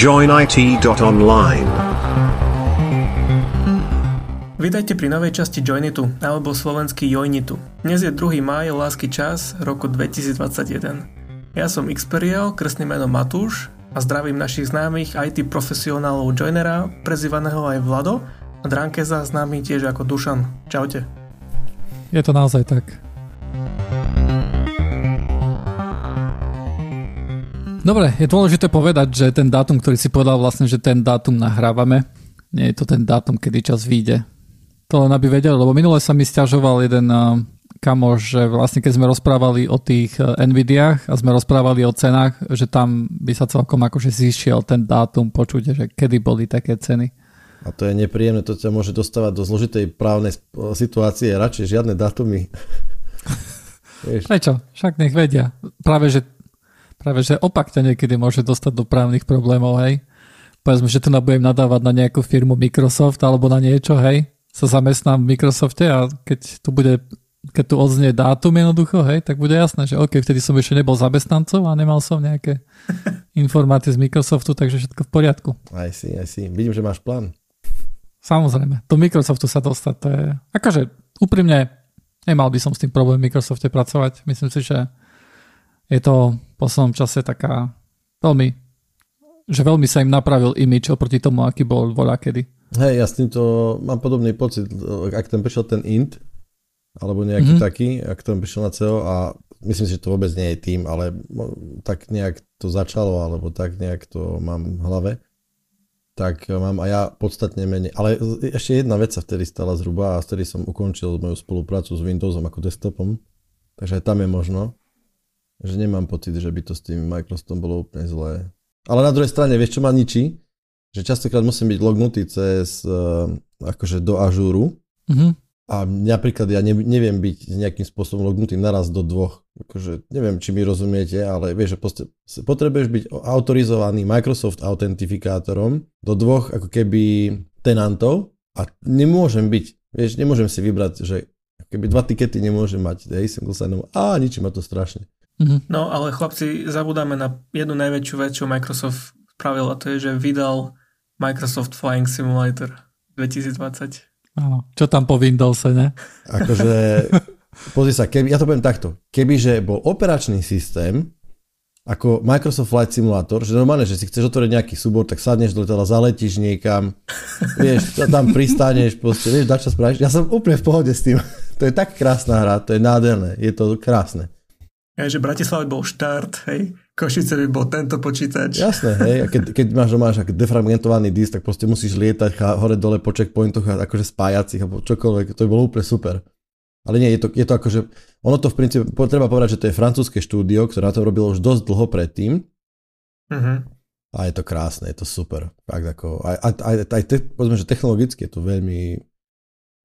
joinit.online. Vítajte pri novej časti Joinitu, alebo slovenský Joinitu. Dnes je 2. máj, lásky čas, roku 2021. Ja som Xperiel, krstný meno Matúš a zdravím našich známych IT profesionálov Joinera, prezývaného aj Vlado a Drankeza známy tiež ako Dušan. Čaute. Je to naozaj tak. Dobre, je dôležité povedať, že ten dátum, ktorý si povedal vlastne, že ten dátum nahrávame, nie je to ten dátum, kedy čas vyjde. To len aby vedel, lebo minule sa mi stiažoval jeden uh, kamoš, že vlastne keď sme rozprávali o tých uh, Nvidiách a sme rozprávali o cenách, že tam by sa celkom akože zišiel ten dátum počuť, že kedy boli také ceny. A to je nepríjemné, to ťa môže dostávať do zložitej právnej situácie, radšej žiadne dátumy. Prečo? Však nech vedia. Práve, že Práve, že opak ťa niekedy môže dostať do právnych problémov, hej. Povedzme, že tu budem nadávať na nejakú firmu Microsoft alebo na niečo, hej. Sa zamestnám v Microsofte a keď tu bude keď tu odznie dátum jednoducho, hej, tak bude jasné, že OK, vtedy som ešte nebol zamestnancov a nemal som nejaké informácie z Microsoftu, takže všetko v poriadku. Aj si, aj si. Vidím, že máš plán. Samozrejme, do Microsoftu sa dostať, to je, akože úprimne, nemal by som s tým problém v Microsofte pracovať. Myslím si, že je to poslednom čase taká veľmi, že veľmi sa im napravil imič oproti tomu, aký bol voľa kedy. Hej, ja s týmto mám podobný pocit, ak tam prišiel ten int, alebo nejaký mm-hmm. taký, ak tam prišiel na CEO a myslím si, že to vôbec nie je tým, ale tak nejak to začalo, alebo tak nejak to mám v hlave, tak mám aj ja podstatne menej. Ale ešte jedna vec sa vtedy stala zhruba a vtedy som ukončil moju spoluprácu s Windowsom ako desktopom, takže aj tam je možno že nemám pocit, že by to s tým Microsoftom bolo úplne zlé. Ale na druhej strane, vieš čo ma ničí? Že častokrát musím byť lognutý cez uh, akože do Ažúru mm-hmm. a napríklad ja ne, neviem byť nejakým spôsobom lognutý naraz do dvoch. Akože neviem, či mi rozumiete, ale vieš, že poste, potrebuješ byť autorizovaný Microsoft autentifikátorom do dvoch ako keby tenantov a nemôžem byť, vieš, nemôžem si vybrať, že keby dva tikety nemôžem mať, hej, single sign a ničí ma to strašne. Mm-hmm. No ale chlapci, zabudáme na jednu najväčšiu vec, čo Microsoft spravil a to je, že vydal Microsoft Flying Simulator 2020. Áno, čo tam po Windowse, ne? Akože, pozri sa, keby, ja to poviem takto, kebyže bol operačný systém, ako Microsoft Flight Simulator, že normálne, že si chceš otvoriť nejaký súbor, tak sadneš do letadla, zaletíš niekam, vieš, tam pristaneš, proste, vieš, dačo spravíš. Ja som úplne v pohode s tým. To je tak krásna hra, to je nádherné, je to krásne. Hej, že Bratislava bol štart, hej, Košice by bol tento počítač. Jasné, hej, a keď, keď máš doma defragmentovaný disk, tak proste musíš lietať hore-dole po checkpointoch a akože spájacích alebo čokoľvek, to by bolo úplne super. Ale nie, je to, je to akože, ono to v princípe, treba povedať, že to je francúzske štúdio, ktoré na to robilo už dosť dlho predtým. Uh-huh. A je to krásne, je to super. Fakt ako, aj, aj, aj, aj te, povedzme, že technologicky je to veľmi,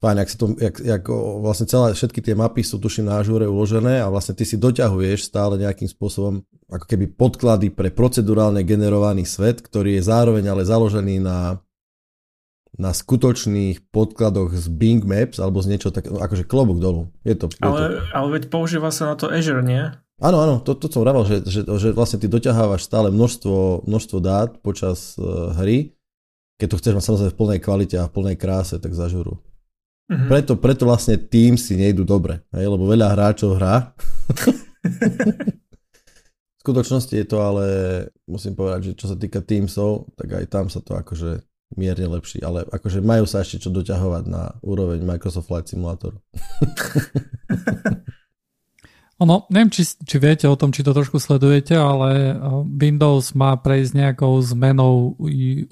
fajn, ak, si to, jak, jak vlastne celé, všetky tie mapy sú tuším na Azure uložené a vlastne ty si doťahuješ stále nejakým spôsobom ako keby podklady pre procedurálne generovaný svet, ktorý je zároveň ale založený na na skutočných podkladoch z Bing Maps alebo z niečo také, akože klobúk dolu. Je to, je ale, to... ale veď používa sa na to Azure, nie? Áno, áno, to, to som vravel, že, že, že vlastne ty doťahávaš stále množstvo, množstvo dát počas uh, hry, keď to chceš mať samozrejme v plnej kvalite a v plnej kráse, tak za žuru. Mm-hmm. Preto, preto vlastne tým si nejdu dobre, hej, lebo veľa hráčov hrá. v skutočnosti je to ale, musím povedať, že čo sa týka Teamsov, tak aj tam sa to akože mierne lepší, ale akože majú sa ešte čo doťahovať na úroveň Microsoft Flight Simulator. Ono, neviem, či, či viete o tom, či to trošku sledujete, ale Windows má prejsť nejakou zmenou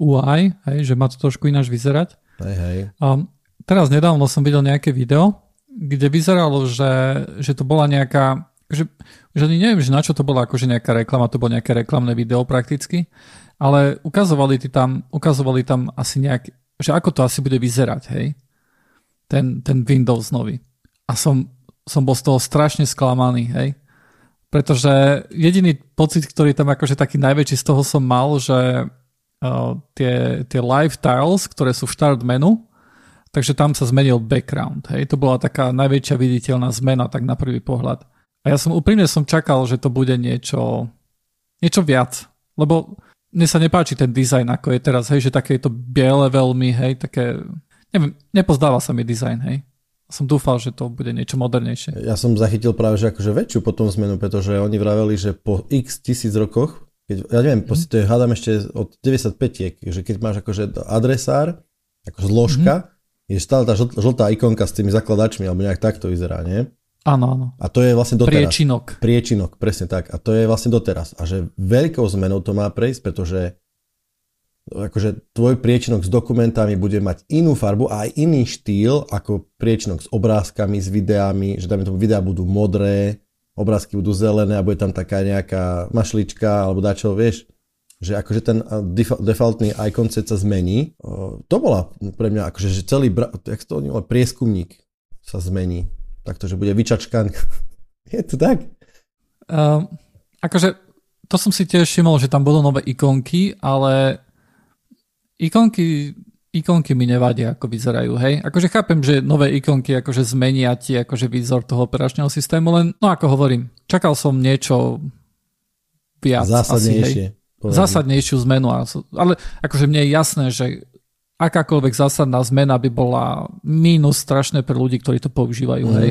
UI, hej, že má to trošku ináč vyzerať. Hej, hej. Um, teraz nedávno som videl nejaké video, kde vyzeralo, že, že to bola nejaká, že, že neviem, že na čo to bola akože nejaká reklama, to bolo nejaké reklamné video prakticky, ale ukazovali, tam, ukazovali tam asi nejak, že ako to asi bude vyzerať, hej, ten, ten Windows nový. A som, som bol z toho strašne sklamaný, hej, pretože jediný pocit, ktorý tam akože taký najväčší z toho som mal, že uh, tie, tie live tiles, ktoré sú v start menu, takže tam sa zmenil background. Hej. To bola taká najväčšia viditeľná zmena tak na prvý pohľad. A ja som úprimne som čakal, že to bude niečo, niečo viac. Lebo mne sa nepáči ten dizajn, ako je teraz, hej, že také je to biele veľmi, hej, také, neviem, nepozdáva sa mi dizajn, hej. Som dúfal, že to bude niečo modernejšie. Ja som zachytil práve, že akože väčšiu potom zmenu, pretože oni vraveli, že po x tisíc rokoch, keď, ja neviem, mm. to je, hádam ešte od 95 že keď máš akože adresár, ako zložka, mm. Je stále tá žltá ikonka s tými zakladačmi, alebo nejak takto vyzerá, nie? Áno, áno. A to je vlastne doteraz. Priečinok. Priečinok, presne tak. A to je vlastne doteraz. A že veľkou zmenou to má prejsť, pretože akože tvoj priečinok s dokumentami bude mať inú farbu a aj iný štýl ako priečinok s obrázkami, s videami, že tam videá budú modré, obrázky budú zelené a bude tam taká nejaká mašlička alebo dačo, vieš, že akože ten defaultný icon set sa zmení. To bola pre mňa akože, že celý, jak to prieskumník sa zmení takto, že bude vyčačkaný. je to tak? Uh, akože to som si tiež všimol, že tam budú nové ikonky, ale ikonky, ikonky mi nevadia, ako vyzerajú, hej. Akože chápem, že nové ikonky akože zmenia ti akože výzor toho operačného systému, len no ako hovorím, čakal som niečo viac. Zásadnejšie. Asi, hej. Zásadnejšiu zmenu, ale akože mne je jasné, že akákoľvek zásadná zmena by bola mínus strašné pre ľudí, ktorí to používajú, mm. hej.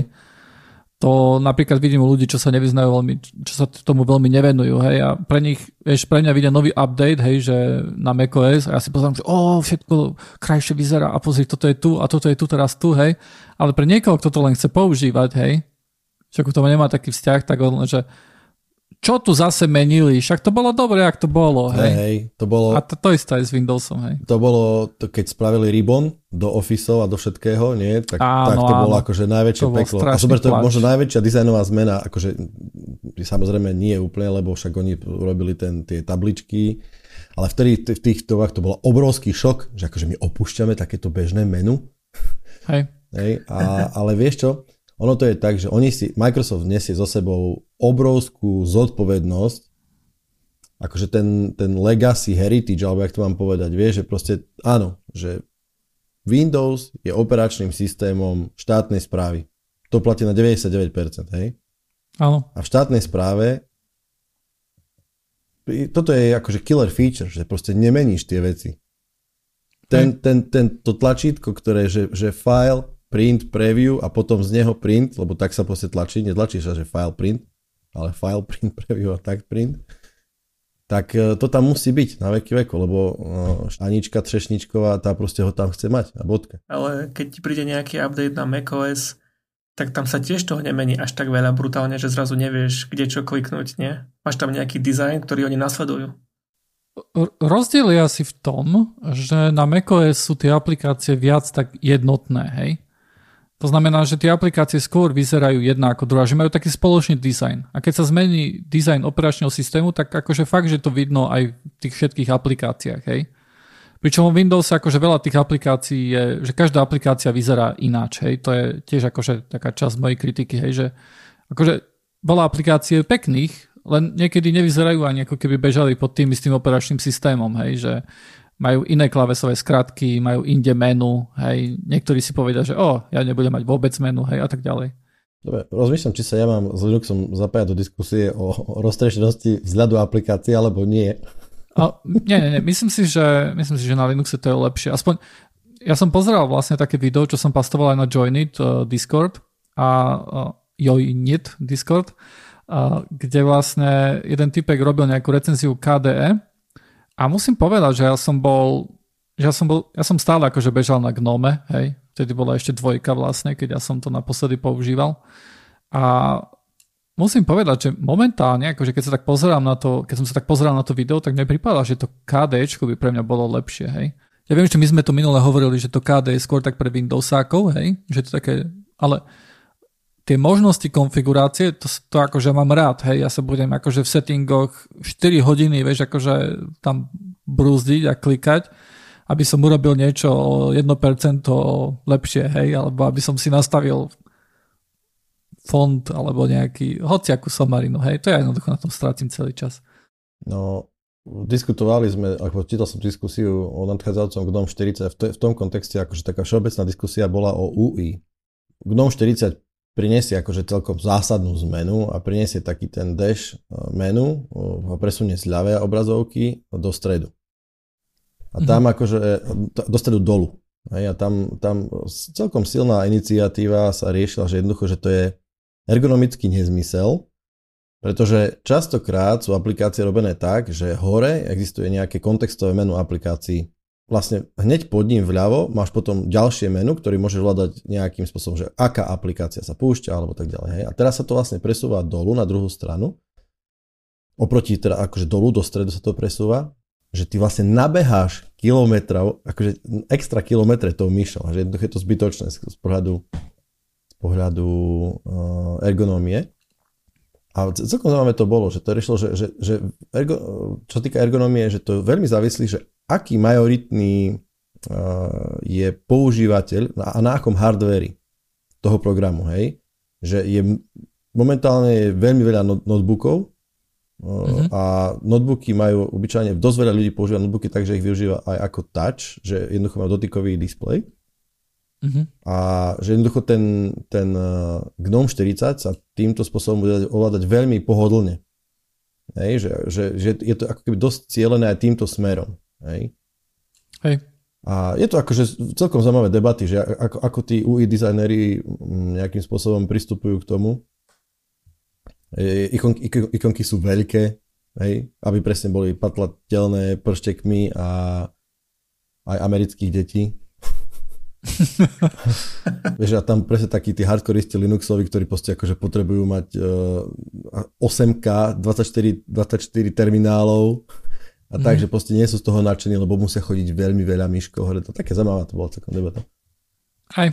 To napríklad vidím u ľudí, čo sa nevyznajú veľmi, čo sa tomu veľmi nevenujú, hej, a pre nich, vieš, pre mňa vidia nový update, hej, že na macOS a ja si pozerám, že o, všetko krajšie vyzerá a pozri, toto je tu a toto je tu teraz tu, hej, ale pre niekoho, kto to len chce používať, hej, však to nemá taký vzťah, tak on, že čo tu zase menili? Však to bolo dobre, ak to bolo. Hej, hej to bolo... A to, to isté aj s Windowsom, hej. To bolo, to, keď spravili Ribbon do Officeov a do všetkého, nie? Tak, áno, tak to áno. bolo akože najväčšie to peklo. A super, to je možno najväčšia dizajnová zmena, akože samozrejme nie úplne, lebo však oni urobili ten, tie tabličky, ale vtedy v tých továch to bolo obrovský šok, že akože my opúšťame takéto bežné menu. Hej. Hej, a, ale vieš čo? Ono to je tak, že oni si, Microsoft nesie so sebou obrovskú zodpovednosť, akože ten, ten legacy heritage, alebo jak to mám povedať, vieš, že proste áno, že Windows je operačným systémom štátnej správy. To platí na 99%, hej? Áno. A v štátnej správe toto je akože killer feature, že proste nemeníš tie veci. Ten, ten, ten, to tlačítko, ktoré, že, že file print, preview a potom z neho print, lebo tak sa proste tlačí, netlačí sa, že file print, ale file print, preview a tak print, tak e, to tam musí byť na veky veko, lebo uh, Anička Třešničková, tá proste ho tam chce mať a bodka. Ale keď ti príde nejaký update na macOS, tak tam sa tiež toho nemení až tak veľa brutálne, že zrazu nevieš, kde čo kliknúť, nie? Máš tam nejaký dizajn, ktorý oni nasledujú. Rozdiel je asi v tom, že na macOS sú tie aplikácie viac tak jednotné, hej? To znamená, že tie aplikácie skôr vyzerajú jedna ako druhá, že majú taký spoločný dizajn. A keď sa zmení dizajn operačného systému, tak akože fakt, že to vidno aj v tých všetkých aplikáciách, hej. Pričom Windows akože veľa tých aplikácií je, že každá aplikácia vyzerá ináč, hej. To je tiež akože taká časť mojej kritiky, hej, že akože veľa aplikácií pekných, len niekedy nevyzerajú ani ako keby bežali pod tým istým operačným systémom, hej, že majú iné klávesové skratky, majú inde menu, hej, niektorí si povedia, že o, ja nebudem mať vôbec menu, hej, a tak ďalej. Dobre, rozmýšľam, či sa ja mám s Linuxom zapájať do diskusie o roztrešenosti vzhľadu aplikácie, alebo nie. A, nie, nie, nie, myslím si, že, myslím si, že na Linuxe to je lepšie. Aspoň, ja som pozeral vlastne také video, čo som pastoval aj na Joinit uh, Discord a uh, Joinit Discord, uh, kde vlastne jeden typek robil nejakú recenziu KDE a musím povedať, že ja som bol, že ja som, bol, ja som stále akože bežal na Gnome, hej, vtedy bola ešte dvojka vlastne, keď ja som to naposledy používal. A musím povedať, že momentálne, akože keď sa tak pozerám na to, keď som sa tak pozeral na to video, tak mne pripadá, že to KD by pre mňa bolo lepšie, hej. Ja viem, že my sme to minule hovorili, že to KD je skôr tak pre Windowsákov, hej, že to také, ale tie možnosti konfigurácie, to, to akože mám rád, hej, ja sa budem akože v settingoch 4 hodiny, vieš, akože tam brúzdiť a klikať, aby som urobil niečo o 1% lepšie, hej, alebo aby som si nastavil font alebo nejaký, hociakú somarinu, hej, to ja jednoducho na tom strátim celý čas. No, diskutovali sme, ako čítal som diskusiu o nadchádzajúcom GNOME 40, v, v tom kontexte akože taká všeobecná diskusia bola o UI. GNOME 40 priniesie akože celkom zásadnú zmenu a priniesie taký ten dash menu, ho presunie z ľavej obrazovky do stredu. A tam mm-hmm. akože do stredu dolu. Hej, a tam, tam celkom silná iniciatíva sa riešila, že jednoducho, že to je ergonomický nezmysel, pretože častokrát sú aplikácie robené tak, že hore existuje nejaké kontextové menu aplikácií. Vlastne hneď pod ním vľavo máš potom ďalšie menu, ktorý môžeš hľadať nejakým spôsobom, že aká aplikácia sa púšťa alebo tak ďalej. Hej. A teraz sa to vlastne presúva dolu na druhú stranu. Oproti teda akože dolu do stredu sa to presúva že ty vlastne nabeháš kilometrov, akože extra kilometre tou myšou, že je to zbytočné z pohľadu, z pohľadu uh, ergonómie. A celkom zaujímavé to bolo, že to riešilo, že, že, že ergo, čo týka ergonómie, že to veľmi závislí, že aký majoritný uh, je používateľ a na akom hardveri toho programu, hej. Že je momentálne je veľmi veľa notebookov, Uh-huh. A notebooky majú, obyčajne dosť veľa ľudí používa notebooky tak, že ich využíva aj ako touch, že jednoducho má dotykový displej. Uh-huh. A že jednoducho ten, ten uh, GNOME 40 sa týmto spôsobom bude ovládať veľmi pohodlne. Hej, že, že, že je to ako keby dosť cieľené aj týmto smerom. Hej. Hej. A je to akože celkom zaujímavé debaty, že ako, ako tí UI dizajneri mm, nejakým spôsobom pristupujú k tomu. Ikonky, ikonky sú veľké, hej, aby presne boli patlateľné prštekmi a aj amerických detí. Vieš, a tam presne takí tí hardcoreisti Linuxovi, ktorí proste akože potrebujú mať uh, 8K, 24, 24 terminálov a tak, mm. že proste nie sú z toho nadšení, lebo musia chodiť veľmi veľa myškov. To také zaujímavé to bolo celkom debata. Aj.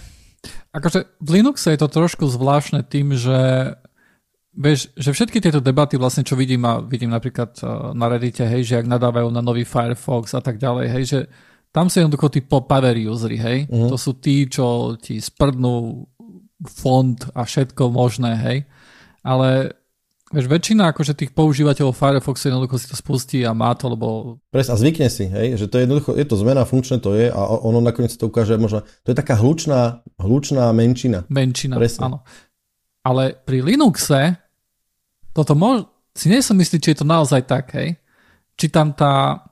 Akože v Linuxe je to trošku zvláštne tým, že Vieš, že všetky tieto debaty vlastne, čo vidím a vidím napríklad eh, na Reddite, hej, že ak nadávajú na nový Firefox a tak ďalej, hej, že tam sú jednoducho tí power usery, hej. Uh-huh. To sú tí, čo ti sprdnú fond a všetko možné, hej. Ale vieš, väčšina akože tých používateľov Firefoxu jednoducho si to spustí a má to, lebo... Presne, a zvykne si, hej, že to je jednoducho, je to zmena, funkčné to je a ono nakoniec to ukáže možno, to je taká hlučná, hlučná menšina. Menšina, Presne. áno. Ale pri Linuxe toto mož... si nie som myslí, či je to naozaj tak, hej. Či tam tá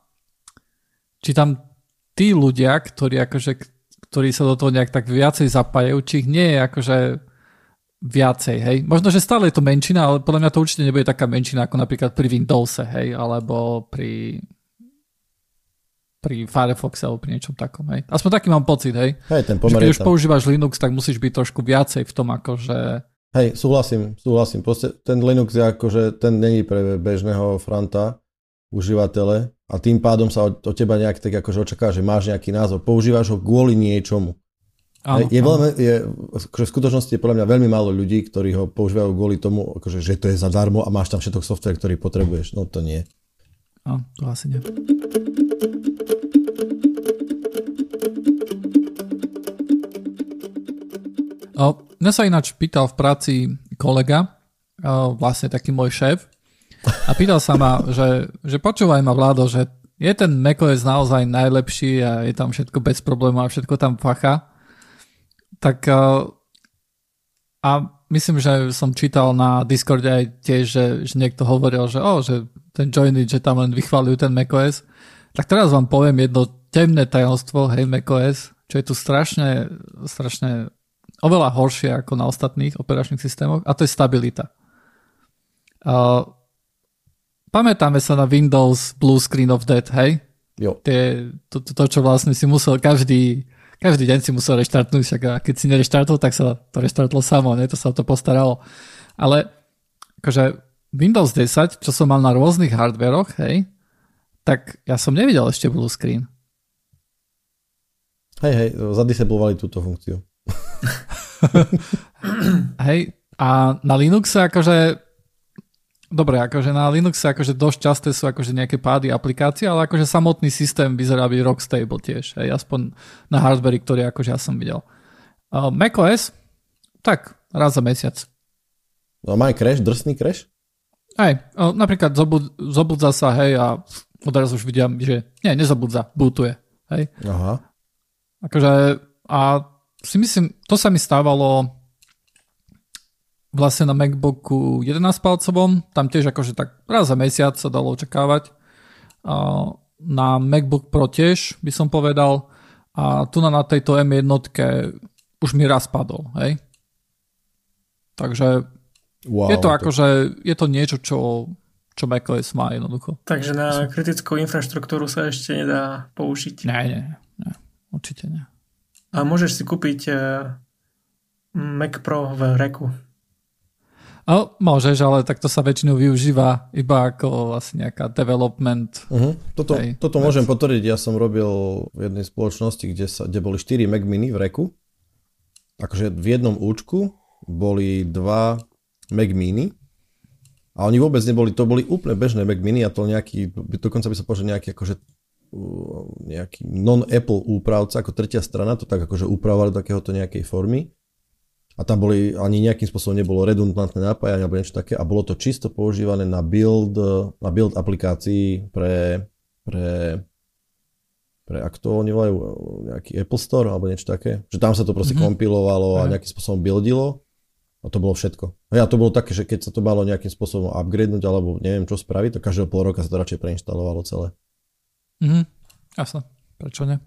či tam tí ľudia, ktorí akože ktorí sa do toho nejak tak viacej zapájajú, či ich nie je akože viacej, hej. Možno, že stále je to menšina, ale podľa mňa to určite nebude taká menšina ako napríklad pri Windowse, hej, alebo pri pri Firefoxe alebo pri niečom takom, hej. Aspoň taký mám pocit, hej. Hej, ten pomer keď už používaš Linux, tak musíš byť trošku viacej v tom, akože Hej, súhlasím, súhlasím. Proste ten Linux je akože, ten není pre bežného franta užívatele a tým pádom sa od, od teba nejak tak akože očaká, že máš nejaký názor. Používaš ho kvôli niečomu. Áno, je veľmi, je, akože v skutočnosti je podľa mňa veľmi málo ľudí, ktorí ho používajú kvôli tomu, akože, že to je zadarmo a máš tam všetok software, ktorý potrebuješ. No to nie. Áno, to asi nie. O, Mňa sa ináč pýtal v práci kolega, vlastne taký môj šéf, a pýtal sa ma, že, že počúvaj ma vládo, že je ten macOS naozaj najlepší a je tam všetko bez problémov a všetko tam facha. Tak a myslím, že som čítal na Discorde aj tiež, že, že niekto hovoril, že, oh, že ten Joiny, že tam len vychváľujú ten macOS. Tak teraz vám poviem jedno temné tajomstvo, hej, macOS, čo je tu strašne, strašne oveľa horšie ako na ostatných operačných systémoch a to je stabilita. Uh, pamätáme sa na Windows Blue Screen of Death, hej? Jo. Tie, to, to, to, čo vlastne si musel každý, každý deň si musel reštartnúť, však a keď si nereštartoval, tak sa to reštartlo samo, ne? to sa to postaralo. Ale akože Windows 10, čo som mal na rôznych hardveroch, hej, tak ja som nevidel ešte blue screen. Hej, hej, zadisablovali túto funkciu. Hej, a na Linuxe akože Dobre, akože na Linuxe akože dosť časté sú akože nejaké pády aplikácie, ale akože samotný systém vyzerá byť rock stable tiež, hej, aspoň na hardware, ktorý akože ja som videl. Uh, macOS, tak raz za mesiac. No má aj crash, drsný crash? Hej, uh, napríklad zobud, zobudza sa, hej, a odraz už vidím, že nie, nezobudza, bootuje, hej. Aha. Akože, a si myslím, to sa mi stávalo vlastne na MacBooku 11 palcovom, tam tiež akože tak raz za mesiac sa dalo očakávať. Na MacBook Pro tiež by som povedal a tu na, na tejto M1 už mi raz padol, hej. Takže wow, je to, to akože, je to niečo, čo, čo macOS má jednoducho. Takže na kritickú infraštruktúru sa ešte nedá použiť. Nie, nie, nie určite nie. A môžeš si kúpiť uh, Mac Pro v reku. No, môžeš, ale takto sa väčšinou využíva iba ako asi nejaká development. Uh-huh. Toto, hej, toto môžem potvrdiť. Ja som robil v jednej spoločnosti, kde, sa, kde boli 4 Mac Mini v reku. Akože v jednom účku boli dva Mac Mini a oni vôbec neboli, to boli úplne bežné Mac Mini a to nejaký, dokonca by sa povedal nejaký akože nejaký non-Apple úpravca, ako tretia strana, to tak akože upravovali do takéhoto nejakej formy a tam boli, ani nejakým spôsobom nebolo redundantné napájanie alebo niečo také a bolo to čisto používané na build, na build aplikácií pre, pre, pre ak to oni volajú, nejaký Apple Store alebo niečo také, že tam sa to proste mm-hmm. kompilovalo a nejakým spôsobom buildilo a to bolo všetko. A to bolo také, že keď sa to malo nejakým spôsobom upgradenúť alebo neviem čo spraviť, to každého pol roka sa to radšej preinštalovalo celé. Mhm, jasne, prečo ne?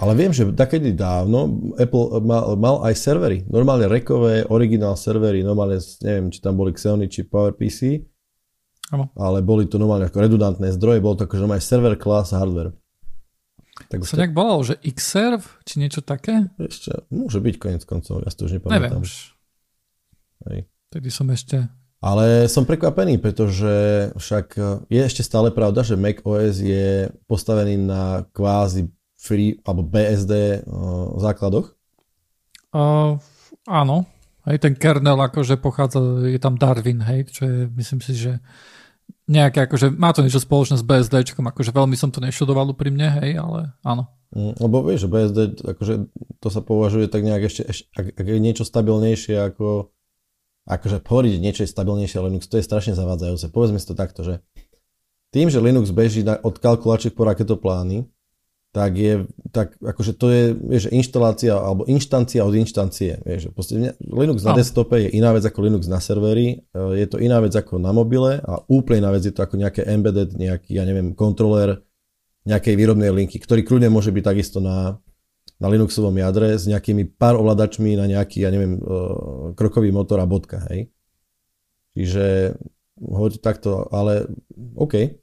Ale viem, že takedy dávno Apple mal, mal aj servery, normálne rekové, originál servery, normálne, neviem, či tam boli Xeony, či PowerPC, ano. ale boli to normálne ako redundantné zdroje, bol to akože normálne server class hardware. Tak sa nejak volalo, že Xserve, či niečo také? Ešte, môže byť konec koncov, ja si to už nepamätám. Neviem už. Hej. Tedy som ešte... Ale som prekvapený, pretože však je ešte stále pravda, že Mac OS je postavený na kvázi free alebo BSD uh, základoch? Uh, áno. Hej, ten kernel akože pochádza, je tam Darwin, hej, čo je, myslím si, že nejaké, akože má to niečo spoločné s BSD, akože veľmi som to neštudoval úprimne, hej, ale áno. Mm, lebo vieš, že BSD, akože to sa považuje tak nejak ešte, ešte ak, ak je niečo stabilnejšie ako, akože hovoriť niečo je stabilnejšie Linux, to je strašne zavádzajúce. Povedzme si to takto, že tým, že Linux beží na, od kalkulačiek po raketoplány, tak je, tak akože to je, vieš, inštalácia alebo inštancia od inštancie, vieš, Linux na no. desktope je iná vec ako Linux na serveri, e, je to iná vec ako na mobile a úplne iná vec je to ako nejaké embedded, nejaký, ja neviem, kontroler nejakej výrobnej linky, ktorý kľudne môže byť takisto na, na Linuxovom jadre s nejakými pár ovladačmi na nejaký, ja neviem, e, krokový motor a bodka, hej. Čiže hoď takto, ale OK,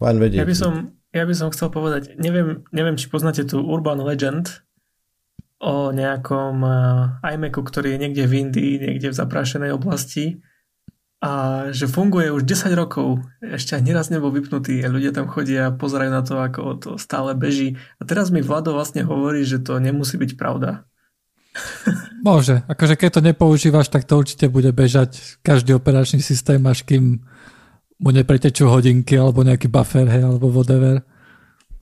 fajn vedieť. Ja by som, ja by som chcel povedať, neviem, neviem či poznáte tú Urban Legend o nejakom uh, iMacu, ktorý je niekde v Indii, niekde v zaprášenej oblasti a že funguje už 10 rokov. Ešte ani raz nebol vypnutý a ľudia tam chodia a pozerajú na to, ako to stále beží. A teraz mi Vlado vlastne hovorí, že to nemusí byť pravda. Môže. Akože keď to nepoužívaš, tak to určite bude bežať každý operačný systém, až kým mu nepretečú hodinky alebo nejaký buffer, hej, alebo whatever.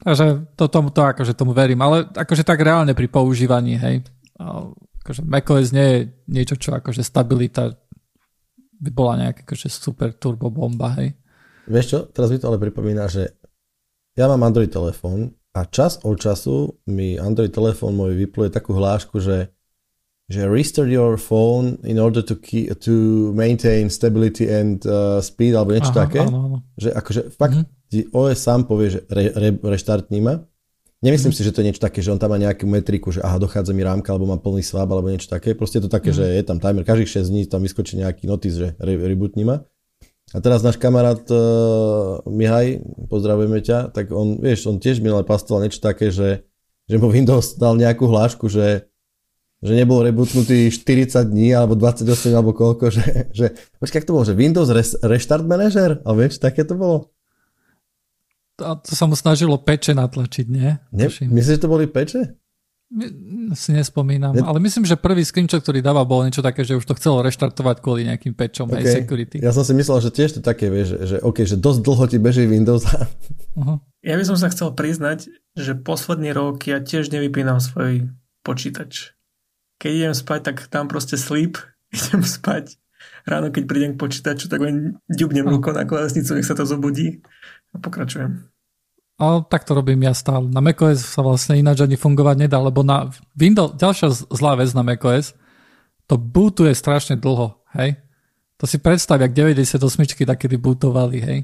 Takže to, tomu, to akože tomu verím, ale akože tak reálne pri používaní, hej. Akože macOS nie je niečo, čo akože stabilita by bola nejaká akože super turbo bomba, hej. Vieš čo, teraz mi to ale pripomína, že ja mám Android telefón a čas od času mi Android telefón môj vypluje takú hlášku, že že restart your phone in order to, key, to maintain stability and uh, speed alebo niečo Aha, také. Áno, áno. Že akože fakt mm-hmm. OS sám povie, že re, re, reštartní ma. Nemyslím mm-hmm. si, že to je niečo také, že on tam má nejakú metriku, že aha, dochádza mi rámka, alebo má plný swap, alebo niečo také. Proste je to také, mm-hmm. že je tam timer, každých 6 dní tam vyskočí nejaký notis, že re, rebootní ma. A teraz náš kamarát uh, Mihaj, pozdravujeme ťa, tak on, vieš, on tiež milé pastoval niečo také, že, že mu Windows dal nejakú hlášku, že že nebol rebootnutý 40 dní alebo 28 alebo koľko, že, že počkaj, to bolo, že Windows Res, Restart Manager? A vieš, také to bolo? To, to sa mu snažilo peče natlačiť, nie? ne myslíš, že to boli peče? Si nespomínam, ne... ale myslím, že prvý screenshot, ktorý dával, bol niečo také, že už to chcelo reštartovať kvôli nejakým pečom okay. aj security. Ja som si myslel, že tiež to také, vieš, že, že, okay, že dosť dlho ti beží Windows. Uh-huh. Ja by som sa chcel priznať, že posledný rok ja tiež nevypínam svoj počítač keď idem spať, tak tam proste sleep, idem spať. Ráno, keď prídem k počítaču, tak len ďubnem rukou na klávesnicu, nech sa to zobudí a pokračujem. A tak to robím ja stále. Na macOS sa vlastne ináč ani fungovať nedá, lebo na Windows, ďalšia zlá vec na macOS, to bootuje strašne dlho, hej? To si predstav, jak 98 takedy bootovali, hej.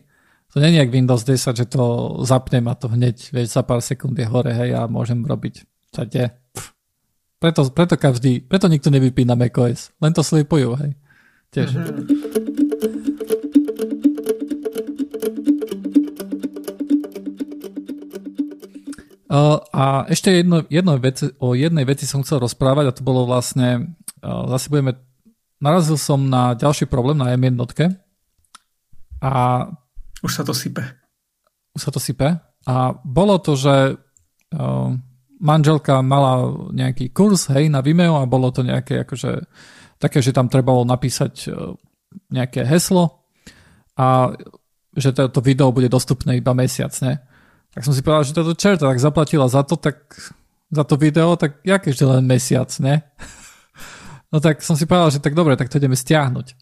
To je jak Windows 10, že to zapnem a to hneď, vieš, za pár sekúnd je hore, hej, a môžem robiť. Čo je? Preto, preto každý, preto nikto nevypína macOS. Len to slipujú, hej. Tiež. Mm-hmm. Uh, a ešte jedno, jedno veci, o jednej veci som chcel rozprávať a to bolo vlastne, uh, zase budeme, narazil som na ďalší problém na M1 a už sa to sype. Už sa to sype a bolo to, že uh, manželka mala nejaký kurz hej, na Vimeo a bolo to nejaké akože, také, že tam trebalo napísať uh, nejaké heslo a že to, to video bude dostupné iba mesiac, ne? Tak som si povedal, že toto čerta tak zaplatila za to, tak za to video, tak jak ešte len mesiac, ne? No tak som si povedal, že tak dobre, tak to ideme stiahnuť.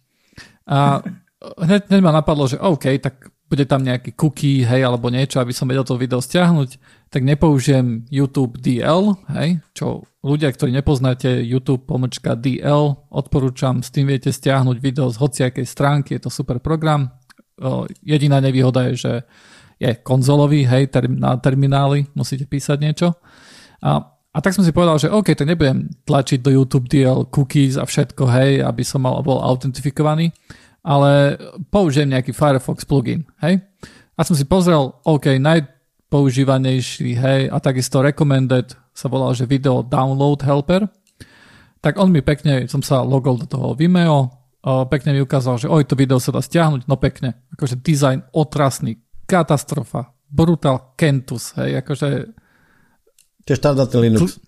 A hneď, hneď ma napadlo, že OK, tak bude tam nejaký cookie, hej, alebo niečo, aby som vedel to video stiahnuť, tak nepoužijem YouTube DL, hej, čo ľudia, ktorí nepoznáte YouTube pomočka DL, odporúčam, s tým viete stiahnuť video z hociakej stránky, je to super program. Jediná nevýhoda je, že je konzolový, hej, term, na terminály musíte písať niečo. A, a tak som si povedal, že OK, tak nebudem tlačiť do YouTube DL cookies a všetko, hej, aby som mal, bol autentifikovaný, ale použijem nejaký Firefox plugin, hej. A som si pozrel, OK, najpoužívanejší, hej, a takisto recommended sa volal, že video download helper, tak on mi pekne, som sa logol do toho Vimeo, pekne mi ukázal, že oj, to video sa dá stiahnuť, no pekne, akože design otrasný, katastrofa. Brutal Kentus, hej, akože... Tiež štandardný Linux.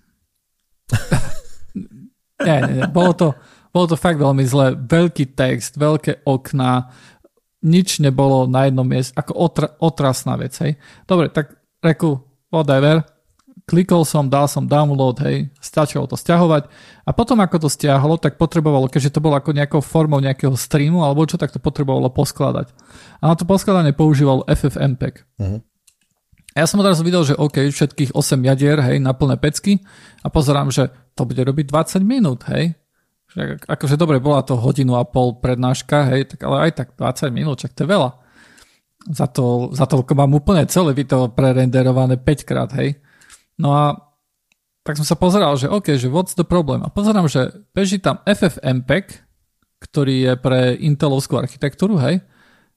nie, nie, nie, bolo to, bolo to fakt veľmi zle. Veľký text, veľké okná, nič nebolo na jednom mieste, ako otra, otrasná vec, hej. Dobre, tak reku, whatever, klikol som, dal som download, hej, stačilo to stiahovať a potom ako to stiahlo, tak potrebovalo, keďže to bolo ako nejakou formou nejakého streamu alebo čo, tak to potrebovalo poskladať. A na to poskladanie používal FFmpeg. Uh-huh. A ja som odrazu videl, že OK, všetkých 8 jadier, hej, na plné pecky a pozerám, že to bude robiť 20 minút, hej. Že, akože dobre, bola to hodinu a pol prednáška, hej, tak ale aj tak 20 minút, čak to je veľa. Za to, za to mám úplne celé video prerenderované 5 krát, hej. No a tak som sa pozeral, že OK, že what's the problem? A pozerám, že beží tam FFmpeg, ktorý je pre Intelovskú architektúru, hej.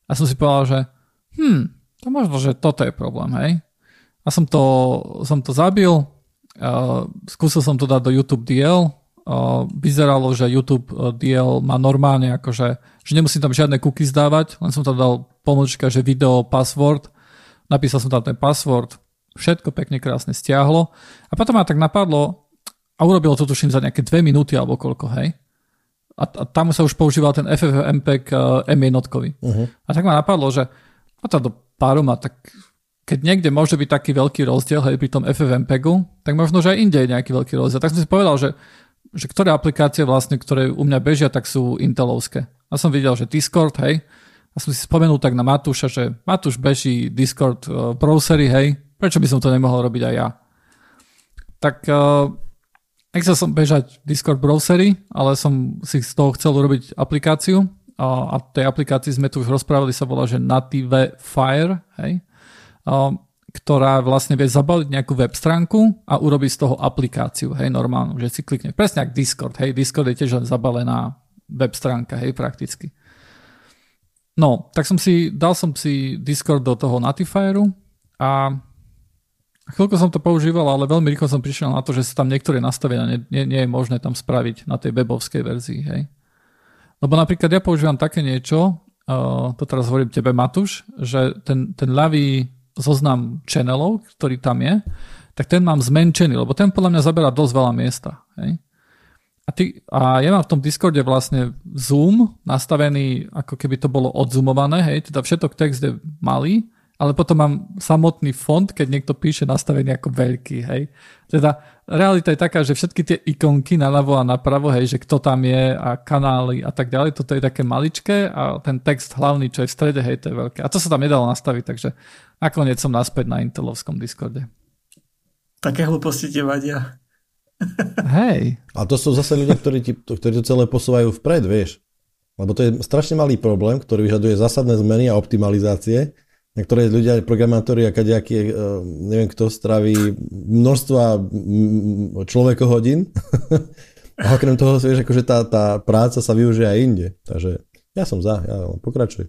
A som si povedal, že hm, to možno, že toto je problém, hej. A som to, som to zabil, uh, skúsil som to dať do YouTube DL, vyzeralo, že YouTube DL má normálne akože, že nemusím tam žiadne cookies dávať, len som tam dal pomočka, že video, password, napísal som tam ten password, všetko pekne krásne stiahlo a potom ma tak napadlo a urobilo to tuším za nejaké dve minúty alebo koľko, hej. A, a tam sa už používal ten FFmpeg uh, M1. Uh-huh. A tak ma napadlo, že a to do Paruma, tak keď niekde môže byť taký veľký rozdiel hej, pri tom FFmpegu, tak možno, že aj inde je nejaký veľký rozdiel. Tak som si povedal, že, že ktoré aplikácie vlastne, ktoré u mňa bežia, tak sú Intelovské. A som videl, že Discord, hej, a som si spomenul tak na Matúša, že Matúš beží Discord uh, browsery, hej, Prečo by som to nemohol robiť aj ja? Tak uh, nechcel som bežať Discord browsery, ale som si z toho chcel urobiť aplikáciu a, a tej aplikácii sme tu už rozprávali, sa volá, že Native Fire, hej, uh, ktorá vlastne vie zabaliť nejakú web stránku a urobiť z toho aplikáciu, hej, normálnu, že si klikne. Presne ako Discord, hej, Discord je tiež len zabalená web stránka, hej, prakticky. No, tak som si, dal som si Discord do toho Natifieru a Chvíľko som to používal, ale veľmi rýchlo som prišiel na to, že sa tam niektoré nastavenia nie, nie, nie je možné tam spraviť na tej webovskej verzii. Hej. Lebo napríklad ja používam také niečo, uh, to teraz hovorím tebe Matuš, že ten, ten ľavý zoznam channelov, ktorý tam je, tak ten mám zmenšený, lebo ten podľa mňa zaberá dosť veľa miesta. Hej. A, ty, a ja mám v tom Discorde vlastne zoom nastavený, ako keby to bolo odzumované, hej, teda všetok text je malý, ale potom mám samotný font, keď niekto píše nastavený ako veľký, hej. Teda realita je taká, že všetky tie ikonky naľavo a napravo, hej, že kto tam je a kanály a tak ďalej, toto je také maličké a ten text hlavný, čo je v strede, hej, to je veľké. A to sa tam nedalo nastaviť, takže nakoniec som naspäť na Intelovskom Discorde. Také hlúposti ti vadia. Hej. A to sú zase ľudia, ktorí, ti, ktorí to celé posúvajú vpred, vieš. lebo to je strašne malý problém, ktorý vyžaduje zásadné zmeny a optimalizácie, na ktoré ľudia, programátori a kadejaký, neviem kto, straví množstva človekohodín. a okrem toho, vieš, akože tá, tá práca sa využije aj inde. Takže ja som za, ja pokračuj.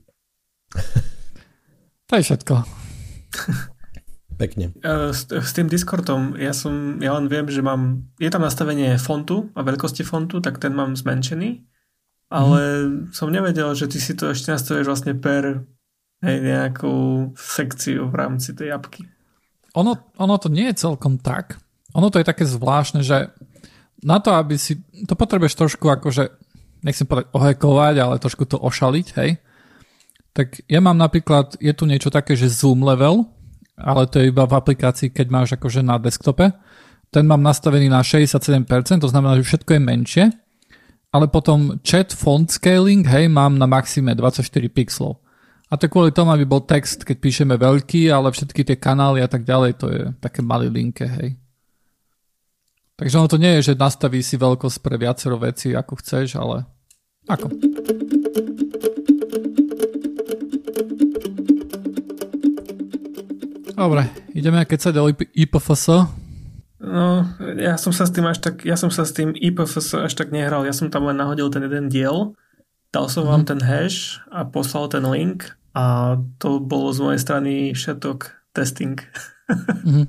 To je všetko. Pekne. E, s, s tým Discordom, ja som, ja len viem, že mám, je tam nastavenie fontu a veľkosti fontu, tak ten mám zmenšený, ale mm. som nevedel, že ty si to ešte nastavíš vlastne per hej, nejakú sekciu v rámci tej apky. Ono, ono to nie je celkom tak. Ono to je také zvláštne, že na to, aby si, to potrebuješ trošku akože, nechcem povedať ohekovať, ale trošku to ošaliť, hej. Tak ja mám napríklad, je tu niečo také, že zoom level, ale to je iba v aplikácii, keď máš akože na desktope. Ten mám nastavený na 67%, to znamená, že všetko je menšie, ale potom chat font scaling, hej, mám na maxime 24 pixelov. A to kvôli tomu, aby bol text, keď píšeme veľký, ale všetky tie kanály a tak ďalej, to je také malé linke, hej. Takže ono to nie je, že nastaví si veľkosť pre viacero veci, ako chceš, ale ako. Dobre, ideme keď sa do IPFS. No, ja som sa s tým až tak, ja som sa s tým IPFS až tak nehral, ja som tam len nahodil ten jeden diel, dal som vám mhm. ten hash a poslal ten link a to bolo z mojej strany všetok testing. mm.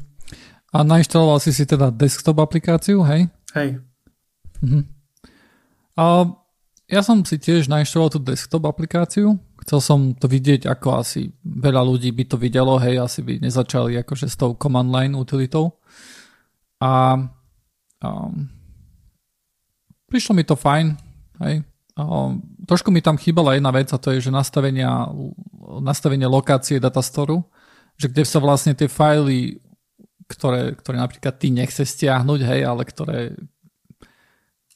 A nainštaloval si si teda desktop aplikáciu, hej? Hej. Mm. A ja som si tiež nainštaloval tú desktop aplikáciu, Chcel som to vidieť, ako asi veľa ľudí by to videlo, hej, asi by nezačali akože s tou command line utilitou. A um, prišlo mi to fajn, hej. Um, trošku mi tam chýbala jedna vec a to je, že nastavenia, nastavenie lokácie datastoru, že kde sa vlastne tie fajly, ktoré, ktoré napríklad ty nechceš stiahnuť, hej, ale ktoré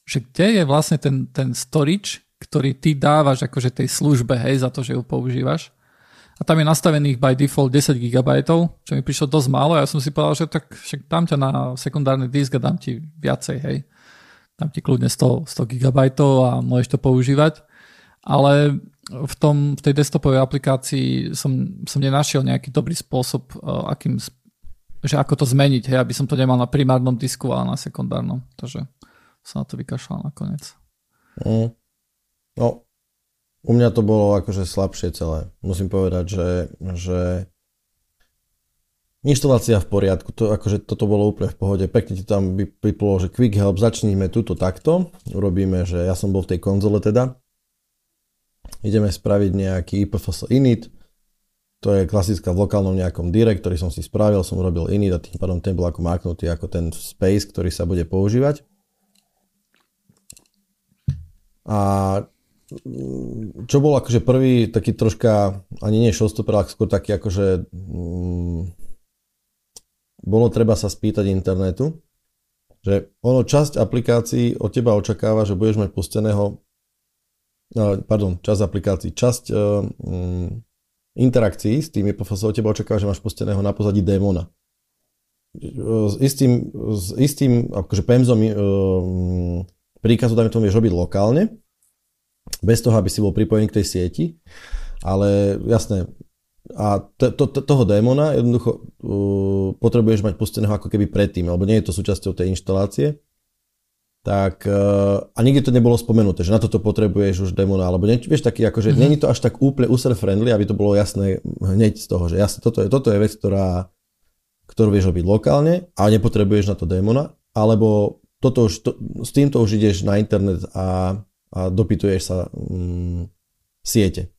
že kde je vlastne ten, ten storage, ktorý ty dávaš akože tej službe, hej, za to, že ju používaš. A tam je nastavených by default 10 GB, čo mi prišlo dosť málo. Ja som si povedal, že tak však dám ťa na sekundárny disk a dám ti viacej, hej. Dám ti kľudne 100, 100 GB a môžeš to používať. Ale v, tom, v tej desktopovej aplikácii som, som nenašiel nejaký dobrý spôsob, uh, akým, že ako to zmeniť, hej, aby som to nemal na primárnom disku, ale na sekundárnom. Takže som na to vykašľal nakoniec. Mm. No, u mňa to bolo akože slabšie celé. Musím povedať, že, že inštalácia v poriadku, to, akože toto bolo úplne v pohode. Pekne ti tam vyplo, že quick help, začníme túto takto. Urobíme, že ja som bol v tej konzole teda. Ideme spraviť nejaký IPFS init. To je klasická v lokálnom nejakom direct, ktorý som si spravil, som urobil init a tým pádom ten bol ako maknutý ako ten space, ktorý sa bude používať. A čo bol akože prvý taký troška, ani nie showstopper, ale skôr taký akože mm, bolo treba sa spýtať internetu, že ono časť aplikácií od teba očakáva, že budeš mať pusteného no, pardon, časť aplikácií, časť um, interakcií s tými profesorov teba očakáva, že máš pusteného na pozadí démona. S istým, s istým akože pemzom um, príkazu, dajme tomu, vieš robiť lokálne, bez toho, aby si bol pripojený k tej sieti. Ale jasné, a to, to, to, toho démona jednoducho uh, potrebuješ mať pusteného ako keby predtým, alebo nie je to súčasťou tej inštalácie. Tak, uh, a nikdy to nebolo spomenuté, že na toto potrebuješ už démona, alebo nie, vieš, taký akože, mm-hmm. není to až tak úplne user-friendly, aby to bolo jasné hneď z toho, že jasné, toto je, toto je vec, ktorá, ktorú vieš robiť lokálne, a nepotrebuješ na to démona, alebo toto už, to, s týmto už ideš na internet a a dopytuješ sa mm, siete.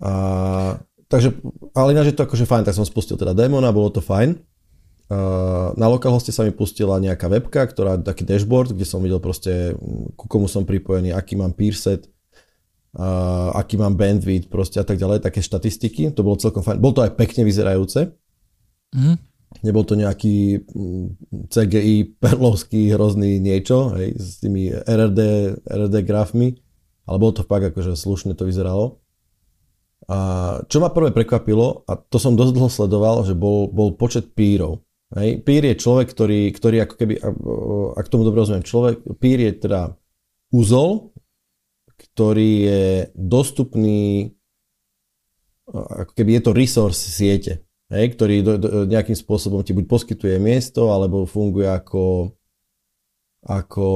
A, takže, ale ináč je to akože fajn, tak som spustil teda demona, bolo to fajn. A, na lokalhoste sa mi pustila nejaká webka, ktorá taký dashboard, kde som videl proste, mm, ku komu som pripojený, aký mám peer set, a, aký mám bandwidth proste a tak ďalej, také štatistiky, to bolo celkom fajn. Bolo to aj pekne vyzerajúce. Mm. Nebol to nejaký mm, CGI perlovský hrozný niečo, hej, s tými RRD, RRD grafmi, ale bolo to fakt akože slušne to vyzeralo. A čo ma prvé prekvapilo, a to som dosť dlho sledoval, že bol, bol počet pírov. Hej. Pír je človek, ktorý, ktorý ako keby, ak tomu dobre rozumiem, človek, pír je teda úzol, ktorý je dostupný, ako keby je to resource siete, hej, ktorý do, do, nejakým spôsobom ti buď poskytuje miesto, alebo funguje ako, ako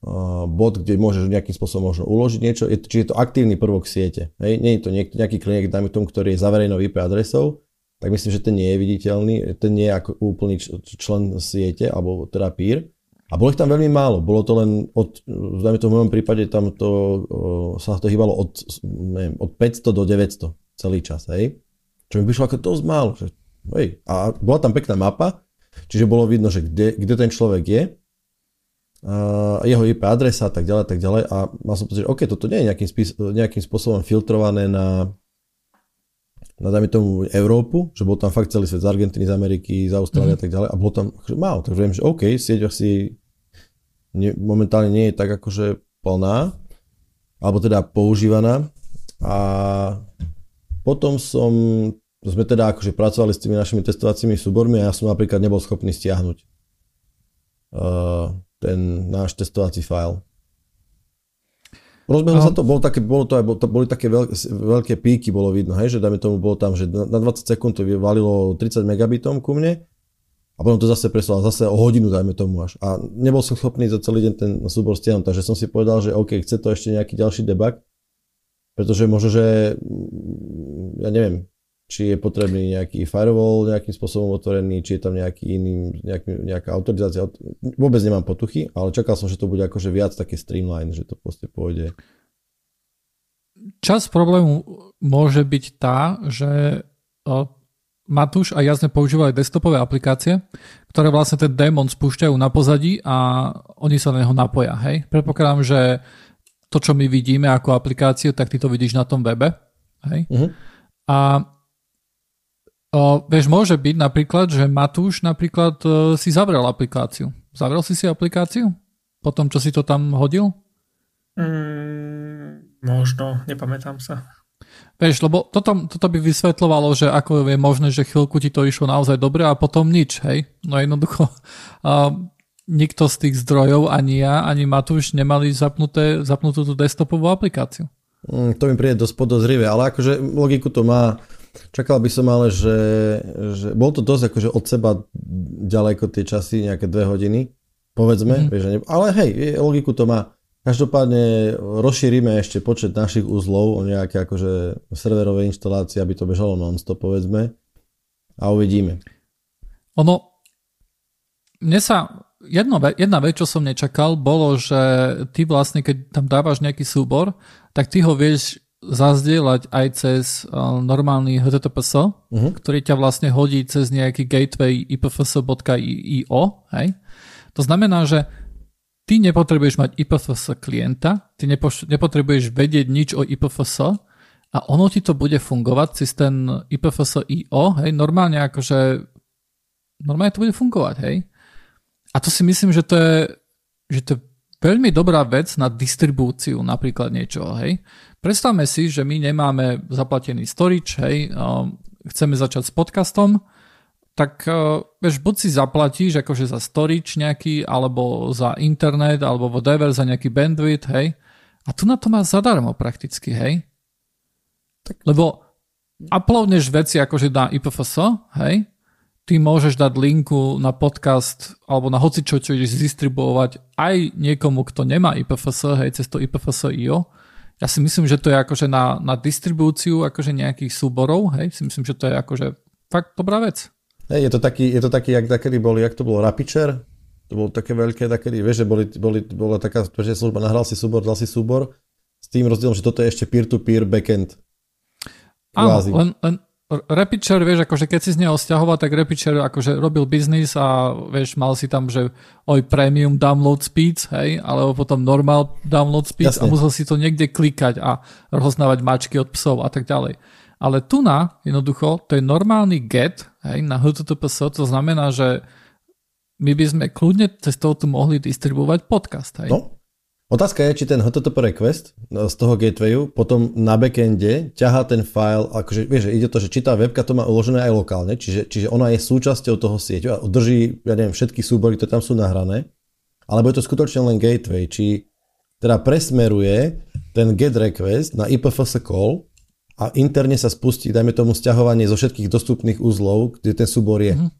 uh, bod, kde môžeš nejakým spôsobom možno uložiť niečo, je, čiže je to aktívny prvok siete. Hej, nie je to niek, nejaký klient, dajme tomu, ktorý je zaverejnou IP adresou, tak myslím, že ten nie je viditeľný, ten nie je ako úplný člen siete, alebo teda peer. A bolo ich tam veľmi málo. Bolo to len od, dajme to v mojom prípade, tam to, sa to hýbalo od, neviem, od 500 do 900 celý čas, hej. Čo mi vyšlo ako dosť málo. Že, hej. A bola tam pekná mapa, čiže bolo vidno, že kde, kde ten človek je, a jeho IP adresa a tak ďalej, tak ďalej. A mal som pocit, že OK, toto nie je nejakým, spís, nejakým spôsobom filtrované na, na dajme tomu Európu, že bol tam fakt celý svet z Argentíny, z Ameriky, z Austrálie mm-hmm. a tak ďalej a bolo tam akože málo, takže viem, že OK, sieť asi ne, momentálne nie je tak akože plná, alebo teda používaná a potom som, sme teda akože pracovali s tými našimi testovacími súbormi a ja som napríklad nebol schopný stiahnuť uh, ten náš testovací file. Rozbehlo sa to, bolo také, bolo to aj, to, boli také veľké, veľké píky, bolo vidno, hej, že dajme tomu, bolo tam, že na 20 sekúnd to valilo 30 megabitom ku mne a potom to zase preslalo zase o hodinu, dajme tomu až. A nebol som schopný za celý deň ten súbor stiahnuť, takže som si povedal, že OK, chce to ešte nejaký ďalší debug, pretože možno, že mm, ja neviem, či je potrebný nejaký firewall nejakým spôsobom otvorený, či je tam nejaký iný, nejaký, nejaká autorizácia. Vôbec nemám potuchy, ale čakal som, že to bude akože viac také streamline, že to proste pôjde. Čas problému môže byť tá, že Matúš a ja sme používali desktopové aplikácie, ktoré vlastne ten démon spúšťajú na pozadí a oni sa na neho napoja. Hej? Predpokladám, že to, čo my vidíme ako aplikáciu, tak ty to vidíš na tom webe. Hej? Uh-huh. A O, vieš, môže byť napríklad, že Matúš napríklad uh, si zavrel aplikáciu. Zavrel si si aplikáciu? Po tom, čo si to tam hodil? Mm, možno, nepamätám sa. Vieš, lebo toto, toto by vysvetľovalo, že ako je možné, že chvíľku ti to išlo naozaj dobre a potom nič, hej? No jednoducho, uh, nikto z tých zdrojov, ani ja, ani Matúš nemali zapnuté, zapnutú tú desktopovú aplikáciu. Mm, to mi príde dosť podozrivé, ale akože logiku to má Čakal by som ale, že, že bol to dosť akože od seba ďaleko tie časy, nejaké dve hodiny, povedzme, mm. vieš, ne, ale hej, logiku to má. Každopádne rozšírime ešte počet našich uzlov o nejaké akože serverové inštalácie, aby to bežalo non-stop, povedzme, a uvidíme. Ono, mne sa, jedno, jedna vec, čo som nečakal, bolo, že ty vlastne, keď tam dávaš nejaký súbor, tak ty ho vieš zazdieľať aj cez uh, normálny HTTPS, uh-huh. Mhm. ktorý ťa vlastne hodí cez nejaký gateway ipfs.io. Hej? To znamená, že ty nepotrebuješ mať IPFS klienta, ty nepotrebuješ vedieť nič o IPFS a ono ti to bude fungovať cez ten IPFS.io, hej, normálne akože normálne to bude fungovať, hej. A to si myslím, že to je, že to je veľmi dobrá vec na distribúciu napríklad niečoho, hej. Predstavme si, že my nemáme zaplatený storage, hej, chceme začať s podcastom, tak uh, vieš, buď si zaplatíš akože za storage nejaký, alebo za internet, alebo whatever, za nejaký bandwidth, hej. A tu na to máš zadarmo prakticky, hej. Tak. Lebo uploadneš veci akože na IPFS, hej, ty môžeš dať linku na podcast alebo na hoci čo, čo ideš distribuovať aj niekomu, kto nemá IPFS, hej, cez to IPFS.io ja si myslím, že to je akože na, na distribúciu akože nejakých súborov, hej, si myslím, že to je akože fakt dobrá vec. Hej, je to taký, je to taký, jak takedy boli, jak to bolo Rapicher, to bolo také veľké, takedy, vieš, že boli, boli, bola taká že služba, nahral si súbor, dal si súbor, s tým rozdielom, že toto je ešte peer-to-peer backend. Áno, len, len Repicher, vieš, akože keď si z neho stiahoval, tak Repicher akože robil biznis a vieš, mal si tam, že oj premium download speeds, hej, alebo potom normal download speeds Jasne. a musel si to niekde klikať a rozoznávať mačky od psov a tak ďalej. Ale tu na, jednoducho, to je normálny get, hej, na HTTPS, to znamená, že my by sme kľudne cez toho tu mohli distribuovať podcast, hej. No, Otázka je, či ten HTTP request z toho gatewayu potom na backende ťahá ten file, akože vieš, ide to, že či tá webka to má uložené aj lokálne, čiže, čiže ona je súčasťou toho sieťu a drží, ja neviem, všetky súbory, ktoré tam sú nahrané, alebo je to skutočne len gateway, či teda presmeruje ten get request na IPFS call a interne sa spustí, dajme tomu, stiahovanie zo všetkých dostupných uzlov, kde ten súbor je. Mm-hmm.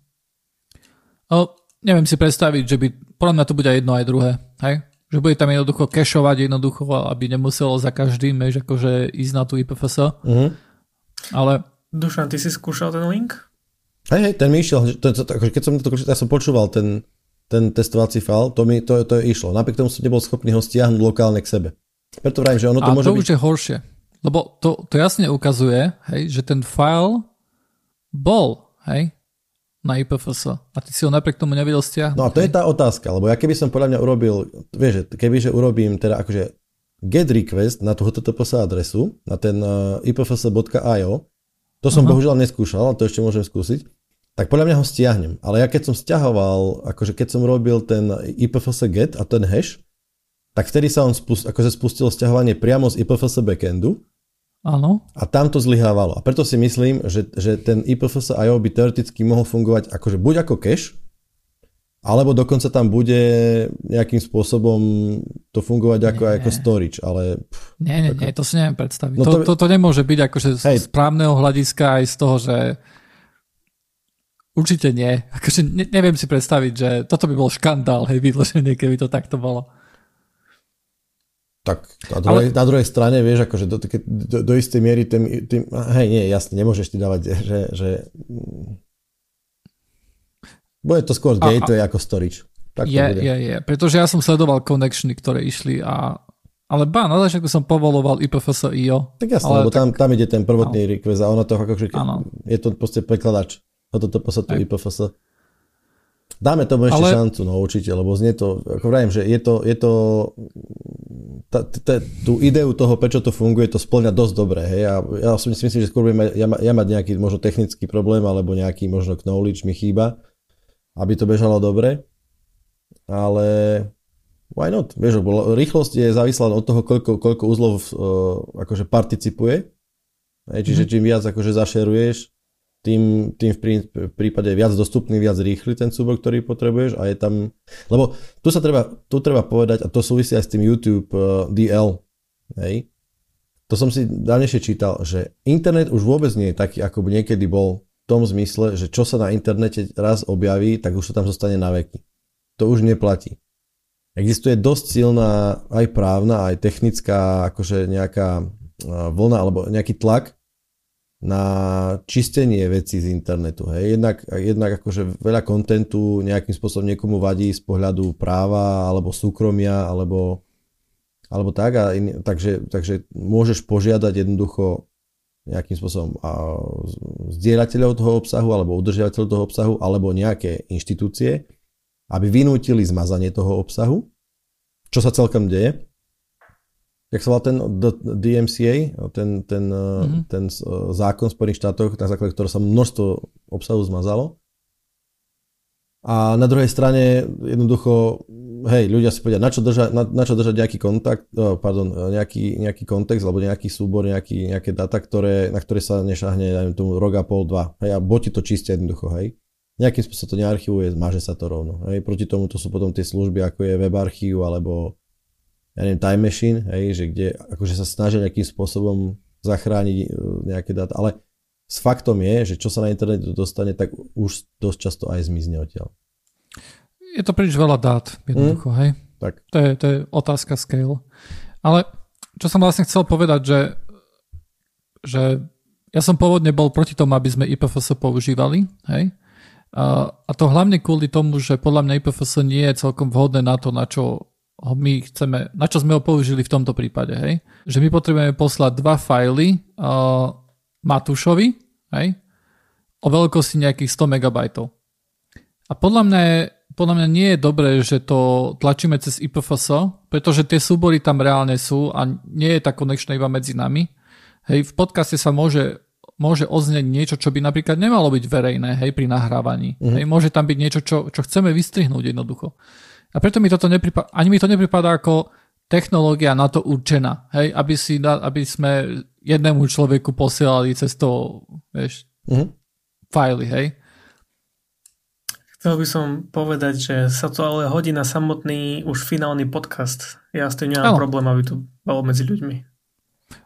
O, neviem si predstaviť, že by, podľa mňa to bude jedno aj druhé, hej? Že bude tam jednoducho cachovať jednoducho, aby nemuselo za každým, vieš, akože ísť na tú IPFS. Mm-hmm. Ale... Dušan, ty si skúšal ten link? Hej, hej, ten mi išiel, to, to, to, akože keď som to ja som počúval ten, ten testovací file, to mi to, to išlo. Napriek tomu som nebol schopný ho stiahnuť lokálne k sebe. Preto vrajím, že ono to A môže to byť... už je horšie. Lebo to, to jasne ukazuje, hej, že ten file bol, hej, na IPFS. A ty si ho napriek tomu nevedel stiahnuť. No a to je tá otázka, lebo ja keby som podľa mňa urobil, vieš, keby že urobím teda akože get request na tú HTTPS adresu, na ten uh, ipfs.io, to som uh-huh. bohužiaľ neskúšal, ale to ešte môžem skúsiť, tak podľa mňa ho stiahnem. Ale ja keď som stiahoval, akože keď som robil ten ipfs get a ten hash, tak vtedy sa on spust, akože spustilo stiahovanie priamo z ipfs backendu Áno. A tam to zlyhávalo. A preto si myslím, že, že ten IPFS IO by teoreticky mohol fungovať akože buď ako cache, alebo dokonca tam bude nejakým spôsobom to fungovať ako, ako storage, ale... Pff, nie, nie, ako... nie, to si neviem predstaviť. No to, to, to nemôže byť akože hej. z správneho hľadiska aj z toho, že určite nie. Akože ne, neviem si predstaviť, že toto by bol škandál, hej, vydloženie, keby to takto bolo. Tak na druhej, Ale... na druhej strane, vieš, akože do, do, do istej miery tým, tým, hej, nie, jasne, nemôžeš ti dávať, že, že bude to skôr gateway a, ako storage. Tak je, bude. je, je, pretože ja som sledoval connectiony, ktoré išli a ale ba, na začiatku som povoloval IPFS IO. Tak jasne, lebo tak... tam, tam ide ten prvotný no. request a ono to akože, je to proste prekladač. Toto to to IPFS. Dáme tomu ešte Ale... šancu, no určite, lebo znie to, ako vravím, že je to, je to tá, tá, tú ideu toho, prečo to funguje, to splňa dosť dobre, hej, a ja si myslím, že skôr budem ja, ja mať nejaký možno technický problém, alebo nejaký možno knowledge mi chýba, aby to bežalo dobre, ale why not, vieš, rýchlosť je závislá od toho, koľko, koľko uzlov uh, akože participuje, hej, čiže mm-hmm. čím viac akože zašeruješ, tým, tým v prípade viac dostupný, viac rýchly ten súbor, ktorý potrebuješ a je tam, lebo tu sa treba, tu treba povedať a to súvisí aj s tým YouTube uh, eh, DL, hej. To som si dávnejšie čítal, že internet už vôbec nie je taký, ako by niekedy bol v tom zmysle, že čo sa na internete raz objaví, tak už to tam zostane na veky. To už neplatí. Existuje dosť silná aj právna, aj technická akože nejaká eh, vlna alebo nejaký tlak na čistenie vecí z internetu. Hej. Jednak, jednak akože veľa kontentu nejakým spôsobom niekomu vadí z pohľadu práva alebo súkromia alebo, alebo tak. A in, takže, takže môžeš požiadať jednoducho nejakým spôsobom a zdieľateľov toho obsahu alebo udržiavateľov toho obsahu alebo nejaké inštitúcie, aby vynútili zmazanie toho obsahu, čo sa celkom deje jak sa volá ten DMCA, ten, ten, mm-hmm. ten eh, zákon v Spojených štátoch, na základe ktorého sa množstvo obsahu zmazalo. A na druhej strane jednoducho, hej, ľudia si povedia, na čo držať, na, na čo držať nejaký kontakt, oh, pardon, nejaký, nejaký kontext alebo nejaký súbor, nejaký, nejaké data, ktoré, na ktoré sa nešahne, dajme tomu, rok a pol, dva. Hej, a boti to čistia jednoducho, hej. Nejakým spôsobom to nearchivuje, zmaže sa to rovno. Hej. Proti tomu to sú potom tie služby, ako je WebArchive alebo ja neviem, Time Machine, hej, že kde akože sa snažia nejakým spôsobom zachrániť e, nejaké dáta, ale s faktom je, že čo sa na internetu dostane, tak už dosť často aj zmizne odtiaľ. Je to príliš veľa dát, jednoducho, mm, hej? Tak. To je, to je otázka scale. Ale čo som vlastne chcel povedať, že, že ja som pôvodne bol proti tomu, aby sme IPFS používali, hej? A, a to hlavne kvôli tomu, že podľa mňa IPFS nie je celkom vhodné na to, na čo ho my chceme, na čo sme ho použili v tomto prípade, hej? Že my potrebujeme poslať dva fajly uh, Matúšovi, hej? O veľkosti nejakých 100 MB. A podľa mňa, je, podľa mňa nie je dobré, že to tlačíme cez IPFS, pretože tie súbory tam reálne sú a nie je tá konečná iba medzi nami. Hej, v podcaste sa môže, môže oznieť niečo, čo by napríklad nemalo byť verejné, hej, pri nahrávaní. Mm-hmm. Hej, môže tam byť niečo, čo, čo chceme vystrihnúť jednoducho. A preto mi toto nepripadá, ani mi to nepripadá ako technológia na to určená, hej, aby, si, aby sme jednému človeku posielali cez to, vieš, mm-hmm. fajly, hej. Chcel by som povedať, že sa to ale hodí na samotný už finálny podcast. Ja s tým nemám ano. problém, aby to bolo medzi ľuďmi.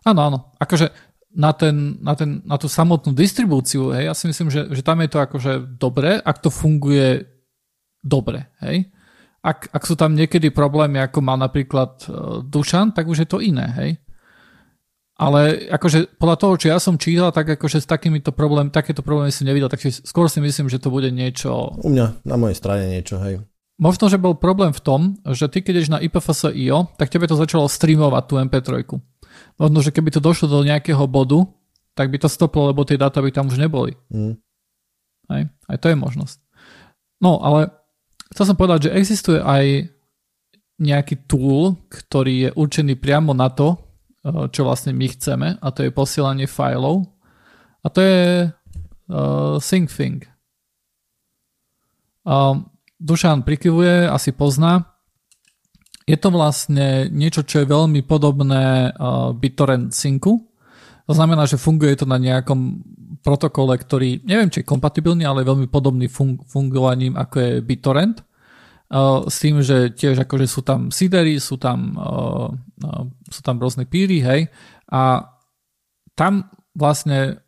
Áno, áno. Akože na, ten, na, ten, na tú samotnú distribúciu, hej, ja si myslím, že, že tam je to akože dobre, ak to funguje dobre, hej. Ak, ak sú tam niekedy problémy, ako mal napríklad uh, Dušan, tak už je to iné, hej. Ale akože podľa toho, čo ja som čítal, tak akože s takýmito problémy, takéto problémy som nevidel, takže skôr si myslím, že to bude niečo... U mňa, na mojej strane niečo, hej. Možno, že bol problém v tom, že ty keď ideš na IPFS.io, tak tebe to začalo streamovať tú MP3. Možno, že keby to došlo do nejakého bodu, tak by to stoplo, lebo tie dáta by tam už neboli. Mm. Hej? Aj to je možnosť. No, ale chcel som povedať, že existuje aj nejaký tool, ktorý je určený priamo na to, eh, čo vlastne my chceme, a to je posielanie fajlov. A to je uh, SyncThing. Um, Dušan prikyvuje, asi pozná. Je to vlastne niečo, čo je veľmi podobné uh, BitTorrent syncu. To znamená, že funguje to na nejakom protokole, ktorý neviem, či je kompatibilný, ale veľmi podobný fun- fungovaním ako je BitTorrent. S tým, že tiež akože sú tam seedery, sú tam, uh, uh, sú tam rôzne píry, hej. A tam vlastne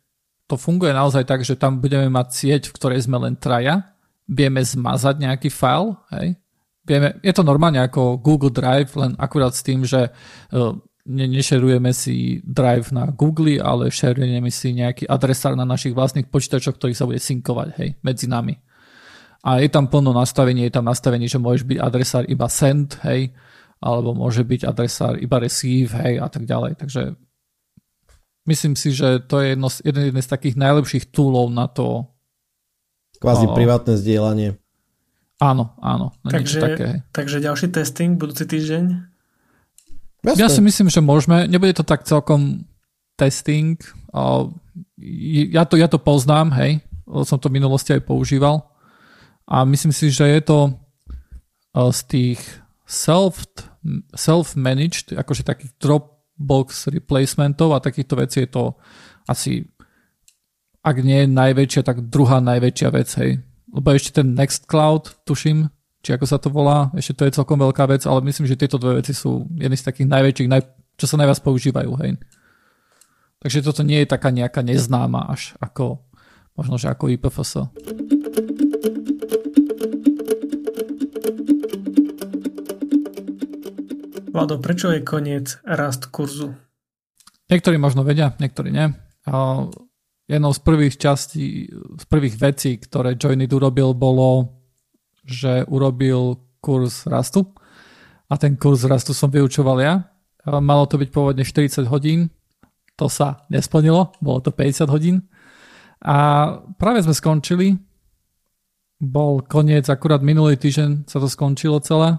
to funguje naozaj tak, že tam budeme mať sieť, v ktorej sme len traja vieme zmazať nejaký file, hej. Vieme, je to normálne ako Google Drive, len akurát s tým, že uh, ne, nešerujeme si Drive na Google, ale šerujeme si nejaký adresár na našich vlastných počítačoch, ktorý sa bude synkovať, hej, medzi nami. A je tam plno nastavenie, je tam nastavenie, že môžeš byť adresár iba send, hej, alebo môže byť adresár iba receive, hej, a tak ďalej. Takže myslím si, že to je jedno, jeden, jeden z takých najlepších toolov na to, Kvázi o... privátne zdieľanie. Áno, áno. Takže, také. takže ďalší testing budúci týždeň? Jasne. Ja si myslím, že môžeme. Nebude to tak celkom testing. Ja to, ja to poznám, hej. Som to v minulosti aj používal. A myslím si, že je to z tých self, self-managed, akože takých Dropbox replacementov a takýchto vecí je to asi ak nie najväčšia, tak druhá najväčšia vec, hej. Lebo ešte ten Nextcloud, tuším, či ako sa to volá, ešte to je celkom veľká vec, ale myslím, že tieto dve veci sú jedny z takých najväčších, naj, čo sa najviac používajú, hej. Takže toto nie je taká nejaká neznáma až ako, možno, že ako IPFS. Vlado, prečo je koniec rast kurzu? Niektorí možno vedia, niektorí nie jednou z prvých častí, z prvých vecí, ktoré Joinit urobil, bolo, že urobil kurz rastu. A ten kurz rastu som vyučoval ja. Malo to byť pôvodne 40 hodín. To sa nesplnilo, bolo to 50 hodín. A práve sme skončili. Bol koniec, akurát minulý týždeň sa to skončilo celé.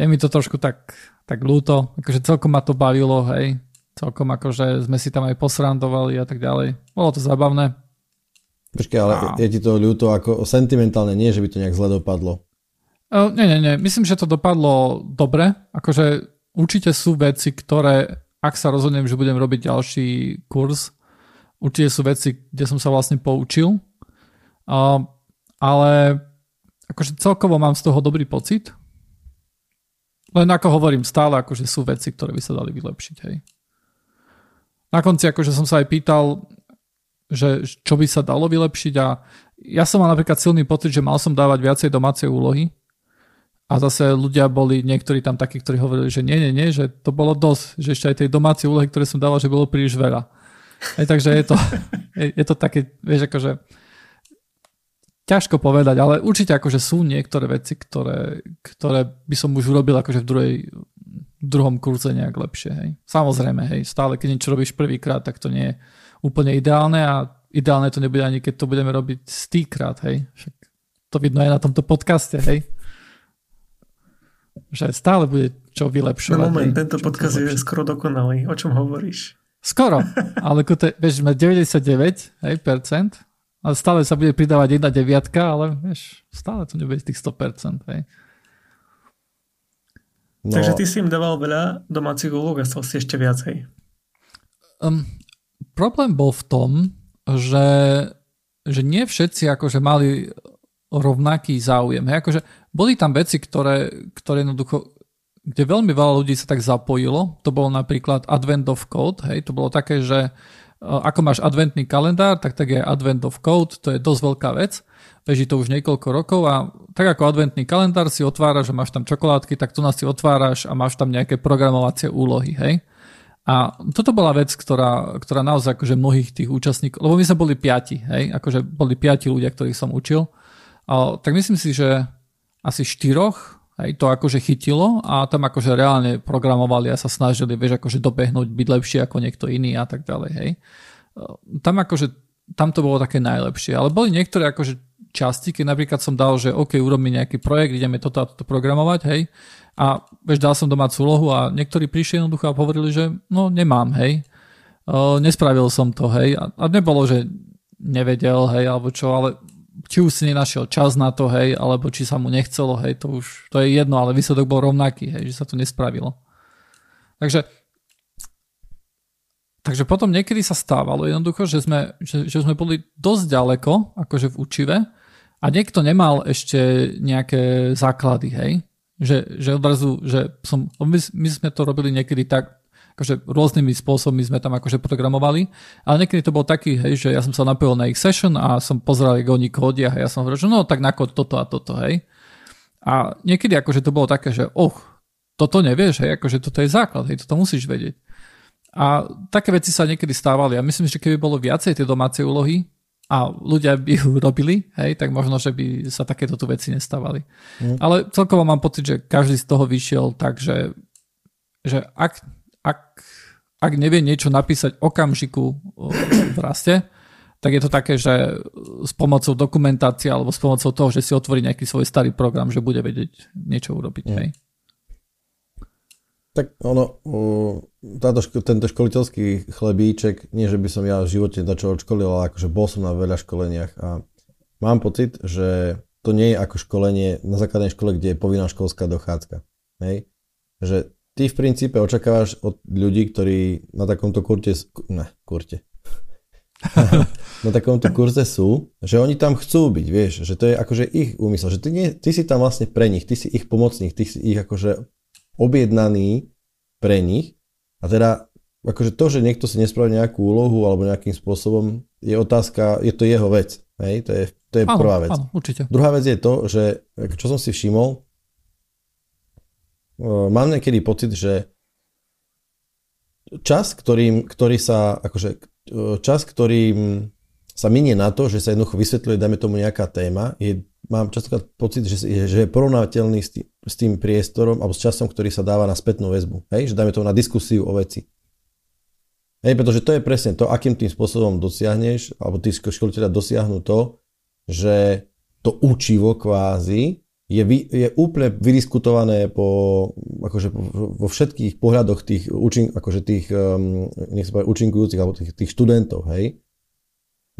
Je mi to trošku tak, tak ľúto, akože celkom ma to bavilo, hej celkom akože sme si tam aj posrandovali a tak ďalej. Bolo to zábavné. Počkej, ale a... je ti to ľúto ako sentimentálne, nie, že by to nejak zle dopadlo. Uh, nie, nie, nie. Myslím, že to dopadlo dobre. Akože určite sú veci, ktoré, ak sa rozhodnem, že budem robiť ďalší kurz, určite sú veci, kde som sa vlastne poučil. Uh, ale akože celkovo mám z toho dobrý pocit. Len ako hovorím, stále akože sú veci, ktoré by sa dali vylepšiť. Hej na konci akože som sa aj pýtal, že čo by sa dalo vylepšiť a ja som mal napríklad silný pocit, že mal som dávať viacej domácej úlohy a zase ľudia boli, niektorí tam takí, ktorí hovorili, že nie, nie, nie, že to bolo dosť, že ešte aj tej domácej úlohy, ktoré som dával, že bolo príliš veľa. Aj, takže je to, je, je to také, vieš, akože ťažko povedať, ale určite akože sú niektoré veci, ktoré, ktoré by som už urobil akože v druhej, v druhom kurze nejak lepšie. Hej. Samozrejme, hej, stále keď niečo robíš prvýkrát, tak to nie je úplne ideálne a ideálne to nebude ani keď to budeme robiť stýkrát, hej. Však to vidno aj na tomto podcaste, hej. Že stále bude čo vylepšovať. No moment, hej, tento podcast je skoro dokonalý. O čom hovoríš? Skoro, ale kute, vieš, sme 99 hej, percent, ale stále sa bude pridávať jedna deviatka, ale vieš, stále to nebude tých 100%. Hej. No. Takže ty si im dával veľa domácich úloh a stal si ešte viacej. Um, problém bol v tom, že, že nie všetci akože mali rovnaký záujem. Hej, akože boli tam veci, ktoré, ktoré jednoducho, kde veľmi veľa ľudí sa tak zapojilo. To bolo napríklad Advent of Code. Hej, to bolo také, že ako máš adventný kalendár, tak tak je Advent of Code, to je dosť veľká vec. Beží to už niekoľko rokov a tak ako adventný kalendár si otváraš a máš tam čokoládky, tak tu nás si otváraš a máš tam nejaké programovacie úlohy, hej. A toto bola vec, ktorá, ktorá naozaj akože mnohých tých účastníkov, lebo my sme boli piati, hej, akože boli piati ľudia, ktorých som učil, a, tak myslím si, že asi štyroch hej, to akože chytilo a tam akože reálne programovali a sa snažili, vieš, akože dobehnúť, byť lepšie ako niekto iný a tak ďalej, hej. Tam akože, tam to bolo také najlepšie, ale boli niektoré akože časti, keď napríklad som dal, že OK, urobím nejaký projekt, ideme toto a toto programovať, hej, a vieš, dal som domácu úlohu a niektorí prišli jednoducho a hovorili, že no nemám, hej, uh, nespravil som to, hej, a, a nebolo, že nevedel, hej, alebo čo, ale či už si nenašiel čas na to, hej, alebo či sa mu nechcelo, hej, to už, to je jedno, ale výsledok bol rovnaký, hej, že sa to nespravilo. Takže Takže potom niekedy sa stávalo jednoducho, že sme, že, že sme boli dosť ďaleko, akože v učive, a niekto nemal ešte nejaké základy, hej. Že, že odrazu, že som, my, my sme to robili niekedy tak, akože rôznymi spôsobmi sme tam akože programovali, ale niekedy to bol taký, hej, že ja som sa napojil na ich session a som pozeral, ako oni kódia a ja som hovoril, že no tak nakod toto a toto, hej. A niekedy akože to bolo také, že oh, toto nevieš, hej, akože toto je základ, hej, toto musíš vedieť. A také veci sa niekedy stávali a myslím, že keby bolo viacej tie domáce úlohy, a ľudia by ju robili, hej, tak možno, že by sa takéto tu veci nestávali. Mm. Ale celkovo mám pocit, že každý z toho vyšiel tak, že, že ak ak, ak nevie niečo napísať okamžiku v raste, tak je to také, že s pomocou dokumentácie alebo s pomocou toho, že si otvorí nejaký svoj starý program, že bude vedieť niečo urobiť. Mm. Hej. Tak ono, táto, tento školiteľský chlebíček, nie že by som ja v živote začal odškolil, ale akože bol som na veľa školeniach a mám pocit, že to nie je ako školenie na základnej škole, kde je povinná školská dochádzka. Hej? Že ty v princípe očakávaš od ľudí, ktorí na takomto kurte, ne, kurte, na takomto kurze sú, že oni tam chcú byť, vieš, že to je akože ich úmysel, že ty, nie, ty si tam vlastne pre nich, ty si ich pomocník, ty si ich akože objednaný pre nich a teda akože to, že niekto si nespraví nejakú úlohu alebo nejakým spôsobom je otázka, je to jeho vec, hej, to je, to je áno, prvá vec. Áno, určite. Druhá vec je to, že čo som si všimol, mám niekedy pocit, že čas, ktorým, ktorý sa, akože, čas, ktorým sa minie na to, že sa jednoducho vysvetľuje, dajme tomu nejaká téma, je, mám častokrát pocit, že, že je porovnateľný s tým, s tým priestorom alebo s časom, ktorý sa dáva na spätnú väzbu. Hej? Že dajme tomu na diskusiu o veci. Hej, pretože to je presne to, akým tým spôsobom dosiahneš, alebo tí školiteľa dosiahnu to, že to učivo kvázi je, vy, je úplne vydiskutované po, akože vo všetkých pohľadoch tých, učin, akože tých um, nech sa povie, účinkujúcich alebo tých, tých študentov, hej.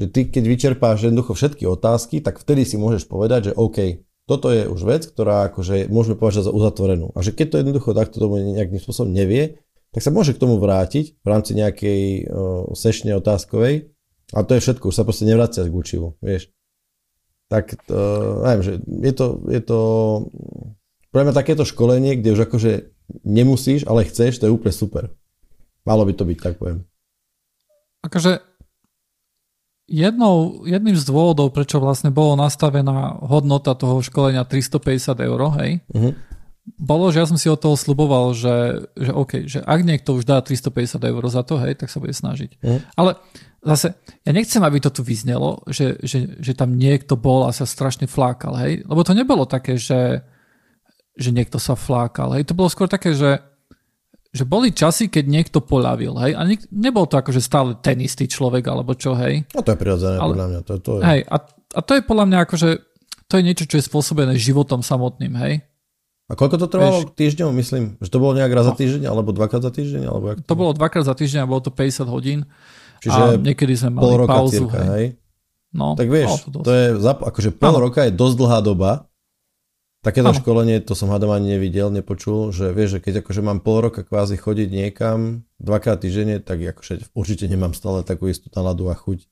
Že ty, keď vyčerpáš jednoducho všetky otázky, tak vtedy si môžeš povedať, že OK, toto je už vec, ktorá akože môžeme považovať za uzatvorenú. A že keď to jednoducho takto tomu nejakým spôsobom nevie, tak sa môže k tomu vrátiť v rámci nejakej uh, sešne otázkovej a to je všetko, už sa proste nevracia k učivu, vieš tak to, neviem, že je to, je to pre mňa takéto školenie, kde už akože nemusíš, ale chceš, to je úplne super. Malo by to byť, tak poviem. Akože jednou, jedným z dôvodov, prečo vlastne bolo nastavená hodnota toho školenia 350 eur, hej, uh-huh. bolo, že ja som si od toho sluboval, že, že OK, že ak niekto už dá 350 eur za to, hej, tak sa bude snažiť. Uh-huh. Ale zase, ja nechcem, aby to tu vyznelo, že, že, že tam niekto bol a sa strašne flákal, hej? Lebo to nebolo také, že, že niekto sa flákal, hej? To bolo skôr také, že, že boli časy, keď niekto poľavil, hej? A nik, nebol to akože stále ten istý človek, alebo čo, hej? No to je prirodzené, Ale, podľa mňa. To, to je... Hej, a, a to je podľa mňa akože, to je niečo, čo je spôsobené životom samotným, hej? A koľko to trvalo Vieš, týždňov, myslím? Že to bolo nejak raz no. za týždeň, alebo dvakrát za týždeň? Alebo jak to... to bolo dvakrát za týždeň a bolo to 50 hodín. Čiže a niekedy sme mali pol roka pauzu. Cirka, hej. hej? No, tak vieš, to, to je, akože pol ano. roka je dosť dlhá doba. Takéto ano. školenie, to som hádam ani nevidel, nepočul, že vieš, že keď akože mám pol roka kvázi chodiť niekam, dvakrát týždenne, tak akože určite nemám stále takú istú náladu a chuť.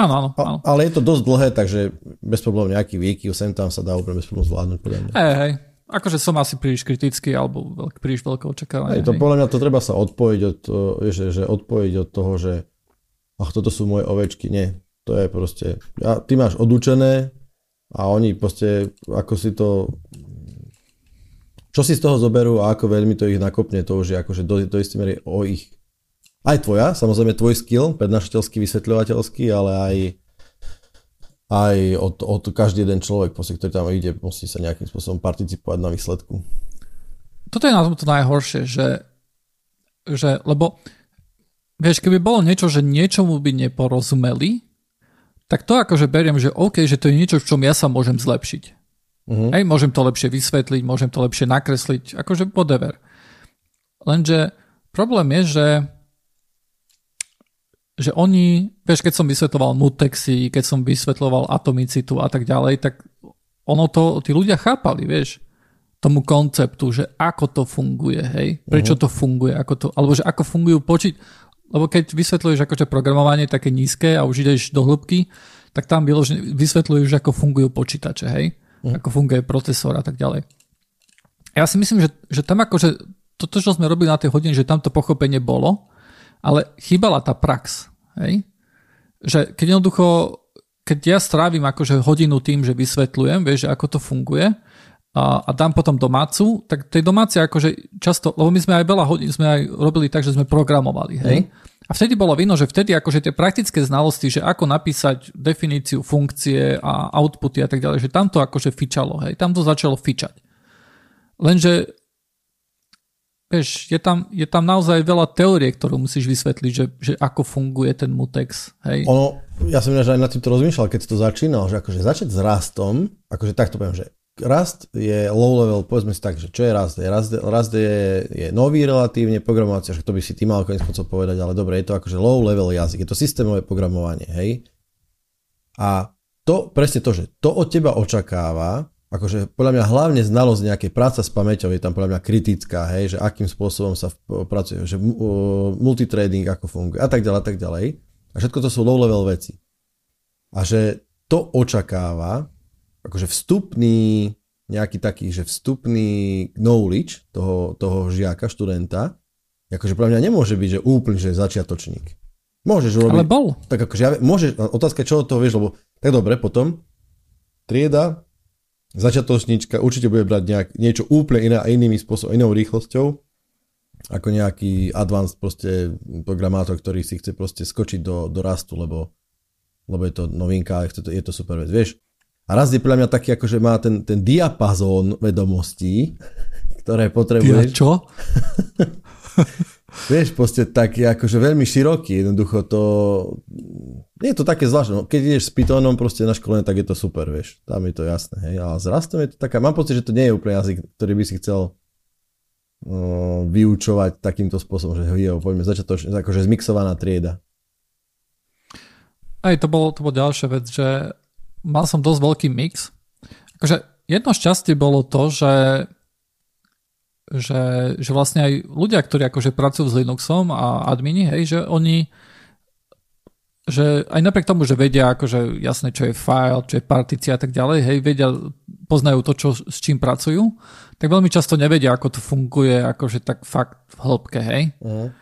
Áno, áno, áno. Ale je to dosť dlhé, takže bez problémov nejaký výkyv, sem tam sa dá úplne bez problémov zvládnuť podľa mňa. Hej, hej. Akože som asi príliš kritický alebo veľk, príliš veľké očakávanie. Hej, to podľa mňa to treba sa odpojiť od, že, že odpojiť od toho, že ach, toto sú moje ovečky. Nie, to je proste, ja, ty máš odučené a oni proste, ako si to čo si z toho zoberú a ako veľmi to ich nakopne, to už je akože do, do istej miery o ich aj tvoja, samozrejme tvoj skill, prednášateľský, vysvetľovateľský, ale aj aj od, od každý jeden človek, ktorý tam ide, musí sa nejakým spôsobom participovať na výsledku. Toto je na tom to najhoršie, že, že lebo vieš, keby bolo niečo, že niečomu by neporozumeli, tak to akože beriem, že OK, že to je niečo, v čom ja sa môžem zlepšiť. Uh-huh. Hej, môžem to lepšie vysvetliť, môžem to lepšie nakresliť, akože whatever. Lenže problém je, že že oni, vieš, keď som vysvetloval mutexy, keď som vysvetloval atomicitu a tak ďalej, tak ono to, tí ľudia chápali, vieš, tomu konceptu, že ako to funguje, hej, prečo uh-huh. to funguje, ako to, alebo že ako fungujú počít, lebo keď vysvetľuješ akože programovanie také nízke a už ideš do hĺbky, tak tam vysvetľuješ, ako fungujú počítače, hej, uh-huh. ako funguje procesor a tak ďalej. Ja si myslím, že, že tam akože toto, čo sme robili na tej hodine, že tam to pochopenie bolo, ale chýbala tá prax. Hej? Že keď jednoducho, keď ja strávim akože hodinu tým, že vysvetľujem, vieš, že ako to funguje a, a dám potom domácu, tak tej domácej akože často, lebo my sme aj veľa hodín sme aj robili tak, že sme programovali, hej. Mm. A vtedy bolo vino, že vtedy akože tie praktické znalosti, že ako napísať definíciu funkcie a outputy a tak ďalej, že tam to akože fičalo, hej, tam to začalo fičať. Lenže vieš, je tam, je tam naozaj veľa teórie, ktorú musíš vysvetliť, že, že ako funguje ten mutex. Hej? Ono, ja som aj nad týmto rozmýšľal, keď si to začínal, že akože začať s rastom, akože takto poviem, že rast je low level, povedzme si tak, že čo je rast? Rast, rast je, je nový relatívne programovacia, že to by si ty mal koniec chcel povedať, ale dobre, je to akože low level jazyk, je to systémové programovanie, hej? A to, presne to, že to od teba očakáva, akože podľa mňa hlavne znalosť nejakej práca s pamäťou je tam podľa mňa kritická, hej, že akým spôsobom sa pracuje, že multitrading ako funguje a tak ďalej, a tak ďalej. A všetko to sú low level veci. A že to očakáva, akože vstupný, nejaký taký, že vstupný knowledge toho, toho žiaka, študenta, akože pre mňa nemôže byť, že úplne, že začiatočník. Môžeš urobiť... Ale bol. Tak akože ja, môžeš, otázka, čo od toho vieš, lebo tak dobre, potom trieda, začiatočníčka určite bude brať nejak, niečo úplne iné a inými spôsobom, inou rýchlosťou ako nejaký advanced proste programátor, ktorý si chce proste skočiť do, do rastu, lebo, lebo je to novinka a je to, je to super vec, vieš. A raz je podľa mňa taký, akože má ten, ten diapazón vedomostí, ktoré potrebuješ. Dia čo? Vieš, proste taký akože veľmi široký, jednoducho to... Nie je to také zvláštne, no, keď ideš s Pythonom proste na školenie, tak je to super, vieš, tam je to jasné, hej, ale s Rastom je to taká, mám pocit, že to nie je úplne jazyk, ktorý by si chcel uh, vyučovať takýmto spôsobom, že jo, poďme začiatočne, akože zmixovaná trieda. Aj to bolo, to bolo ďalšia vec, že mal som dosť veľký mix. Akože jedno šťastie bolo to, že že, že vlastne aj ľudia, ktorí akože pracujú s Linuxom a admini, hej, že oni že aj napriek tomu, že vedia akože jasné, čo je file, čo je partícia a tak ďalej, hej, vedia, poznajú to, čo, s čím pracujú, tak veľmi často nevedia, ako to funguje, akože tak fakt v hĺbke, hej. Uh-huh.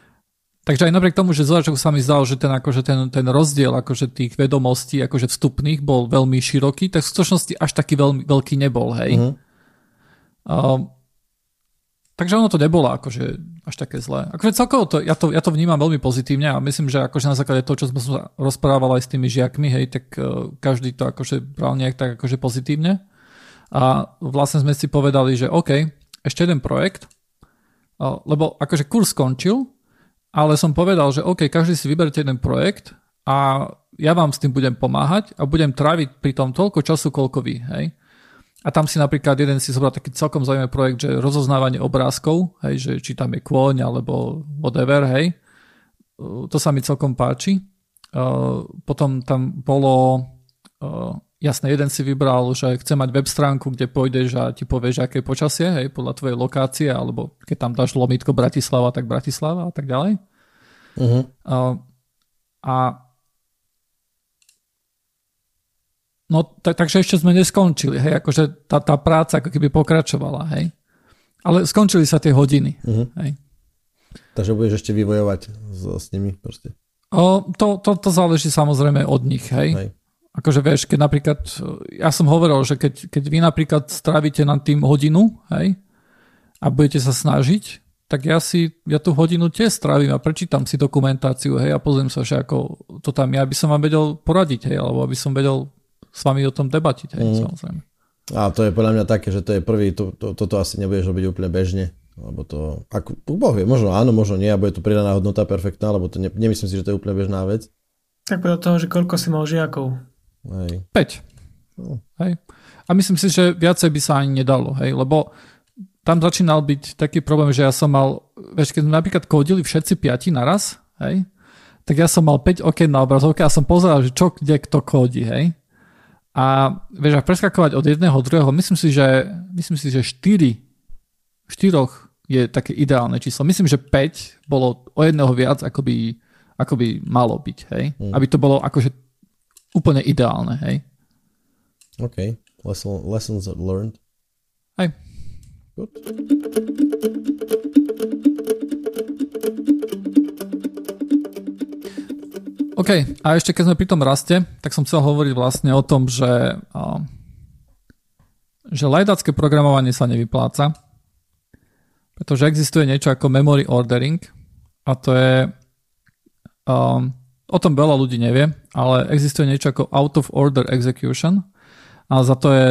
Takže aj napriek tomu, že z sa mi zdal, že ten, akože ten, ten rozdiel akože tých vedomostí akože vstupných bol veľmi široký, tak v skutočnosti až taký veľmi, veľký nebol, hej. Uh-huh. Um, Takže ono to nebolo akože až také zlé. Akože celkovo to, ja to, ja to vnímam veľmi pozitívne a myslím, že akože na základe toho, čo sme sa rozprávali aj s tými žiakmi, hej, tak uh, každý to akože bral nejak tak akože pozitívne. A vlastne sme si povedali, že OK, ešte jeden projekt, uh, lebo akože kurz skončil, ale som povedal, že OK, každý si vyberte jeden projekt a ja vám s tým budem pomáhať a budem tráviť pri tom toľko času, koľko vy, hej. A tam si napríklad jeden si zobral taký celkom zaujímavý projekt, že rozoznávanie obrázkov, hej, že či tam je kôň alebo whatever, hej. To sa mi celkom páči. Potom tam bolo, jasne, jeden si vybral, že chce mať web stránku, kde pôjdeš a ti povieš, aké počasie, hej, podľa tvojej lokácie, alebo keď tam dáš lomitko Bratislava, tak Bratislava a tak ďalej. Uh-huh. A No, tak, takže ešte sme neskončili, hej, akože tá, tá práca ako keby pokračovala, hej. Ale skončili sa tie hodiny, uh-huh. hej. Takže budeš ešte vyvojovať s, s nimi proste. O, to, to, to záleží samozrejme od nich, hej. hej. Akože vieš, keď napríklad, ja som hovoril, že keď, keď vy napríklad strávite nad tým hodinu, hej, a budete sa snažiť, tak ja si, ja tú hodinu tiež strávim a prečítam si dokumentáciu, hej, a pozriem sa, že ako to tam ja by som vám vedel poradiť, hej, alebo aby som vedel s vami o tom debatiť, hej, mm. samozrejme. A to je podľa mňa také, že to je prvý, to, to, toto asi nebudeš robiť úplne bežne, lebo to, ako, boh vie, možno áno, možno nie, a bude to pridaná hodnota perfektná, lebo to ne, nemyslím si, že to je úplne bežná vec. Tak podľa toho, že koľko si mal žiakov. Hej. 5. No. Hej. A myslím si, že viacej by sa ani nedalo, hej, lebo tam začínal byť taký problém, že ja som mal, vieš, keď sme napríklad kodili všetci piati naraz, hej, tak ja som mal 5 okien na obrazovke a som pozeral, že čo kde kto kodí, hej. A vieš, a preskakovať od jedného druhého, myslím si, že, myslím si, že 4, 4 je také ideálne číslo. Myslím, že 5 bolo o jedného viac, ako by, ako by malo byť, hej. Mm. Aby to bolo akože úplne ideálne, hej. OK. Lesson, lessons learned. Hej. Gut. OK, a ešte keď sme pri tom raste, tak som chcel hovoriť vlastne o tom, že, že lajdacké programovanie sa nevypláca, pretože existuje niečo ako memory ordering a to je, um, o tom veľa ľudí nevie, ale existuje niečo ako out of order execution a za to je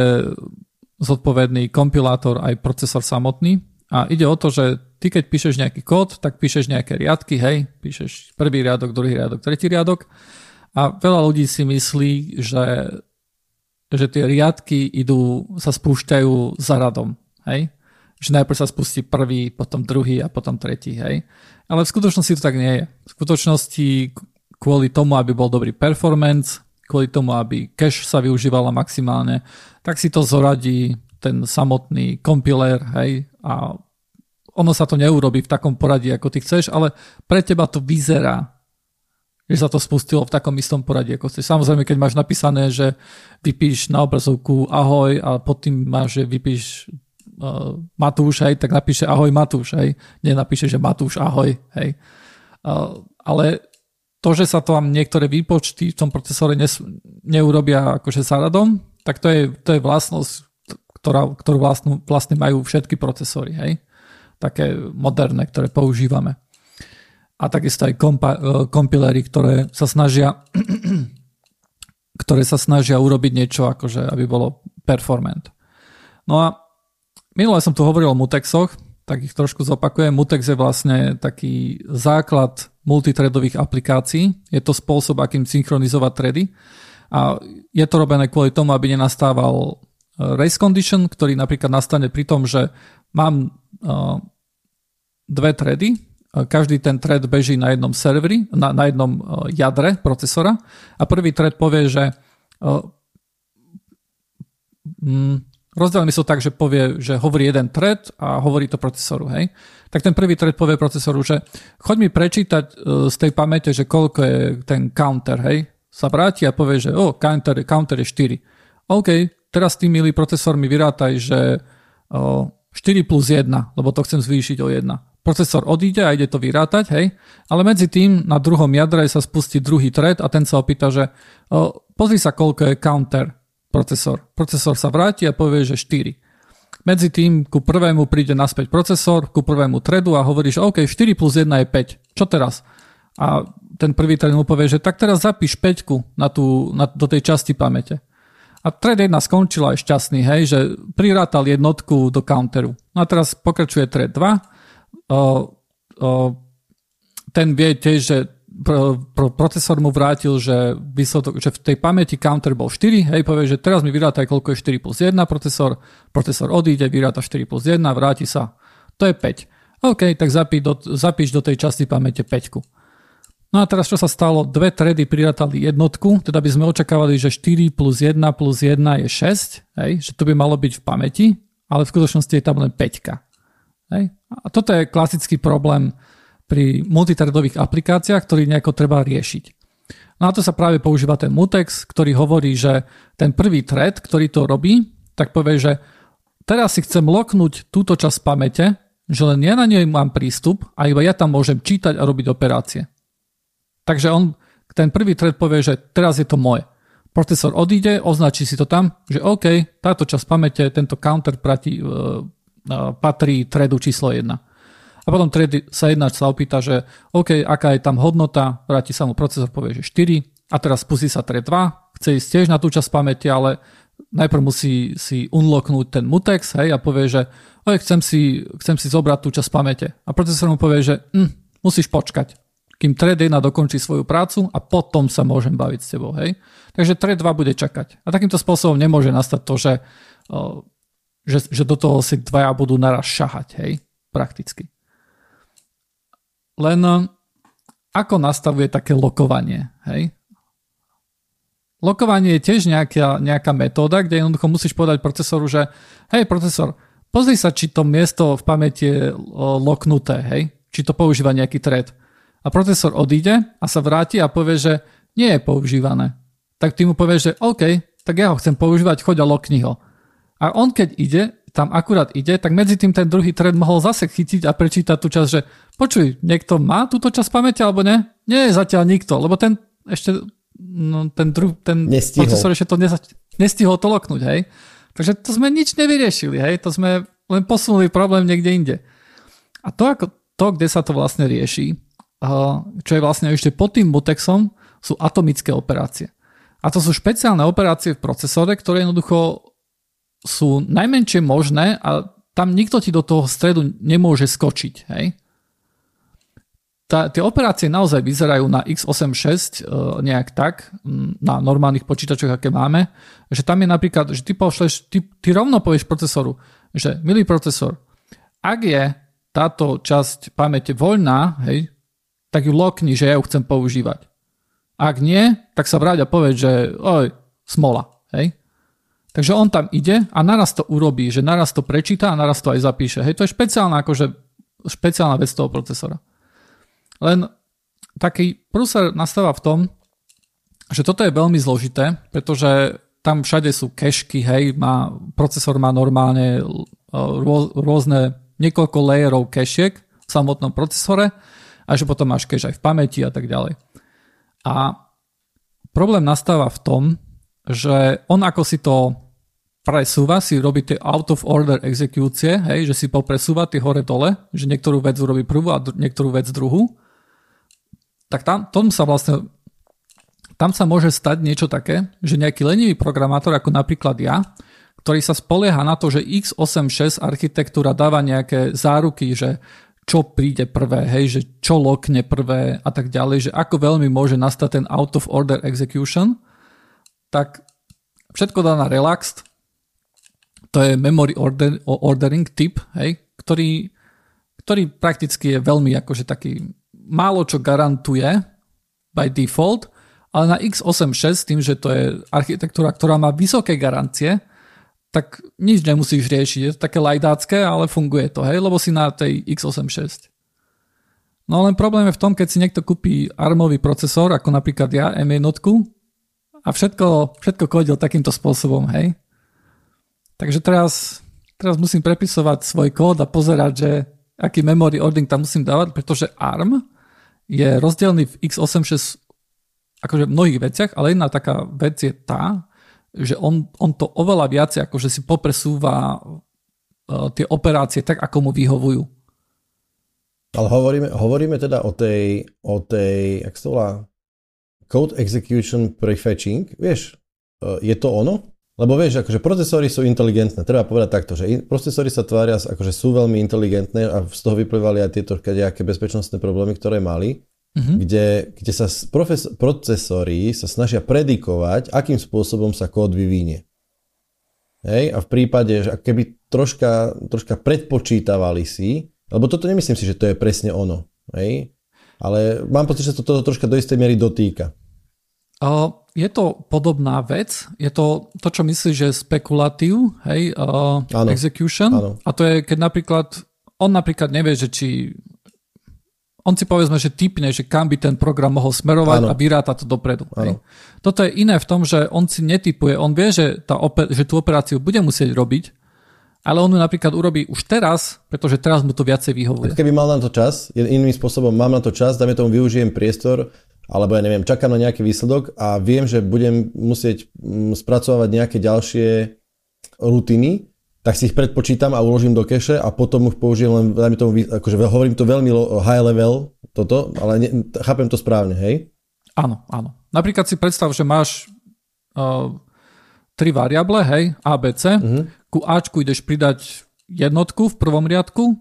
zodpovedný kompilátor aj procesor samotný. A ide o to, že ty keď píšeš nejaký kód, tak píšeš nejaké riadky, hej, píšeš prvý riadok, druhý riadok, tretí riadok a veľa ľudí si myslí, že, že tie riadky idú, sa spúšťajú za radom, hej. Že najprv sa spustí prvý, potom druhý a potom tretí, hej. Ale v skutočnosti to tak nie je. V skutočnosti kvôli tomu, aby bol dobrý performance, kvôli tomu, aby cache sa využívala maximálne, tak si to zoradí ten samotný kompiler, hej, a ono sa to neurobí v takom poradí, ako ty chceš, ale pre teba to vyzerá, že sa to spustilo v takom istom poradí, ako chceš. Samozrejme, keď máš napísané, že vypíš na obrazovku ahoj a pod tým máš, že vypíš uh, Matúš, hej, tak napíše ahoj Matúš, hej. Nenapíše, že Matúš ahoj, hej. Uh, ale to, že sa tam niektoré výpočty v tom procesore nes, neurobia akože radom, tak to je, to je vlastnosť, ktorá, ktorú vlastnú, vlastne majú všetky procesory, hej? Také moderné, ktoré používame. A takisto aj kompa, e, kompilery, ktoré sa snažia ktoré sa snažia urobiť niečo, akože, aby bolo performant. No a minule som tu hovoril o mutexoch, tak ich trošku zopakujem. Mutex je vlastne taký základ multitredových aplikácií. Je to spôsob, akým synchronizovať tredy. A je to robené kvôli tomu, aby nenastával e, race condition, ktorý napríklad nastane pri tom, že mám uh, dve tredy, každý ten thread beží na jednom serveri, na, na jednom jadre procesora a prvý thread povie, že mm, Rozdelíme sa tak, že povie, že hovorí jeden thread a hovorí to procesoru, hej. Tak ten prvý thread povie procesoru, že choď mi prečítať e, z tej pamäte, že koľko je ten counter, hej. Sa vráti a povie, že oh, counter, counter je 4. OK, teraz ty, milý procesor, mi vyrátaj, že oh, 4 plus 1, lebo to chcem zvýšiť o 1. Procesor odíde a ide to vyrátať, hej, ale medzi tým na druhom jadre sa spustí druhý thread a ten sa opýta, že oh, pozri sa, koľko je counter procesor. Procesor sa vráti a povie, že 4. Medzi tým ku prvému príde naspäť procesor, ku prvému threadu a hovorí, že OK, 4 plus 1 je 5. Čo teraz? A ten prvý thread mu povie, že tak teraz zapíš 5 na na, do tej časti pamäte. A thread 1 skončila aj šťastný, hej, že prirátal jednotku do counteru. No a teraz pokračuje thread 2. O, o, ten vie tiež, že pro, pro, procesor mu vrátil, že, výsledok, že v tej pamäti counter bol 4, hej, povie, že teraz mi vyrátaj, koľko je 4 plus 1 procesor, procesor odíde, vyráta 4 plus 1, vráti sa, to je 5. OK, tak zapí do, zapíš do tej časti pamäte 5. No a teraz čo sa stalo? Dve tredy prirátali jednotku, teda by sme očakávali, že 4 plus 1 plus 1 je 6, hej, že to by malo byť v pamäti, ale v skutočnosti je tam len 5. Hej. A toto je klasický problém pri multitredových aplikáciách, ktorý nejako treba riešiť. Na to sa práve používa ten mutex, ktorý hovorí, že ten prvý thread, ktorý to robí, tak povie, že teraz si chcem loknúť túto časť pamäte, že len ja na nej mám prístup a iba ja tam môžem čítať a robiť operácie. Takže on, ten prvý thread povie, že teraz je to moje. Procesor odíde, označí si to tam, že OK, táto časť pamäte, tento counter prati, uh, patrí threadu číslo 1. A potom thread sa jednáč sa opýta, že OK, aká je tam hodnota, vráti sa mu procesor, povie, že 4 a teraz spustí sa thread 2, chce ísť tiež na tú časť pamäte, ale najprv musí si unlocknúť ten mutex hej, a povie, že oj, chcem, si, chcem si zobrať tú časť pamäte. A procesor mu povie, že hm, musíš počkať kým thread 1 dokončí svoju prácu a potom sa môžem baviť s tebou. Hej? Takže thread 2 bude čakať. A takýmto spôsobom nemôže nastať to, že, že, že do toho si dvaja budú naraz šahať. Hej? Prakticky. Len ako nastavuje také lokovanie? Hej? Lokovanie je tiež nejaká, nejaká metóda, kde jednoducho musíš povedať procesoru, že hej procesor, pozri sa, či to miesto v pamäti je loknuté, hej? či to používa nejaký thread a procesor odíde a sa vráti a povie, že nie je používané. Tak ty mu povieš, že OK, tak ja ho chcem používať, choď a lokni ho. A on keď ide, tam akurát ide, tak medzi tým ten druhý thread mohol zase chytiť a prečítať tú časť, že počuj, niekto má túto časť pamäte alebo nie? Nie je zatiaľ nikto, lebo ten ešte no, ten, druh, ten procesor ešte to neza, nestihol to loknúť, hej. Takže to sme nič nevyriešili, hej, to sme len posunuli problém niekde inde. A to, ako, to, kde sa to vlastne rieši, čo je vlastne ešte pod tým mutexom, sú atomické operácie. A to sú špeciálne operácie v procesore, ktoré jednoducho sú najmenšie možné a tam nikto ti do toho stredu nemôže skočiť. Hej? Tá, tie operácie naozaj vyzerajú na x86 e, nejak tak, na normálnych počítačoch, aké máme, že tam je napríklad, že ty, pošleš, ty, ty rovno povieš procesoru, že milý procesor, ak je táto časť pamäte voľná, hej, tak ju lokni, že ja ju chcem používať. Ak nie, tak sa vráť a povedz, že oj, smola. Hej? Takže on tam ide a naraz to urobí, že naraz to prečíta a naraz to aj zapíše. Hej, to je špeciálna, akože, špeciálna vec toho procesora. Len taký prúser nastáva v tom, že toto je veľmi zložité, pretože tam všade sú kešky, hej, má, procesor má normálne rôzne niekoľko layerov kešiek v samotnom procesore a že potom máš cache aj v pamäti a tak ďalej. A problém nastáva v tom, že on ako si to presúva, si robí tie out of order exekúcie, hej, že si popresúva tie hore dole, že niektorú vec urobí prvú a dru- niektorú vec druhú, tak tam, tom sa vlastne tam sa môže stať niečo také, že nejaký lenivý programátor, ako napríklad ja, ktorý sa spolieha na to, že x86 architektúra dáva nejaké záruky, že čo príde prvé, hej, že čo lokne prvé a tak ďalej, že ako veľmi môže nastať ten out of order execution, tak všetko dá na relaxed, to je memory order, ordering typ, hej, ktorý, ktorý prakticky je veľmi akože taký málo čo garantuje by default, ale na x86 tým, že to je architektúra, ktorá má vysoké garancie, tak nič nemusíš riešiť. Je to také lajdácké, ale funguje to, hej, lebo si na tej x86. No len problém je v tom, keď si niekto kúpi armový procesor, ako napríklad ja, M1, a všetko, všetko kodil takýmto spôsobom, hej. Takže teraz, teraz musím prepisovať svoj kód a pozerať, že aký memory ordering tam musím dávať, pretože ARM je rozdielný v x86 akože v mnohých veciach, ale jedna taká vec je tá, že on, on to oveľa viac akože si popresúva uh, tie operácie tak, ako mu vyhovujú. Ale hovoríme, hovoríme teda o tej, o tej, jak sa volá, code execution prefetching, vieš, uh, je to ono? Lebo vieš, akože procesory sú inteligentné, treba povedať takto, že procesory sa tvária, akože sú veľmi inteligentné a z toho vyplývali aj tieto nejaké bezpečnostné problémy, ktoré mali uh-huh. kde, kde sa profes- procesory sa snažia predikovať, akým spôsobom sa kód vyvinie. Hej? A v prípade, že keby troška, troška predpočítavali si, lebo toto nemyslím si, že to je presne ono, hej? ale mám pocit, že sa to, toto troška do istej miery dotýka. Je to podobná vec, je to to, čo myslíš, že spekulatív, hej, uh, áno, execution. Áno. A to je, keď napríklad, on napríklad nevie, že či on si povedzme, že typne, že kam by ten program mohol smerovať ano. a vyráta to dopredu. Hej. Toto je iné v tom, že on si netypuje, on vie, že, tá oper- že tú operáciu bude musieť robiť, ale on ju napríklad urobí už teraz, pretože teraz mu to viacej vyhovuje. Keby mal na to čas, iným spôsobom mám na to čas, dajme tomu využijem priestor, alebo ja neviem, čakám na nejaký výsledok a viem, že budem musieť mm, spracovať nejaké ďalšie rutiny, tak si ich predpočítam a uložím do keše a potom už použijem len, dajme tomu, akože hovorím to veľmi high level, toto, ale ne, chápem to správne, hej? Áno, áno. Napríklad si predstav, že máš uh, tri variable, hej, A, B, C. Uh-huh. Ku Ačku ideš pridať jednotku v prvom riadku,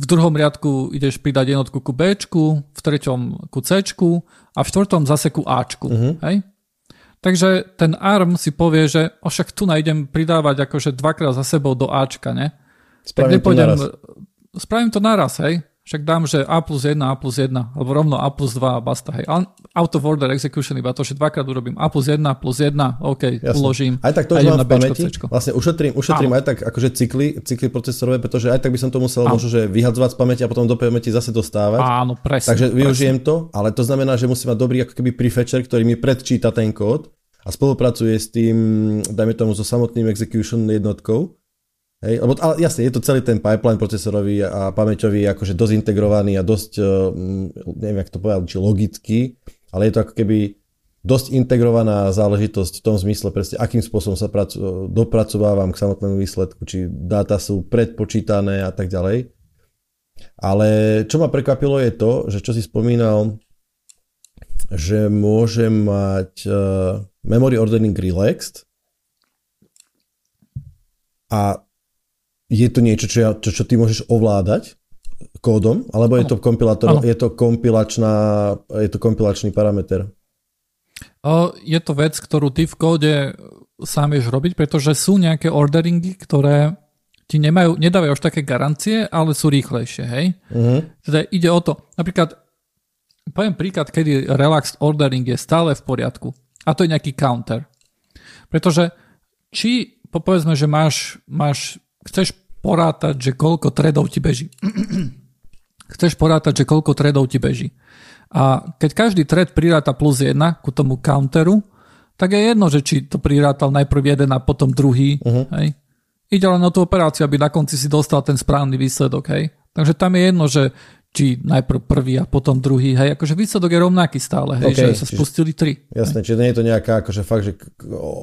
v druhom riadku ideš pridať jednotku ku Bčku, v treťom ku Cčku a v štvrtom zase ku Ačku. Uh-huh. Hej? Takže ten ARM si povie, že však tu najdem pridávať akože dvakrát za sebou do Ačka, ne? Spravím tak nepôjdem, to naraz. Spravím to naraz, hej? Však dám, že A plus 1, A plus 1, alebo rovno A plus 2 a basta, hej. Out of order execution, iba to, že dvakrát urobím A plus 1, plus 1, OK, Jasne. uložím. Aj tak to už mám v pamäti, vlastne ušetrím, ušetrím aj tak akože cykly, cykly procesorové, pretože aj tak by som to musel možno, že vyhadzovať z pamäti a potom do pamäti zase dostávať. Áno, presne. Takže využijem presne. to, ale to znamená, že musím mať dobrý ako keby prefetcher, ktorý mi predčíta ten kód a spolupracuje s tým, dajme tomu, so samotným execution jednotkou Hej, lebo, ale jasne, je to celý ten pipeline procesorový a pamäťový akože dosť integrovaný a dosť, mm, neviem, jak to povedal, či logický, ale je to ako keby dosť integrovaná záležitosť v tom zmysle presne, akým spôsobom sa pracu, dopracovávam k samotnému výsledku, či dáta sú predpočítané a tak ďalej. Ale čo ma prekvapilo je to, že čo si spomínal, že môžem mať uh, memory ordering relaxed a je to niečo, čo, ja, čo, čo ty môžeš ovládať kódom, alebo je to, kompilátor, je to kompilačná, je to kompilačný parameter? Je to vec, ktorú ty v kóde sám vieš robiť, pretože sú nejaké orderingy, ktoré ti nemajú, nedávajú až také garancie, ale sú rýchlejšie, hej? Uh-huh. Teda ide o to, napríklad, poviem príklad, kedy relaxed ordering je stále v poriadku. A to je nejaký counter. Pretože či, povedzme, že máš, máš chceš porátať, že koľko tredov ti beží. chceš porátať, že koľko tredov ti beží. A keď každý thread priráta plus 1 ku tomu counteru, tak je jedno, že či to prirátal najprv jeden a potom druhý. Uh-huh. Hej. Ide len o tú operáciu, aby na konci si dostal ten správny výsledok. Hej. Takže tam je jedno, že či najprv prvý a potom druhý, hej, akože výsledok je rovnaký stále, hej, okay, že sa spustili tri. Jasné, čiže nie je to nejaká akože fakt, že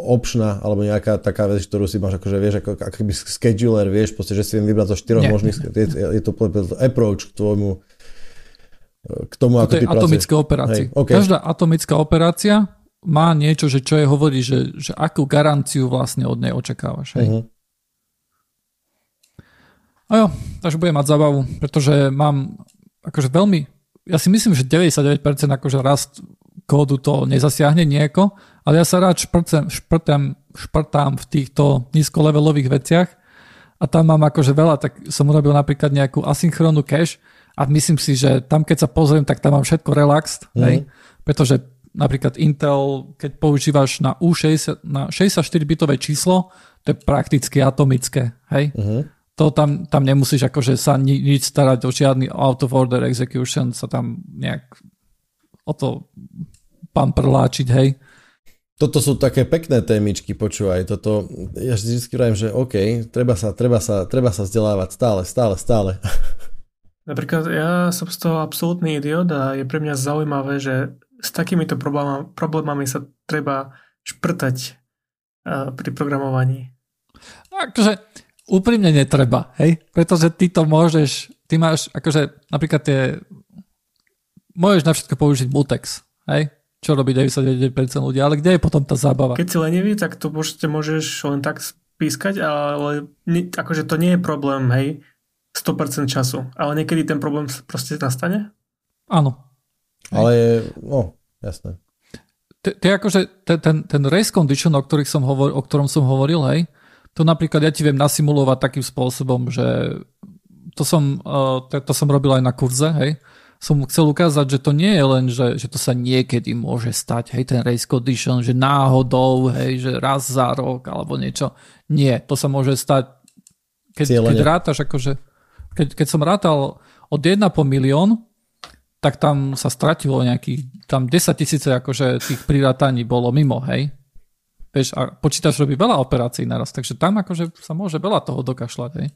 opšná, alebo nejaká taká vec, ktorú si máš akože vieš, ako, ako keby scheduler, vieš, proste, že si viem vybrať zo štyroch nie, možných, je, je to approach k tvojmu k tomu, ako to je atomické operácie. Hej, okay. Každá atomická operácia má niečo, že čo je hovorí, že, že akú garanciu vlastne od nej očakávaš. Hej. Uh-huh. A jo, takže budem mať zábavu, pretože mám akože veľmi, ja si myslím, že 99% akože rast kódu to nezasiahne nieko, ale ja sa rád šprtám, šprtám, šprtám v týchto nízkolevelových veciach a tam mám akože veľa, tak som urobil napríklad nejakú asynchrónnu cache a myslím si, že tam keď sa pozriem, tak tam mám všetko relaxed, mm. hej, pretože napríklad Intel, keď používaš na U60, na 64-bitové číslo, to je prakticky atomické, hej. Mm to tam, tam nemusíš akože sa ni, nič starať o žiadny out of order execution, sa tam nejak o to pamprláčiť, hej. Toto sú také pekné témičky, počúvaj, toto, ja vždy vravím, že OK, treba sa, treba sa, treba sa vzdelávať stále, stále, stále. Napríklad ja som z toho absolútny idiot a je pre mňa zaujímavé, že s takýmito problémami, problémami sa treba šprtať uh, pri programovaní. Akože úprimne netreba, hej? Pretože ty to môžeš, ty máš, akože napríklad tie, môžeš na všetko použiť mutex, hej? Čo robí 99% ľudí, ale kde je potom tá zábava? Keď si lenivý, tak to môžete, môžeš len tak spískať, ale akože to nie je problém, hej? 100% času. Ale niekedy ten problém proste nastane? Áno. Ale, no, jasné. Ty akože ten, ten, ten race condition, o, ktorých som hovor, o ktorom som hovoril, hej, to napríklad ja ti viem nasimulovať takým spôsobom, že to som, to, to som robil aj na kurze, hej. Som chcel ukázať, že to nie je len, že, že to sa niekedy môže stať, hej, ten race condition, že náhodou, hej, že raz za rok alebo niečo. Nie, to sa môže stať, keď, keď rátaš, akože, keď, keď som rátal od 1 po milión, tak tam sa stratilo nejakých, tam 10 tisíce akože tých prirátaní bolo mimo, hej. Vieš, a počítač robí veľa operácií naraz, takže tam akože sa môže veľa toho dokašľať, hej.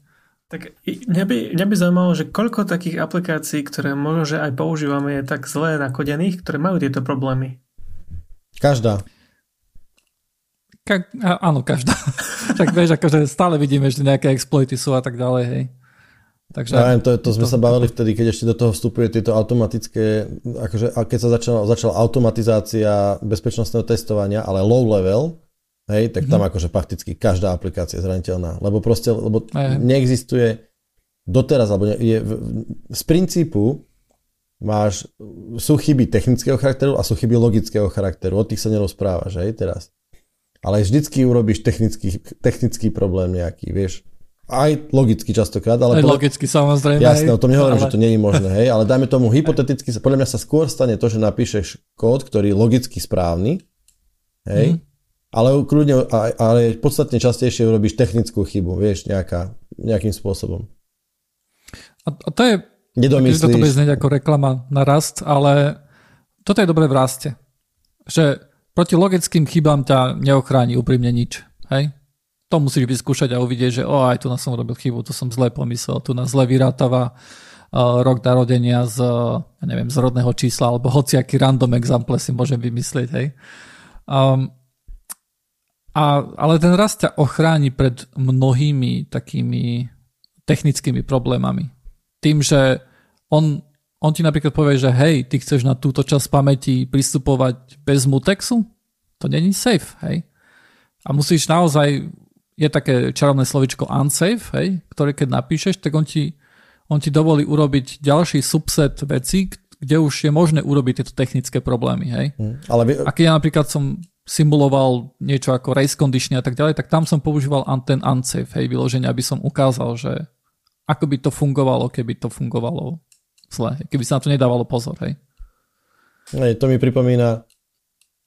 Tak mňa by, mňa by zaujímalo, že koľko takých aplikácií, ktoré možno, že aj používame, je tak zle nakodených, ktoré majú tieto problémy? Každá. Ka- áno, každá. tak vieš, akože stále vidíme, že nejaké exploity sú a tak ďalej, hej. Takže, ja neviem, to, to sme to, sa bavili vtedy, keď ešte do toho vstupuje tieto automatické, akože keď sa začala, začala automatizácia bezpečnostného testovania, ale low level, hej, tak tam mm-hmm. akože prakticky každá aplikácia je zraniteľná, lebo proste, lebo aj. neexistuje doteraz, alebo je, z princípu máš, sú chyby technického charakteru a sú chyby logického charakteru, od tých sa nerozprávaš, hej, teraz. Ale vždycky urobíš technický, technický problém nejaký, vieš aj logicky častokrát. Ale aj logicky samozrejme. Jasné, o tom nehovorím, ale... že to nie je možné, hej, ale dajme tomu hypoteticky, podľa mňa sa skôr stane to, že napíšeš kód, ktorý je logicky správny, hej, mm. Ale kľudne, ale podstatne častejšie urobíš technickú chybu, vieš, nejaká, nejakým spôsobom. A, a to je, Nedomyslíš. to bude znieť ako reklama na rast, ale toto je dobré v raste. Že proti logickým chybám ťa neochráni úprimne nič. Hej? to musíš vyskúšať a uvidieť, že o, aj tu nás som robil chybu, to som zle pomyslel, tu nás zle vyrátava uh, rok narodenia z, ja neviem, z rodného čísla, alebo hociaký random example si môžem vymyslieť, hej. Um, a, ale ten rast ťa ochráni pred mnohými takými technickými problémami. Tým, že on, on ti napríklad povie, že hej, ty chceš na túto časť pamäti pristupovať bez mutexu, to není safe, hej. A musíš naozaj je také čarovné slovičko unsafe, hej, ktoré keď napíšeš, tak on ti, on ti dovolí urobiť ďalší subset vecí, kde už je možné urobiť tieto technické problémy. Hej. Hmm, ale. A keď ja napríklad som simuloval niečo ako race condition a tak ďalej, tak tam som používal ten unsafe, hej, vyloženie, aby som ukázal, že ako by to fungovalo, keby to fungovalo zle, keby sa na to nedávalo pozor. Hej. Hej, to mi pripomína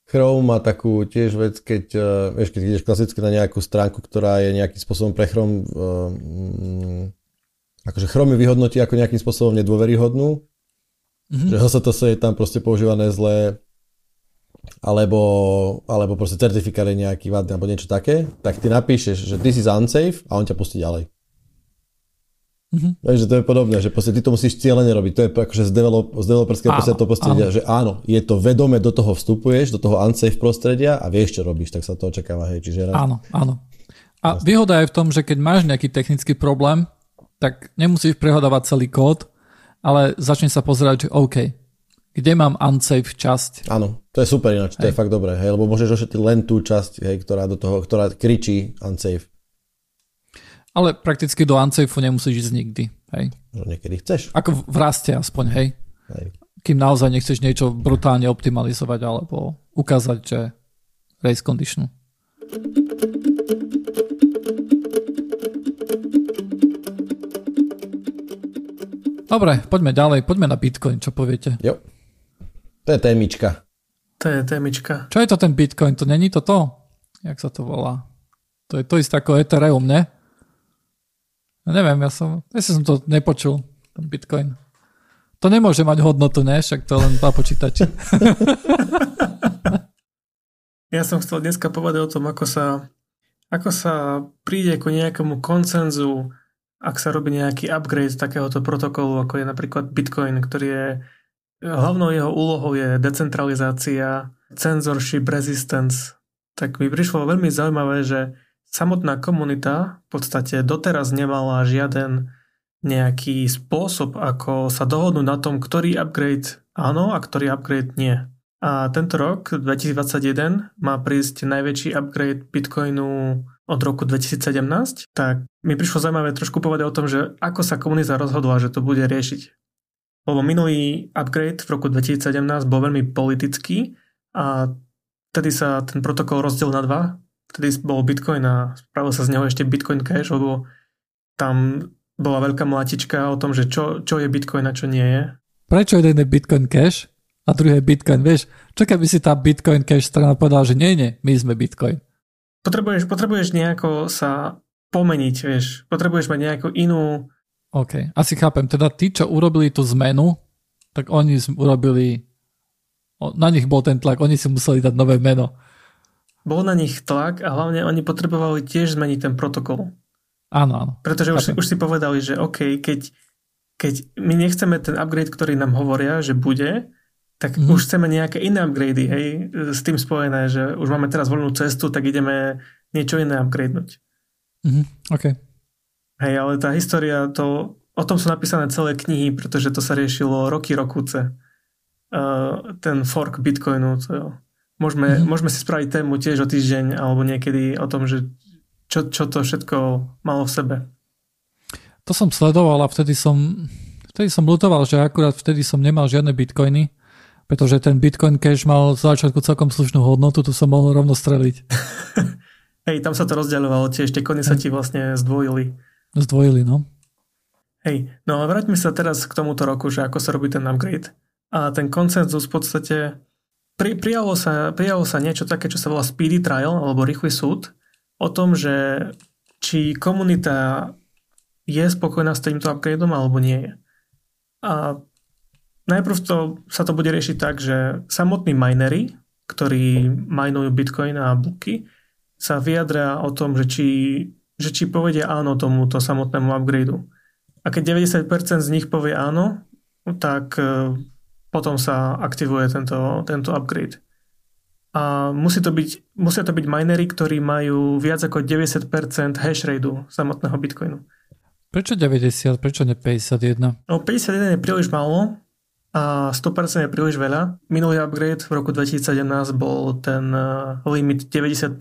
Chrome má takú tiež vec, keď, uh, vieš, keď ideš klasicky na nejakú stránku, ktorá je nejakým spôsobom pre Chrome, um, akože Chrome ju vyhodnotí ako nejakým spôsobom nedôveryhodnú, mm-hmm. že HSTS je tam proste používané zle, alebo, alebo proste certifikát je nejaký vadný, alebo niečo také, tak ty napíšeš, že this is unsafe a on ťa pustí ďalej. Mm-hmm. Takže to je podobné, že proste ty to musíš cieľene robiť. To je akože z, develop, z developerského prostredia to prostredia, áno. že áno, je to vedome, do toho vstupuješ, do toho unsafe prostredia a vieš, čo robíš, tak sa to očakáva. Hej, čiže raz... Áno, áno. A výhoda je v tom, že keď máš nejaký technický problém, tak nemusíš prehodávať celý kód, ale začne sa pozerať, že OK, kde mám unsafe časť. Áno, to je super ináč, to je fakt dobré, hej, lebo môžeš ošetriť len tú časť, hej, ktorá do toho, ktorá kričí unsafe. Ale prakticky do Unsafeu nemusíš ísť nikdy. Hej. No niekedy chceš. Ako v raste aspoň, hej. hej. Kým naozaj nechceš niečo brutálne optimalizovať alebo ukázať, že race condition. Dobre, poďme ďalej, poďme na Bitcoin, čo poviete? Jo. To je témička. To je témička. Čo je to ten Bitcoin? To není to to? Jak sa to volá? To je to isté ako Ethereum, ne? No neviem, ja som, ja som to nepočul, ten Bitcoin. To nemôže mať hodnotu, ne? Však to len dva počítače. ja som chcel dneska povedať o tom, ako sa, ako sa príde ku nejakému koncenzu, ak sa robí nejaký upgrade takéhoto protokolu, ako je napríklad Bitcoin, ktorý je hlavnou jeho úlohou je decentralizácia, censorship, resistance. Tak mi prišlo veľmi zaujímavé, že samotná komunita v podstate doteraz nemala žiaden nejaký spôsob, ako sa dohodnúť na tom, ktorý upgrade áno a ktorý upgrade nie. A tento rok, 2021, má prísť najväčší upgrade Bitcoinu od roku 2017, tak mi prišlo zaujímavé trošku povedať o tom, že ako sa komunita rozhodla, že to bude riešiť. Lebo minulý upgrade v roku 2017 bol veľmi politický a vtedy sa ten protokol rozdiel na dva vtedy bol Bitcoin a spravil sa z neho ešte Bitcoin Cash, lebo tam bola veľká mlatička o tom, že čo, čo je Bitcoin a čo nie je. Prečo jeden je Bitcoin Cash a druhý je Bitcoin? Vieš, čo keby si tá Bitcoin Cash strana povedala, že nie, nie, my sme Bitcoin. Potrebuješ, potrebuješ nejako sa pomeniť, vieš. Potrebuješ mať nejakú inú... OK, asi chápem. Teda tí, čo urobili tú zmenu, tak oni urobili, na nich bol ten tlak, oni si museli dať nové meno. Bol na nich tlak a hlavne oni potrebovali tiež zmeniť ten protokol. Áno, áno. Pretože už, už si povedali, že OK, keď, keď my nechceme ten upgrade, ktorý nám hovoria, že bude, tak mm. už chceme nejaké iné upgrady, hej, s tým spojené, že už máme teraz voľnú cestu, tak ideme niečo iné upgradenúť. Mm, OK. Hej, ale tá história, to, o tom sú napísané celé knihy, pretože to sa riešilo roky, rokúce. Uh, ten fork Bitcoinu, to, môžeme, mm. môžeme si spraviť tému tiež o týždeň alebo niekedy o tom, že čo, čo to všetko malo v sebe. To som sledoval a vtedy som, vtedy som lutoval, že akurát vtedy som nemal žiadne bitcoiny pretože ten Bitcoin Cash mal z začiatku celkom slušnú hodnotu, tu som mohol rovno streliť. Hej, tam sa to rozdeľovalo tiež, tie kony sa ti vlastne zdvojili. Zdvojili, no. Hej, no a vráťme sa teraz k tomuto roku, že ako sa robí ten upgrade. A ten koncenzus v podstate pri, prijalo, sa, prijalo sa niečo také, čo sa volá speedy trial, alebo rýchly súd, o tom, že či komunita je spokojná s týmto upgradeom alebo nie je. A Najprv to, sa to bude riešiť tak, že samotní minery, ktorí majnujú bitcoin a bloky, sa vyjadria o tom, že či, že či povedia áno tomuto samotnému upgradeu. A keď 90% z nich povie áno, tak e, potom sa aktivuje tento, tento upgrade. A musí to byť, musia to byť minery, ktorí majú viac ako 90% hash rateu samotného bitcoinu. Prečo 90? Prečo ne 51? No 51 je príliš málo, a 100% je príliš veľa. Minulý upgrade v roku 2017 bol ten eh, limit 95%,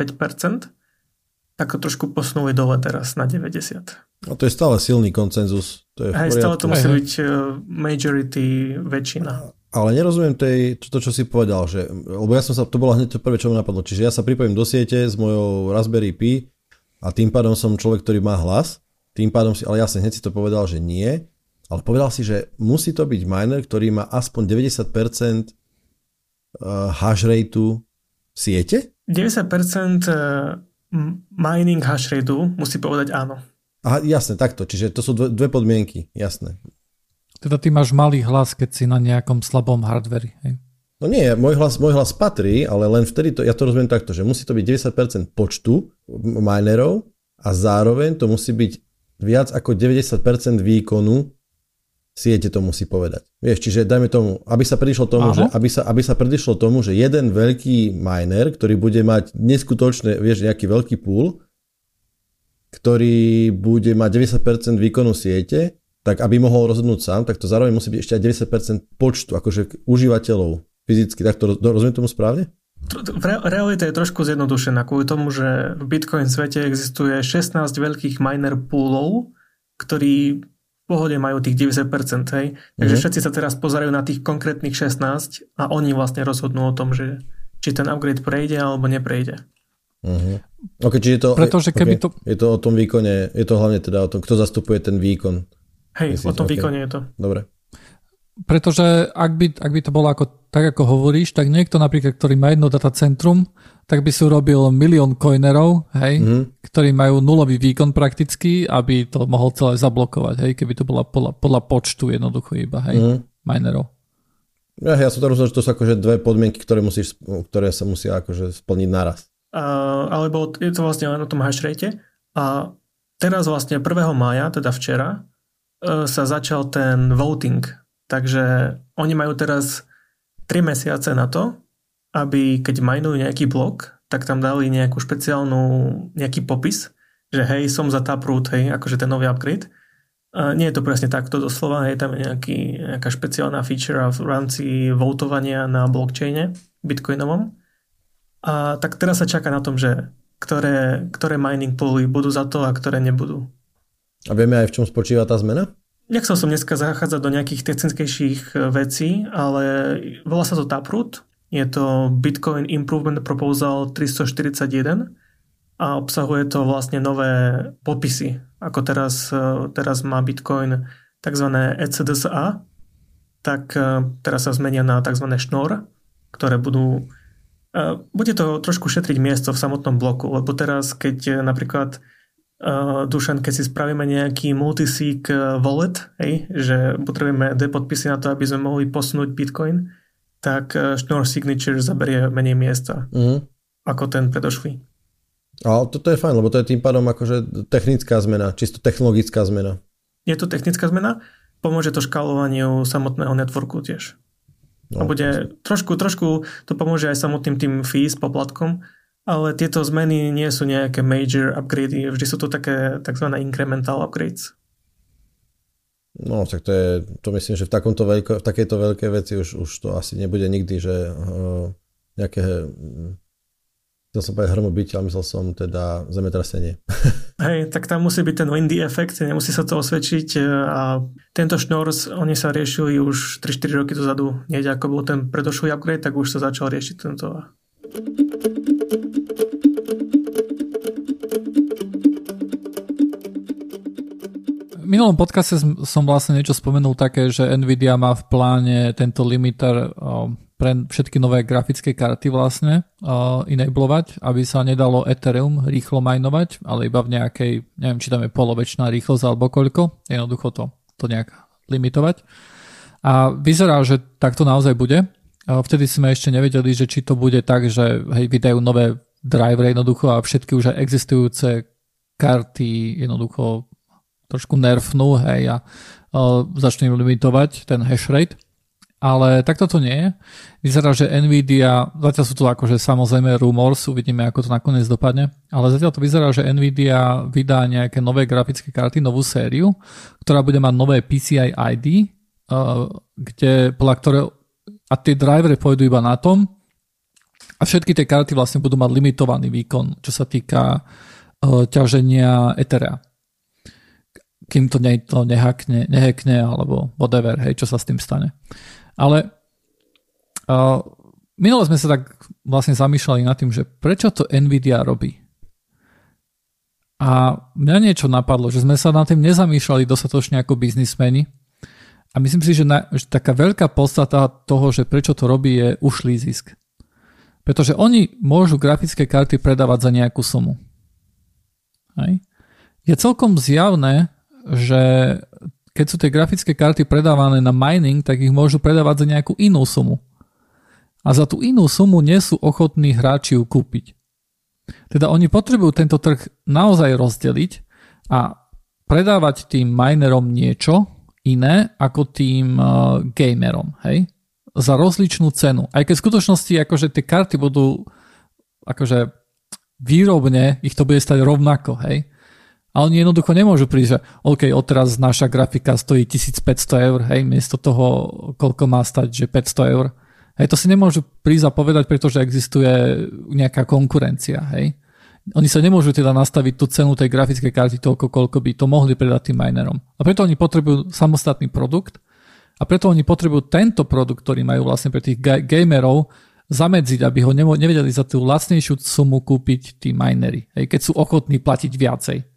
tak to trošku posunuli dole teraz na 90. No to je stále silný koncenzus. To je Aj stále to musí byť eh, majority väčšina. Ale nerozumiem tej, to, čo si povedal, že, lebo ja som sa, to bolo hneď to prvé, čo mi napadlo. Čiže ja sa pripojím do siete s mojou Raspberry Pi a tým pádom som človek, ktorý má hlas, tým pádom si, ale jasne hneď si to povedal, že nie ale povedal si, že musí to byť miner, ktorý má aspoň 90% eh, hash rateu siete? 90% eh, mining hash rateu musí povedať áno. Aha, jasne, takto. Čiže to sú dve, dve podmienky, jasné. Teda ty máš malý hlas, keď si na nejakom slabom hardveri. Hej? No nie, môj hlas, môj hlas patrí, ale len vtedy, to, ja to rozumiem takto, že musí to byť 90% počtu minerov a zároveň to musí byť viac ako 90% výkonu siete to musí povedať. Vieš, čiže dajme tomu, aby sa predišlo tomu, že, aby sa, aby sa predišlo tomu, že jeden veľký miner, ktorý bude mať neskutočné, vieš, nejaký veľký pool, ktorý bude mať 90% výkonu siete, tak aby mohol rozhodnúť sám, tak to zároveň musí byť ešte aj 90% počtu akože užívateľov fyzicky. Tak to rozumiem tomu správne? Realita je trošku zjednodušená kvôli tomu, že v Bitcoin svete existuje 16 veľkých miner poolov, ktorí pohode majú tých 90%, hej. Takže mm-hmm. všetci sa teraz pozerajú na tých konkrétnych 16 a oni vlastne rozhodnú o tom, že či ten upgrade prejde alebo neprejde. Uh-huh. Okay, čiže je to, Pretože keby okay, to... je to o tom výkone, je to hlavne teda o tom, kto zastupuje ten výkon. Hej, Myslíte? o tom okay. výkone je to. Dobre. Pretože ak by, ak by to bolo ako, tak, ako hovoríš, tak niekto napríklad, ktorý má jedno datacentrum, tak by si urobil milión coinerov, hej, mm-hmm. ktorí majú nulový výkon prakticky, aby to mohol celé zablokovať, hej, keby to bola podľa, podľa počtu jednoducho iba, hej, mm-hmm. minerov. Ja, ja som to rozumel, že to sú akože dve podmienky, ktoré, musíš, ktoré sa musia akože splniť naraz. Uh, alebo je to vlastne len o tom hash rate. A teraz vlastne 1. mája, teda včera, uh, sa začal ten voting. Takže oni majú teraz 3 mesiace na to, aby keď majnujú nejaký blok, tak tam dali nejakú špeciálnu, nejaký popis, že hej, som za Taproot, hej, akože ten nový upgrade. A nie je to presne takto doslova, je tam nejaký, nejaká špeciálna feature v rámci votovania na blockchaine bitcoinovom. A tak teraz sa čaká na tom, že ktoré, ktoré mining pooly budú za to a ktoré nebudú. A vieme aj v čom spočíva tá zmena? Nechcel som dneska zachádzať do nejakých technickejších vecí, ale volá sa to Taproot je to Bitcoin Improvement Proposal 341 a obsahuje to vlastne nové popisy, ako teraz, e, teraz má Bitcoin tzv. ECDSA, tak e, teraz sa zmenia na tzv. šnor, ktoré budú e, bude to trošku šetriť miesto v samotnom bloku, lebo teraz, keď napríklad uh, Dušan, keď si spravíme nejaký multisig wallet, hej, že potrebujeme depodpisy na to, aby sme mohli posunúť Bitcoin, tak Schnorr Signature zaberie menej miesta mm. ako ten predošlý. Ale toto je fajn, lebo to je tým pádom akože technická zmena, čisto technologická zmena. Je to technická zmena, pomôže to škálovaniu samotného networku tiež. No, a bude trošku, trošku to pomôže aj samotným tým fees, poplatkom, ale tieto zmeny nie sú nejaké major upgrady, vždy sú to také tzv. incremental upgrades. No, tak to je, to myslím, že v, takomto veľko, v takejto veľkej veci už, už to asi nebude nikdy, že uh, nejaké Chcel som povedať hromobyť, ale myslel som teda zemetrasenie. Hej, tak tam musí byť ten windy efekt, nemusí sa to osvedčiť e, a tento šnors, oni sa riešili už 3-4 roky dozadu. Nie ako bol ten predošlý upgrade, tak už sa začal riešiť tento. Minulom podcaste som vlastne niečo spomenul také, že Nvidia má v pláne tento limiter pre všetky nové grafické karty vlastne uh, enablovať, aby sa nedalo Ethereum rýchlo majnovať, ale iba v nejakej, neviem, či tam je polovečná rýchlosť alebo koľko, jednoducho to, to nejak limitovať. A vyzerá, že tak to naozaj bude. Vtedy sme ešte nevedeli, že či to bude tak, že hej, vydajú nové drivery jednoducho a všetky už aj existujúce karty jednoducho trošku nerfnú hej, a uh, začnú limitovať ten hash rate ale takto to nie je. Vyzerá, že Nvidia, zatiaľ sú to akože samozrejme rumors, uvidíme ako to nakoniec dopadne, ale zatiaľ to vyzerá, že Nvidia vydá nejaké nové grafické karty, novú sériu, ktorá bude mať nové PCI ID, eh, kde, ktoré, a tie drivery pôjdu iba na tom, a všetky tie karty vlastne budú mať limitovaný výkon, čo sa týka uh, ťaženia Etherea. Kým to, ne, to nehakne, nehekne alebo whatever, hej, čo sa s tým stane. Ale uh, minule sme sa tak vlastne zamýšľali nad tým, že prečo to Nvidia robí. A mňa niečo napadlo, že sme sa nad tým nezamýšľali dostatočne ako biznismeni. A myslím si, že, na, že taká veľká podstata toho, že prečo to robí, je ušlý zisk. Pretože oni môžu grafické karty predávať za nejakú sumu. Hej. Je celkom zjavné, že keď sú tie grafické karty predávané na mining, tak ich môžu predávať za nejakú inú sumu. A za tú inú sumu nie sú ochotní hráči ju kúpiť. Teda oni potrebujú tento trh naozaj rozdeliť a predávať tým minerom niečo iné ako tým uh, gamerom, hej? Za rozličnú cenu. Aj keď v skutočnosti akože tie karty budú akože výrobne ich to bude stať rovnako, hej? A oni jednoducho nemôžu prísť, že OK, odteraz naša grafika stojí 1500 eur, hej, miesto toho, koľko má stať, že 500 eur. Hej, to si nemôžu prísť a povedať, pretože existuje nejaká konkurencia, hej. Oni sa nemôžu teda nastaviť tú cenu tej grafickej karty toľko, koľko by to mohli predať tým minerom. A preto oni potrebujú samostatný produkt a preto oni potrebujú tento produkt, ktorý majú vlastne pre tých gamerov, zamedziť, aby ho nevedeli za tú lacnejšiu sumu kúpiť tí minery, hej, keď sú ochotní platiť viacej.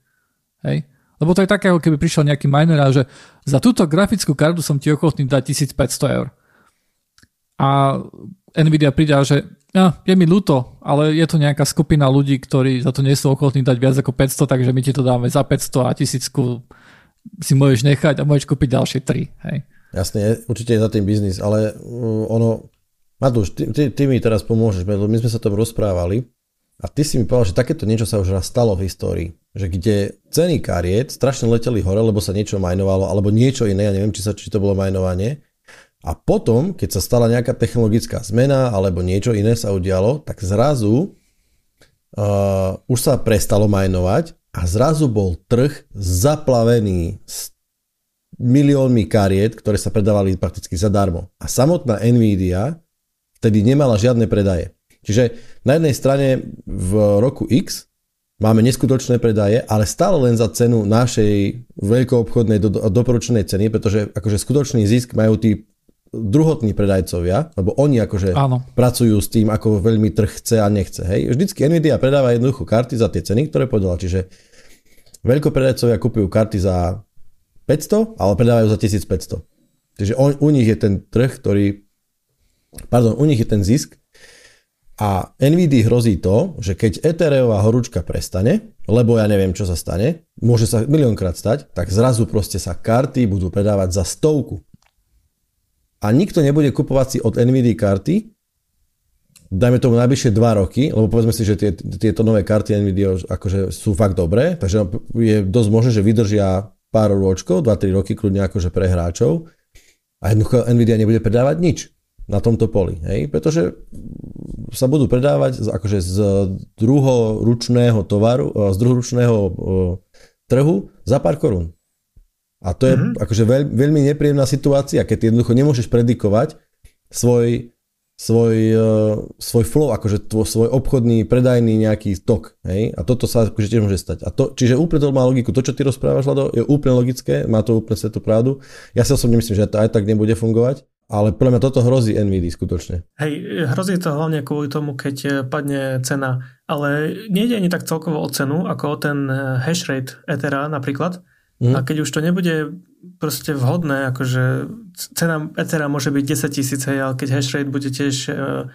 Hej? Lebo to je také, ako keby prišiel nejaký miner a že za túto grafickú kartu som ti ochotný dať 1500 eur. A Nvidia príde a že ja, je mi ľúto, ale je to nejaká skupina ľudí, ktorí za to nie sú ochotní dať viac ako 500, takže my ti to dáme za 500 a tisícku si môžeš nechať a môžeš kúpiť ďalšie 3. Hej. Jasne, určite je za tým biznis, ale uh, ono, Matúš, ty, ty, ty mi teraz pomôžeš, my sme sa tom rozprávali a ty si mi povedal, že takéto niečo sa už raz stalo v histórii, že kde ceny kariet strašne leteli hore, lebo sa niečo majnovalo, alebo niečo iné, ja neviem, či, sa, či to bolo majnovanie. A potom, keď sa stala nejaká technologická zmena, alebo niečo iné sa udialo, tak zrazu uh, už sa prestalo majnovať a zrazu bol trh zaplavený s miliónmi kariet, ktoré sa predávali prakticky zadarmo. A samotná Nvidia vtedy nemala žiadne predaje. Čiže na jednej strane v roku X máme neskutočné predaje, ale stále len za cenu našej veľkoobchodnej do, doporučenej ceny, pretože akože skutočný zisk majú tí druhotní predajcovia, lebo oni akože Áno. pracujú s tým, ako veľmi trh chce a nechce. Hej? Vždycky Nvidia predáva jednoducho karty za tie ceny, ktoré povedala. Čiže veľkopredajcovia kupujú karty za 500, ale predávajú za 1500. Čiže on, u nich je ten trh, ktorý, pardon, u nich je ten zisk, A NVIDIA hrozí to, že keď Ethereová horúčka prestane, lebo ja neviem, čo sa stane, môže sa miliónkrát stať, tak zrazu proste sa karty budú predávať za stovku. A nikto nebude kupovať si od NVIDIA karty, dajme tomu najbližšie 2 roky, lebo povedzme si, že tie, tieto nové karty NVIDIA akože sú fakt dobré, takže je dosť možné, že vydržia pár ročkov, 2-3 roky kľudne akože pre hráčov a jednoducho NVIDIA nebude predávať nič na tomto poli, hej? pretože sa budú predávať akože z druhoručného tovaru, e, z druhoručného e, trhu za pár korún. A to je mm-hmm. akože veľ, veľmi nepríjemná situácia, keď jednoducho nemôžeš predikovať svoj, svoj, uh, svoj flow, akože tvoj, svoj obchodný, predajný nejaký tok. Hej? A toto sa akože tiež môže stať. A to, čiže úplne to má logiku. To, čo ty rozprávaš, Lado, je úplne logické, má to úplne svetú pravdu. Ja si osobne myslím, že to aj tak nebude fungovať. Ale podľa mňa toto hrozí NVIDIA skutočne. Hej, hrozí to hlavne kvôli tomu, keď eh, padne cena. Ale nejde ani tak celkovo o cenu, ako o ten eh, hash rate Ethera napríklad. Mm. A keď už to nebude proste vhodné, akože cena Ethera môže byť 10 tisíc, ale keď hash rate bude tiež uh,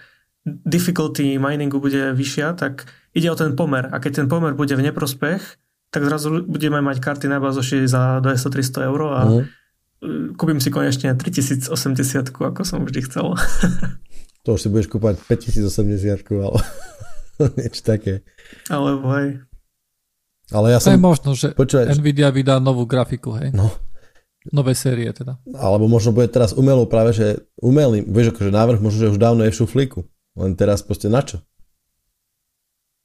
difficulty miningu bude vyššia, tak ide o ten pomer. A keď ten pomer bude v neprospech, tak zrazu budeme mať karty na bazoši za 200-300 eur a mm kúpim si konečne 3080, ako som vždy chcel. to už si budeš kúpať 5080, ale niečo také. Alebo hej. Ale ja som... To je možno, že Počúvaj, Nvidia vydá novú grafiku, hej? No. Nové série teda. Alebo možno bude teraz umelou práve, že umelý, vieš, akože návrh možno, že už dávno je v šuflíku. Len teraz proste na čo?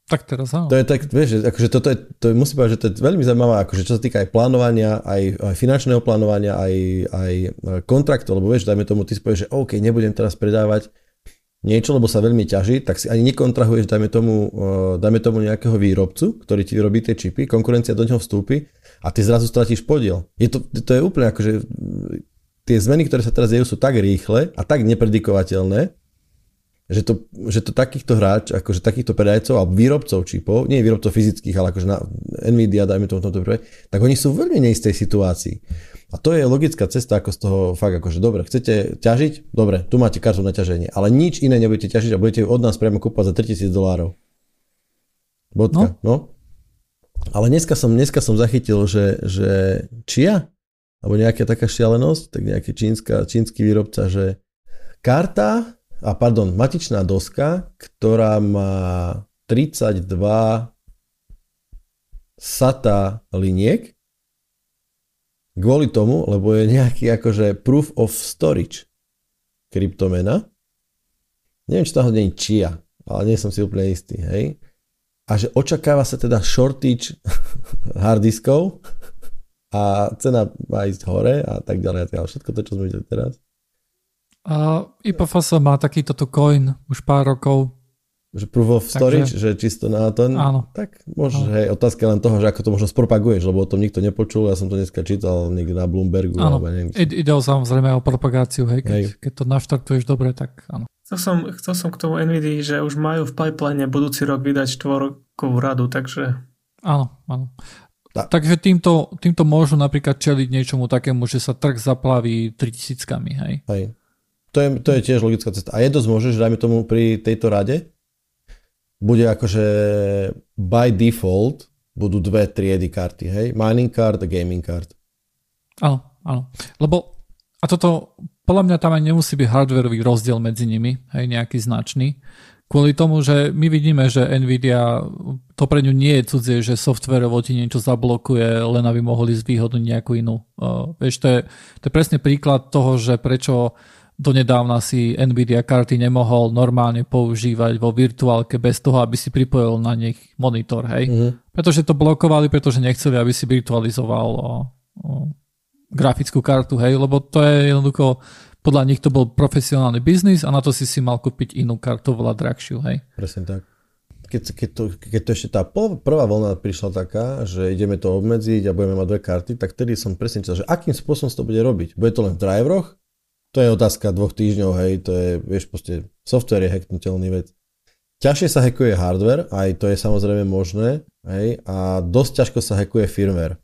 Tak teraz áno. To je tak, vieš, akože toto je, to je, musím povedať, že to je veľmi zaujímavé, akože čo sa týka aj plánovania, aj, aj finančného plánovania, aj, aj kontraktu, lebo vieš, dajme tomu, ty spovieš, že OK, nebudem teraz predávať niečo, lebo sa veľmi ťaží, tak si ani nekontrahuješ, dajme tomu, dajme tomu nejakého výrobcu, ktorý ti vyrobí tie čipy, konkurencia do neho vstúpi a ty zrazu stratíš podiel. Je to, to je úplne akože tie zmeny, ktoré sa teraz dejú, sú tak rýchle a tak nepredikovateľné, že to, že to takýchto hráč, akože takýchto predajcov alebo výrobcov čipov, nie výrobcov fyzických, ale akože na Nvidia, dajme tomu tomto prvé, tak oni sú v veľmi neistej situácii. A to je logická cesta, ako z toho fakt, akože dobre, chcete ťažiť? Dobre, tu máte kartu na ťaženie, ale nič iné nebudete ťažiť a budete ju od nás priamo kúpať za 3000 dolárov. Bodka, no. no. Ale dneska som, dneska som zachytil, že, že čia, alebo nejaká taká šialenosť, tak nejaký čínska, čínsky výrobca, že karta a pardon, matičná doska, ktorá má 32 SATA liniek kvôli tomu, lebo je nejaký akože proof of storage kryptomena. Neviem, či tam nie je chia, ale nie som si úplne istý, hej. A že očakáva sa teda shortage harddiskov a cena má ísť hore a tak ďalej a tak ďalej. Všetko to, čo sme videli teraz. Uh, IPFS má takýto coin už pár rokov. Že proof of storage, Takže, že čisto na to. Áno. Tak možno, hej, otázka len toho, že ako to možno spropaguješ, lebo o tom nikto nepočul, ja som to dneska čítal niekde na Bloombergu. Áno, ide o samozrejme o propagáciu, hej, keď, hej. keď to naštartuješ dobre, tak áno. Chcel som, chcel som k tomu NVIDII, že už majú v pipeline budúci rok vydať štvorkovú radu, takže... Áno, áno. Tak. Takže týmto, týmto môžu napríklad čeliť niečomu takému, že sa trh zaplaví 3000 hej? Hej to je, to je tiež logická cesta. A je dosť možné, že dajme tomu pri tejto rade bude akože by default budú dve triedy karty, hej? Mining card a gaming card. Áno, áno. Lebo a toto, podľa mňa tam aj nemusí byť hardwareový rozdiel medzi nimi, hej, nejaký značný. Kvôli tomu, že my vidíme, že Nvidia, to pre ňu nie je cudzie, že softwareovo ti niečo zablokuje, len aby mohli zvýhodniť nejakú inú. Uh, vieš, to je, to je presne príklad toho, že prečo donedávna si Nvidia karty nemohol normálne používať vo virtuálke bez toho, aby si pripojil na nich monitor, hej. Mm-hmm. Pretože to blokovali, pretože nechceli, aby si virtualizoval o, o, grafickú kartu, hej, lebo to je jednoducho, podľa nich to bol profesionálny biznis a na to si si mal kúpiť inú kartu, veľa drahšiu, hej. Presne tak. Keď, keď, to, keď to ešte tá prvá vlna prišla taká, že ideme to obmedziť a budeme mať dve karty, tak vtedy som presne čítal, že akým spôsobom to bude robiť. Bude to len v driveroch, to je otázka dvoch týždňov, hej, to je, vieš, proste software je hacknutelný vec. Ťažšie sa hackuje hardware, aj to je samozrejme možné, hej, a dosť ťažko sa hackuje firmware.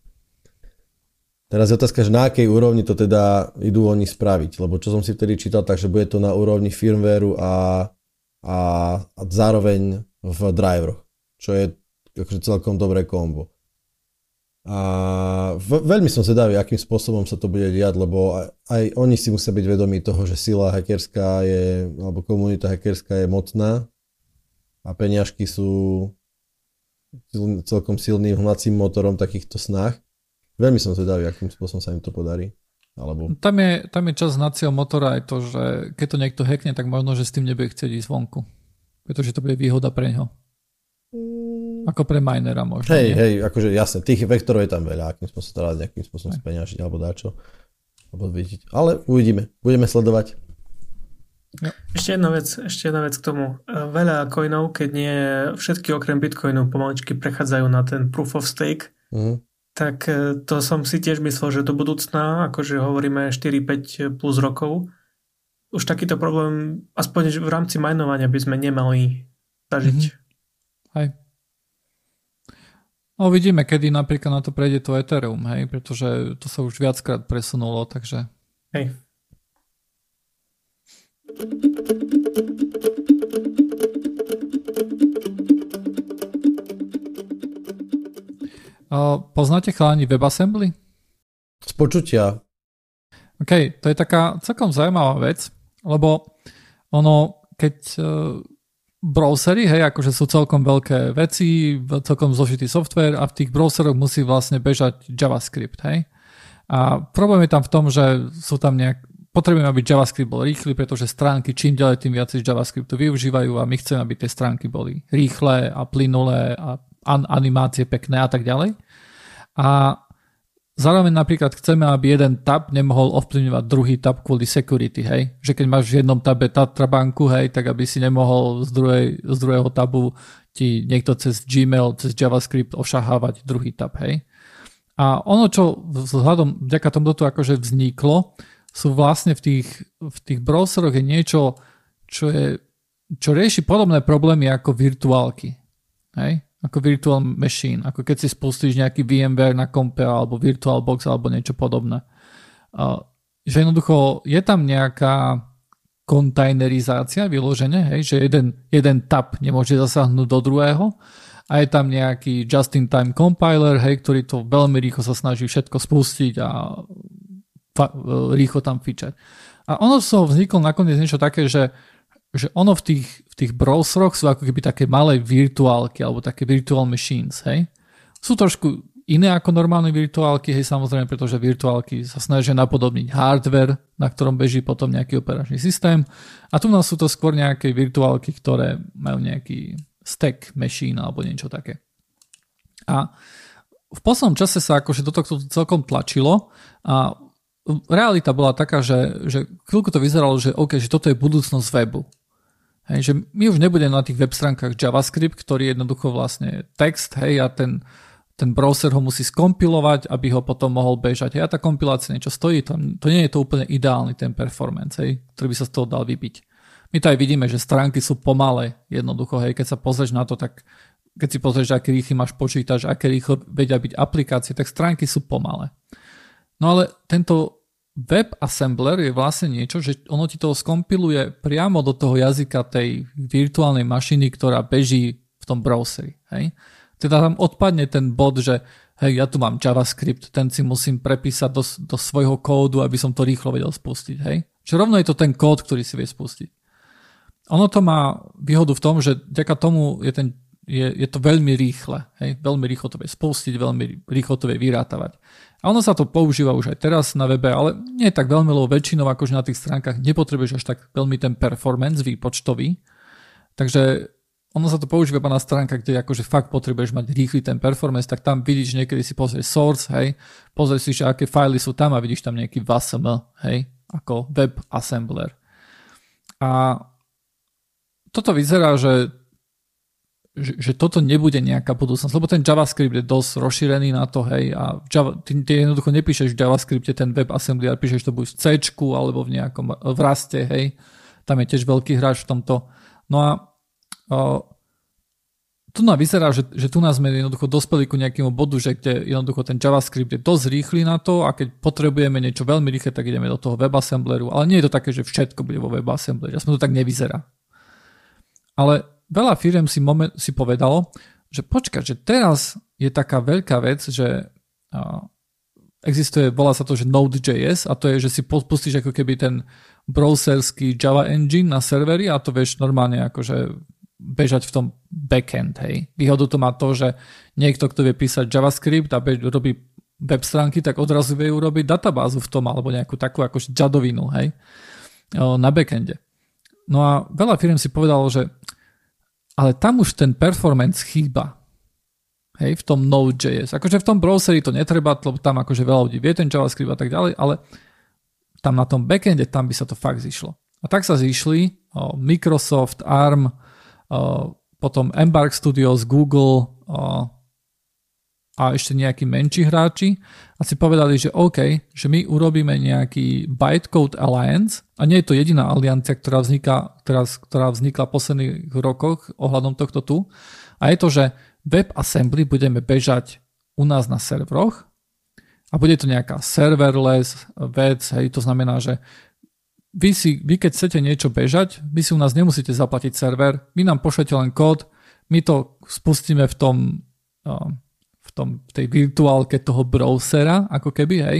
Teraz je otázka, že na akej úrovni to teda idú oni spraviť, lebo čo som si vtedy čítal, takže bude to na úrovni firmwareu a a, a zároveň v driveroch, čo je akože celkom dobré kombo. A veľmi som zvedavý, akým spôsobom sa to bude diať, lebo aj, aj oni si musia byť vedomí toho, že sila hackerská je, alebo komunita hackerská je mocná a peňažky sú celkom silným hnacím motorom takýchto snách. Veľmi som zvedavý, akým spôsobom sa im to podarí. Alebo... Tam, je, tam je čas hnacieho motora aj to, že keď to niekto hackne, tak možno, že s tým nebude chcieť ísť vonku. Pretože to bude výhoda pre neho. Ako pre minera možno. Hej, nie? hej, akože jasne, tých vektorov je tam veľa, akým spôsobom dá nejakým spôsobom speňažiť alebo dáčo. Alebo vidieť. Ale uvidíme, budeme sledovať. Ja. Ešte jedna vec, ešte jedna vec k tomu. Veľa coinov, keď nie všetky okrem Bitcoinu pomaličky prechádzajú na ten proof of stake, uh-huh. tak e, to som si tiež myslel, že do budúcna, akože hovoríme 4-5 plus rokov, už takýto problém, aspoň v rámci minovania by sme nemali zažiť. Mm-hmm. Hej. No vidíme, kedy napríklad na to prejde to Ethereum, hej, pretože to sa už viackrát presunulo, takže... Hej. Poznáte chalani WebAssembly? Z počutia. OK, to je taká celkom zaujímavá vec, lebo ono, keď browsery, hej, akože sú celkom veľké veci, celkom zložitý software a v tých browseroch musí vlastne bežať JavaScript, hej. A problém je tam v tom, že sú tam nejak, potrebujeme, aby JavaScript bol rýchly, pretože stránky čím ďalej, tým viac JavaScriptu využívajú a my chceme, aby tie stránky boli rýchle a plynulé a animácie pekné a tak ďalej. A Zároveň napríklad chceme, aby jeden tab nemohol ovplyvňovať druhý tab kvôli security, hej? Že keď máš v jednom tabe Tatra banku, hej, tak aby si nemohol z, druhej, z druhého tabu ti niekto cez Gmail, cez JavaScript ošahávať druhý tab, hej? A ono, čo vzhľadom, vďaka tomu to akože vzniklo, sú vlastne v tých, v tých browseroch je niečo, čo, je, čo rieši podobné problémy ako virtuálky. Hej? Ako virtual machine, ako keď si spustíš nejaký VMware na kompe alebo VirtualBox alebo niečo podobné. Že jednoducho je tam nejaká kontajnerizácia vyložene, hej, že jeden, jeden tab nemôže zasahnúť do druhého a je tam nejaký just-in-time compiler, hej, ktorý to veľmi rýchlo sa snaží všetko spustiť a fa- rýchlo tam fičať. A ono toho vzniklo nakoniec niečo také, že že ono v tých, v tých browseroch sú ako keby také malé virtuálky alebo také virtual machines, hej. Sú trošku iné ako normálne virtuálky, hej, samozrejme, pretože virtuálky sa snažia napodobniť hardware, na ktorom beží potom nejaký operačný systém. A tu nás sú to skôr nejaké virtuálky, ktoré majú nejaký stack machine alebo niečo také. A v poslednom čase sa akože do tohto celkom tlačilo a realita bola taká, že, že chvíľku to vyzeralo, že OK, že toto je budúcnosť webu. Hej, že my už nebudeme na tých web stránkach JavaScript, ktorý je jednoducho vlastne text, hej, a ten, ten browser ho musí skompilovať, aby ho potom mohol bežať. Hej, a tá kompilácia niečo stojí, to, to nie je to úplne ideálny ten performance, hej, ktorý by sa z toho dal vybiť. My to aj vidíme, že stránky sú pomalé, jednoducho, hej, keď sa pozrieš na to, tak keď si pozrieš, aký rýchly máš počítač, aké rýchlo vedia byť aplikácie, tak stránky sú pomalé. No ale tento WebAssembler je vlastne niečo, že ono ti to skompiluje priamo do toho jazyka tej virtuálnej mašiny, ktorá beží v tom browseri. Hej? Teda tam odpadne ten bod, že hej, ja tu mám JavaScript, ten si musím prepísať do, do svojho kódu, aby som to rýchlo vedel spustiť. Hej? Čiže rovno je to ten kód, ktorý si vie spustiť. Ono to má výhodu v tom, že vďaka tomu je, ten, je, je to veľmi rýchle. Hej? Veľmi rýchlo to vie spustiť, veľmi rýchlo to vie vyrátavať. A ono sa to používa už aj teraz na webe, ale nie je tak veľmi, lebo väčšinou akože na tých stránkach nepotrebuješ až tak veľmi ten performance výpočtový. Takže ono sa to používa na stránkach, kde akože fakt potrebuješ mať rýchly ten performance, tak tam vidíš niekedy si pozrieš source, hej, pozrieš si, že aké fajly sú tam a vidíš tam nejaký WASM, hej, ako web assembler. A toto vyzerá, že že, že toto nebude nejaká budúcnosť, lebo ten JavaScript je dosť rozšírený na to, hej, a Java, ty, ty jednoducho nepíšeš v JavaScripte ten WebAssembly, ale píšeš to buď v C alebo v nejakom v raste, hej, tam je tiež veľký hráč v tomto. No a o, tu nám vyzerá, že, že tu nás sme jednoducho dospeli ku nejakému bodu, že kde jednoducho ten JavaScript je dosť rýchly na to a keď potrebujeme niečo veľmi rýchle, tak ideme do toho WebAssembleru, ale nie je to také, že všetko bude vo WebAssembleri, aspoň to tak nevyzerá. Ale veľa firm si, moment, si povedalo, že počkať, že teraz je taká veľká vec, že existuje, volá sa to, že Node.js a to je, že si pustíš ako keby ten browserský Java engine na servery a to vieš normálne akože bežať v tom backend, hej. Výhodu to má to, že niekto, kto vie písať JavaScript a bež, robí web stránky, tak odrazu vie urobiť databázu v tom alebo nejakú takú akože jadovinu, hej, na backende. No a veľa firm si povedalo, že ale tam už ten performance chýba. Hej, v tom Node.js. Akože v tom browseri to netreba, lebo tam akože veľa ľudí vie ten JavaScript a tak ďalej, ale tam na tom backende, tam by sa to fakt zišlo. A tak sa zišli o, Microsoft, ARM, o, potom Embark Studios, Google o, a ešte nejakí menší hráči a si povedali, že OK, že my urobíme nejaký Bytecode Alliance a nie je to jediná aliancia, ktorá vzniká, ktorá, ktorá vznikla v posledných rokoch ohľadom tohto tu. A je to, že WebAssembly budeme bežať u nás na serveroch a bude to nejaká serverless vec, hej, to znamená, že vy, si, vy keď chcete niečo bežať, vy si u nás nemusíte zaplatiť server, vy nám pošlete len kód, my to spustíme v tom v, tom, v tej virtuálke toho browsera, ako keby, hej,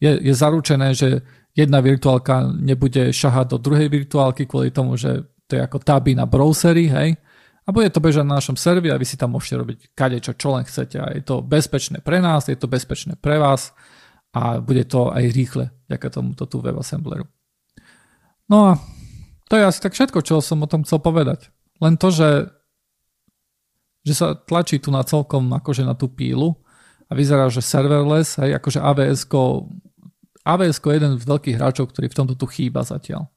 je, je zaručené, že jedna virtuálka nebude šahať do druhej virtuálky kvôli tomu, že to je ako taby na browseri, hej, a bude to bežať na našom servi a vy si tam môžete robiť kade čo, čo len chcete a je to bezpečné pre nás, je to bezpečné pre vás a bude to aj rýchle vďaka tomuto tu WebAssembleru. No a to je asi tak všetko, čo som o tom chcel povedať. Len to, že že sa tlačí tu na celkom akože na tú pílu a vyzerá, že serverless, hej, akože AWS AWS je jeden z veľkých hráčov, ktorý v tomto tu chýba zatiaľ.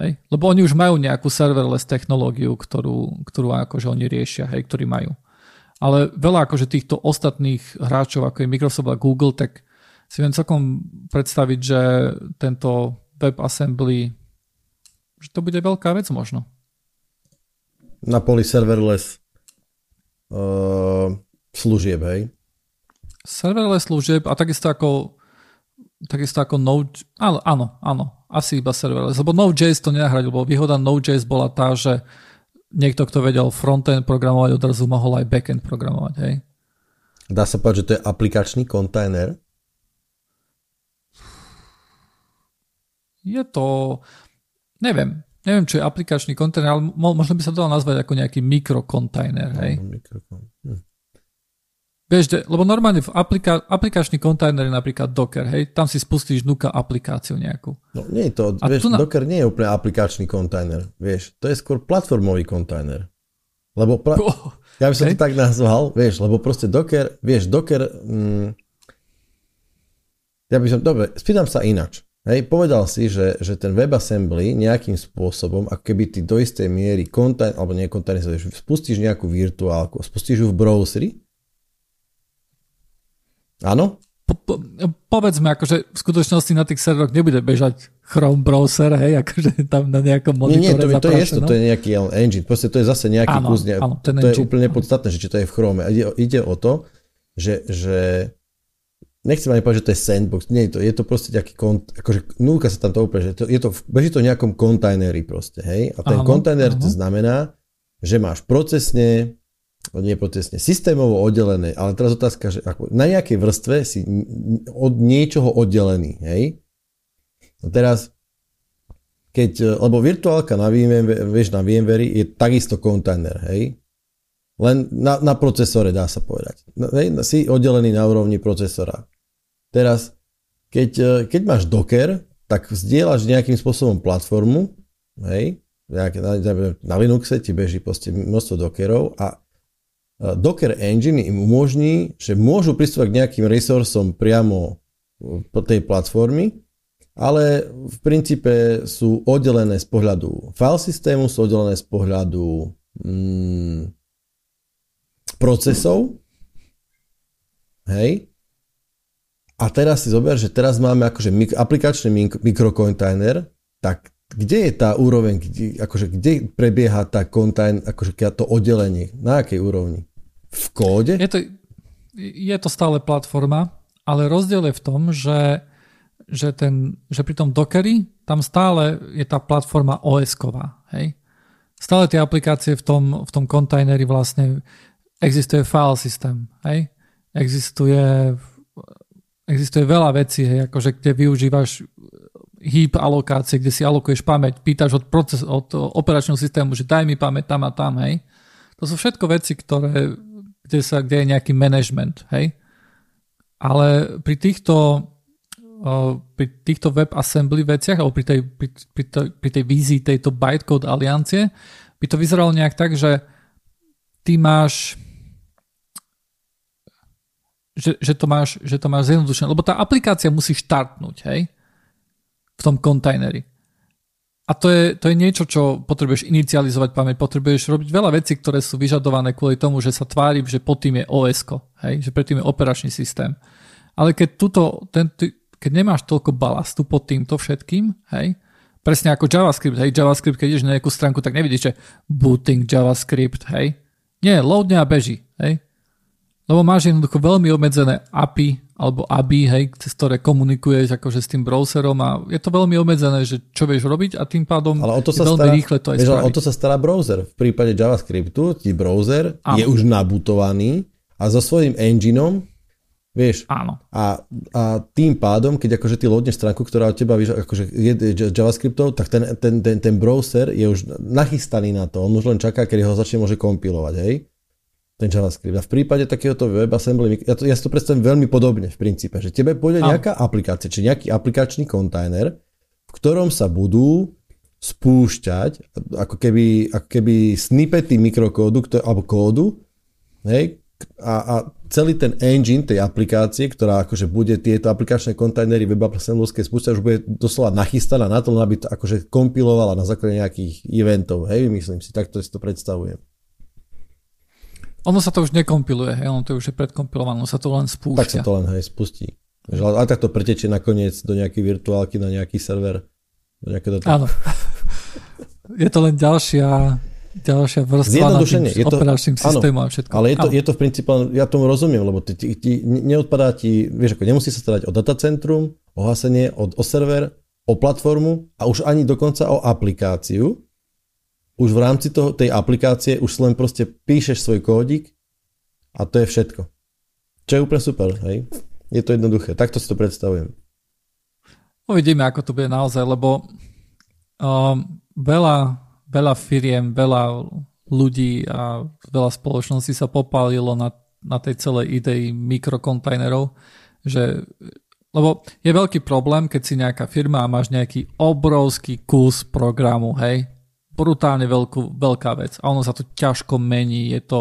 Hej? Lebo oni už majú nejakú serverless technológiu, ktorú, ktorú akože oni riešia, hej, ktorí majú. Ale veľa akože týchto ostatných hráčov, ako je Microsoft a Google, tak si viem celkom predstaviť, že tento WebAssembly, že to bude veľká vec možno na poli serverless uh, služieb, hej? Serverless služieb a takisto ako takisto ako Node, áno, áno, áno, asi iba serverless, lebo Node.js to nenahradil, lebo výhoda Node.js bola tá, že niekto, kto vedel frontend programovať, odrazu mohol aj backend programovať, hej? Dá sa povedať, že to je aplikačný kontajner? Je to, neviem, neviem, čo je aplikačný kontajner, ale možno by sa to dalo nazvať ako nejaký mikrokontajner, hej? No, hm. Vieš, lebo normálne v aplika- aplikačný kontajner je napríklad Docker, hej? Tam si spustíš nuka aplikáciu nejakú. No nie je to, A vieš, na... Docker nie je úplne aplikačný kontajner, vieš, to je skôr platformový kontajner. Lebo pra... oh, ja by som hej? to tak nazval, vieš, lebo proste Docker, vieš, Docker, mm, ja by som, dobre, spýtam sa inač. Hej, povedal si, že, že ten WebAssembly nejakým spôsobom, ako keby ty do istej miery kontajn, alebo nie kontajn, spustíš nejakú virtuálku, spustíš ju v browseri? Áno? Po, po, povedzme, akože v skutočnosti na tých serveroch nebude bežať Chrome browser, hej, akože tam na nejakom monitore Nie, nie, to, to je to, to je nejaký engine, proste to je zase nejaký áno, kus, áno, to engine, je úplne podstatné, že či to je v Chrome. Ide, ide o to, že, že nechcem ani povedať, že to je sandbox, nie je to, je to proste nejaký, kont, akože núka sa tam to úplne, že to, je to, beží to v nejakom kontajneri proste, hej, a ten kontajner to znamená, že máš procesne, nie procesne, systémovo oddelené, ale teraz otázka, že ako, na nejakej vrstve si od niečoho oddelený, hej, no teraz, keď, lebo virtuálka na VMware, vieš, na VMware je takisto kontajner, hej, len na, na procesore dá sa povedať. Si oddelený na úrovni procesora. Teraz, keď, e, keď máš Docker, tak zdieľaš nejakým spôsobom platformu, hej, na, na Linuxe ti beží množstvo Dockerov a e, Docker Engine im umožní, že môžu pristúpať k nejakým resursom priamo po tej platformy, ale v princípe sú oddelené z pohľadu file systému, sú oddelené z pohľadu mm, procesov, hej, a teraz si zober, že teraz máme akože aplikačný mik- mikrokontajner, tak kde je tá úroveň, kde, akože kde prebieha tá kontajn, akože to oddelenie, na akej úrovni? V kóde? Je to, je to stále platforma, ale rozdiel je v tom, že, že, ten, že pri tom Dockery tam stále je tá platforma OS-ková. Hej? stále tie aplikácie v tom, v tom kontajneri vlastne existuje file systém, hej? Existuje, existuje veľa vecí, hej, akože kde využívaš heap alokácie, kde si alokuješ pamäť, pýtaš od, proces, od operačného systému, že daj mi pamäť tam a tam, hej. To sú všetko veci, ktoré, kde, sa, kde je nejaký management, hej. Ale pri týchto, pri týchto WebAssembly veciach, alebo pri tej, pri, pri, tej, pri tej vízii tejto bytecode aliancie, by to vyzeralo nejak tak, že ty máš že, že, to máš, že to máš zjednodušené, lebo tá aplikácia musí štartnúť, hej? v tom kontajneri. A to je, to je niečo, čo potrebuješ inicializovať pamäť, potrebuješ robiť veľa vecí, ktoré sú vyžadované kvôli tomu, že sa tvári, že pod tým je OS, hej? že predtým je operačný systém. Ale keď, tuto, ten, keď nemáš toľko balastu pod týmto všetkým, hej, presne ako JavaScript, hej, JavaScript, keď ideš na nejakú stránku, tak nevidíš, že booting JavaScript, hej. Nie, loadne a beží, hej. Lebo máš jednoducho veľmi obmedzené API alebo ABI, hej, cez ktoré komunikuješ akože s tým browserom a je to veľmi obmedzené, že čo vieš robiť a tým pádom ale o to sa veľmi stará, rýchle to aj vieš, o to sa stará browser. V prípade JavaScriptu ti browser Áno. je už nabutovaný a so svojím engineom Vieš? Áno. A, a tým pádom, keď akože ty loadneš stránku, ktorá od teba víš, akože je JavaScriptov, tak ten, ten, ten, ten browser je už nachystaný na to. On už len čaká, kedy ho začne môže kompilovať, hej? Ten JavaScript. A v prípade takéhoto WebAssembly, ja, to, ja si to predstavím veľmi podobne v princípe, že tebe pôjde nejaká aplikácia, či nejaký aplikačný kontajner, v ktorom sa budú spúšťať ako keby, ako keby snippety mikrokódu, ktoré, alebo kódu, hej, a, a celý ten engine tej aplikácie, ktorá akože bude tieto aplikačné kontajnery WebAssemblyské spúšťať, už bude doslova nachystaná na to, aby to akože kompilovala na základe nejakých eventov, hej, myslím si, takto si to predstavujem. Ono sa to už nekompiluje, hej, ono to už je predkompilované, ono sa to len spúšťa. Tak sa to len hej, spustí. Ale tak to pretečie nakoniec do nejakej virtuálky na nejaký server. Do nejakého Áno. je to len ďalšia, ďalšia vrstva na tým je to, operačným systémom a všetko. Ale je to, je to v princípe, ja tomu rozumiem, lebo ty, ty, ty, neodpadá ti, vieš ako, nemusí sa starať o datacentrum, o hasenie, o, o server, o platformu a už ani dokonca o aplikáciu, už v rámci toho, tej aplikácie už len proste píšeš svoj kódik a to je všetko. Čo je úplne super, hej? Je to jednoduché, takto si to predstavujem. Uvidíme, ako to bude naozaj, lebo um, veľa, veľa firiem, veľa ľudí a veľa spoločností sa popálilo na, na tej celej idei mikrokontajnerov, že lebo je veľký problém, keď si nejaká firma a máš nejaký obrovský kus programu, hej, brutálne veľkú, veľká vec a ono sa to ťažko mení, je to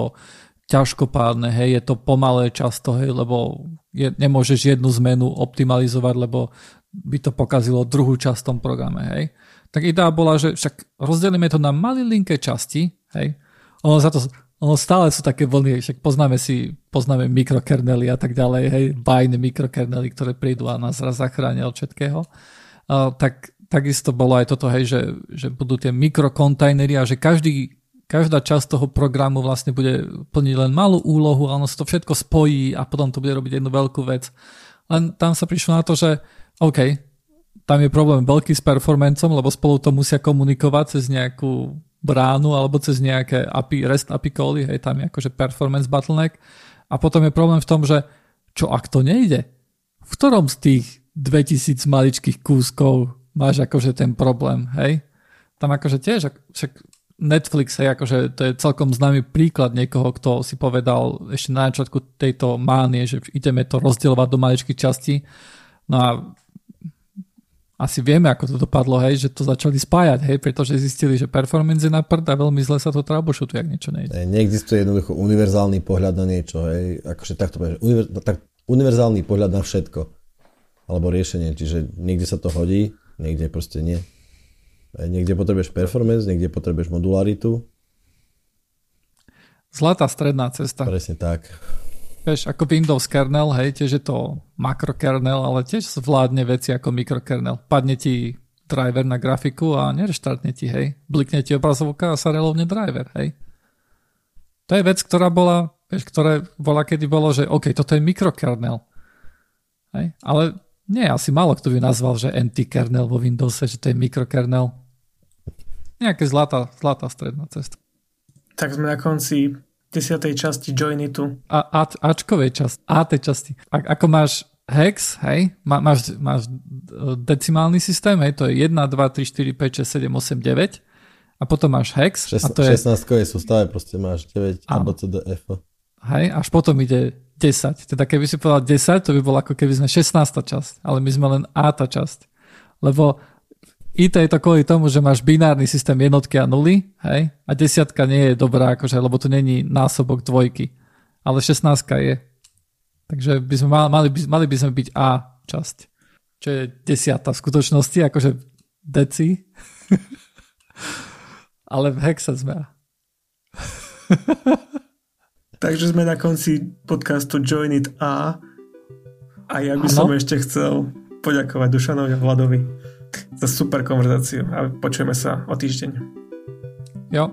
ťažkopádne, hej, je to pomalé často, hej, lebo je, nemôžeš jednu zmenu optimalizovať, lebo by to pokazilo druhú časť v tom programe, hej. Tak idea bola, že však rozdelíme to na malilinké časti, hej. Ono za to, ono stále sú také vlny, však poznáme si, poznáme mikrokernely a tak ďalej, hej, bajné mikrokernely, ktoré prídu a nás raz zachránia od všetkého. Uh, tak takisto bolo aj toto, hej, že, že budú tie mikrokontajnery a že každý, každá časť toho programu vlastne bude plniť len malú úlohu a ono sa to všetko spojí a potom to bude robiť jednu veľkú vec. Len tam sa prišlo na to, že OK, tam je problém veľký s performancom, lebo spolu to musia komunikovať cez nejakú bránu alebo cez nejaké API, REST API cally, hej, tam je akože performance bottleneck. A potom je problém v tom, že čo ak to nejde? V ktorom z tých 2000 maličkých kúskov máš akože ten problém, hej? Tam akože tiež, však Netflix, hej, akože to je celkom známy príklad niekoho, kto si povedal ešte na začiatku tejto mánie, že ideme to rozdielovať do maličkých častí. No a asi vieme, ako to dopadlo, hej, že to začali spájať, hej, pretože zistili, že performance je na prd a veľmi zle sa to troubleshootuje, ak niečo nejde. Neexistuje jednoducho univerzálny pohľad na niečo, hej, akože takto tak univerzálny pohľad na všetko, alebo riešenie, čiže niekde sa to hodí, niekde proste nie. Niekde potrebuješ performance, niekde potrebuješ modularitu. Zlatá stredná cesta. Presne tak. Vieš, ako Windows kernel, hej, tiež je to makrokernel, ale tiež zvládne veci ako mikrokernel. Padne ti driver na grafiku a nereštartne ti, hej. Blikne ti obrazovka a sa relovne driver, hej. To je vec, ktorá bola, vieš, ktoré bola, kedy bolo, že OK, toto je mikrokernel. Hej, ale nie, asi málo kto by nazval, že anti-kernel vo Windowse, že to je mikrokernel. nejaká zlatá, zlatá stredná cesta. Tak sme na konci desiatej časti Joinitu. A, a, Ačkovej časti, A tej časti. A, ako máš hex, hej, má, máš, máš decimálny systém, hej, to je 1, 2, 3, 4, 5, 6, 7, 8, 9 a potom máš hex. Šest, a to je, 16 je sústave, proste máš 9 a B, C, D, F. Hej, až potom ide 10. Teda keby si povedal 10, to by bolo ako keby sme 16. časť, ale my sme len A tá časť. Lebo IT je to kvôli tomu, že máš binárny systém jednotky a nuly, hej, a desiatka nie je dobrá, akože, lebo to není násobok dvojky, ale 16 je. Takže by sme mali, mali, by, mali by sme byť A časť, čo je desiata v skutočnosti, akože deci. ale v hexe sme A. Takže sme na konci podcastu Join It A a ja by ano? som ešte chcel poďakovať Dušanovi a Vladovi za super konverzáciu a počujeme sa o týždeň. Jo,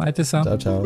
majte sa. Čau, čau.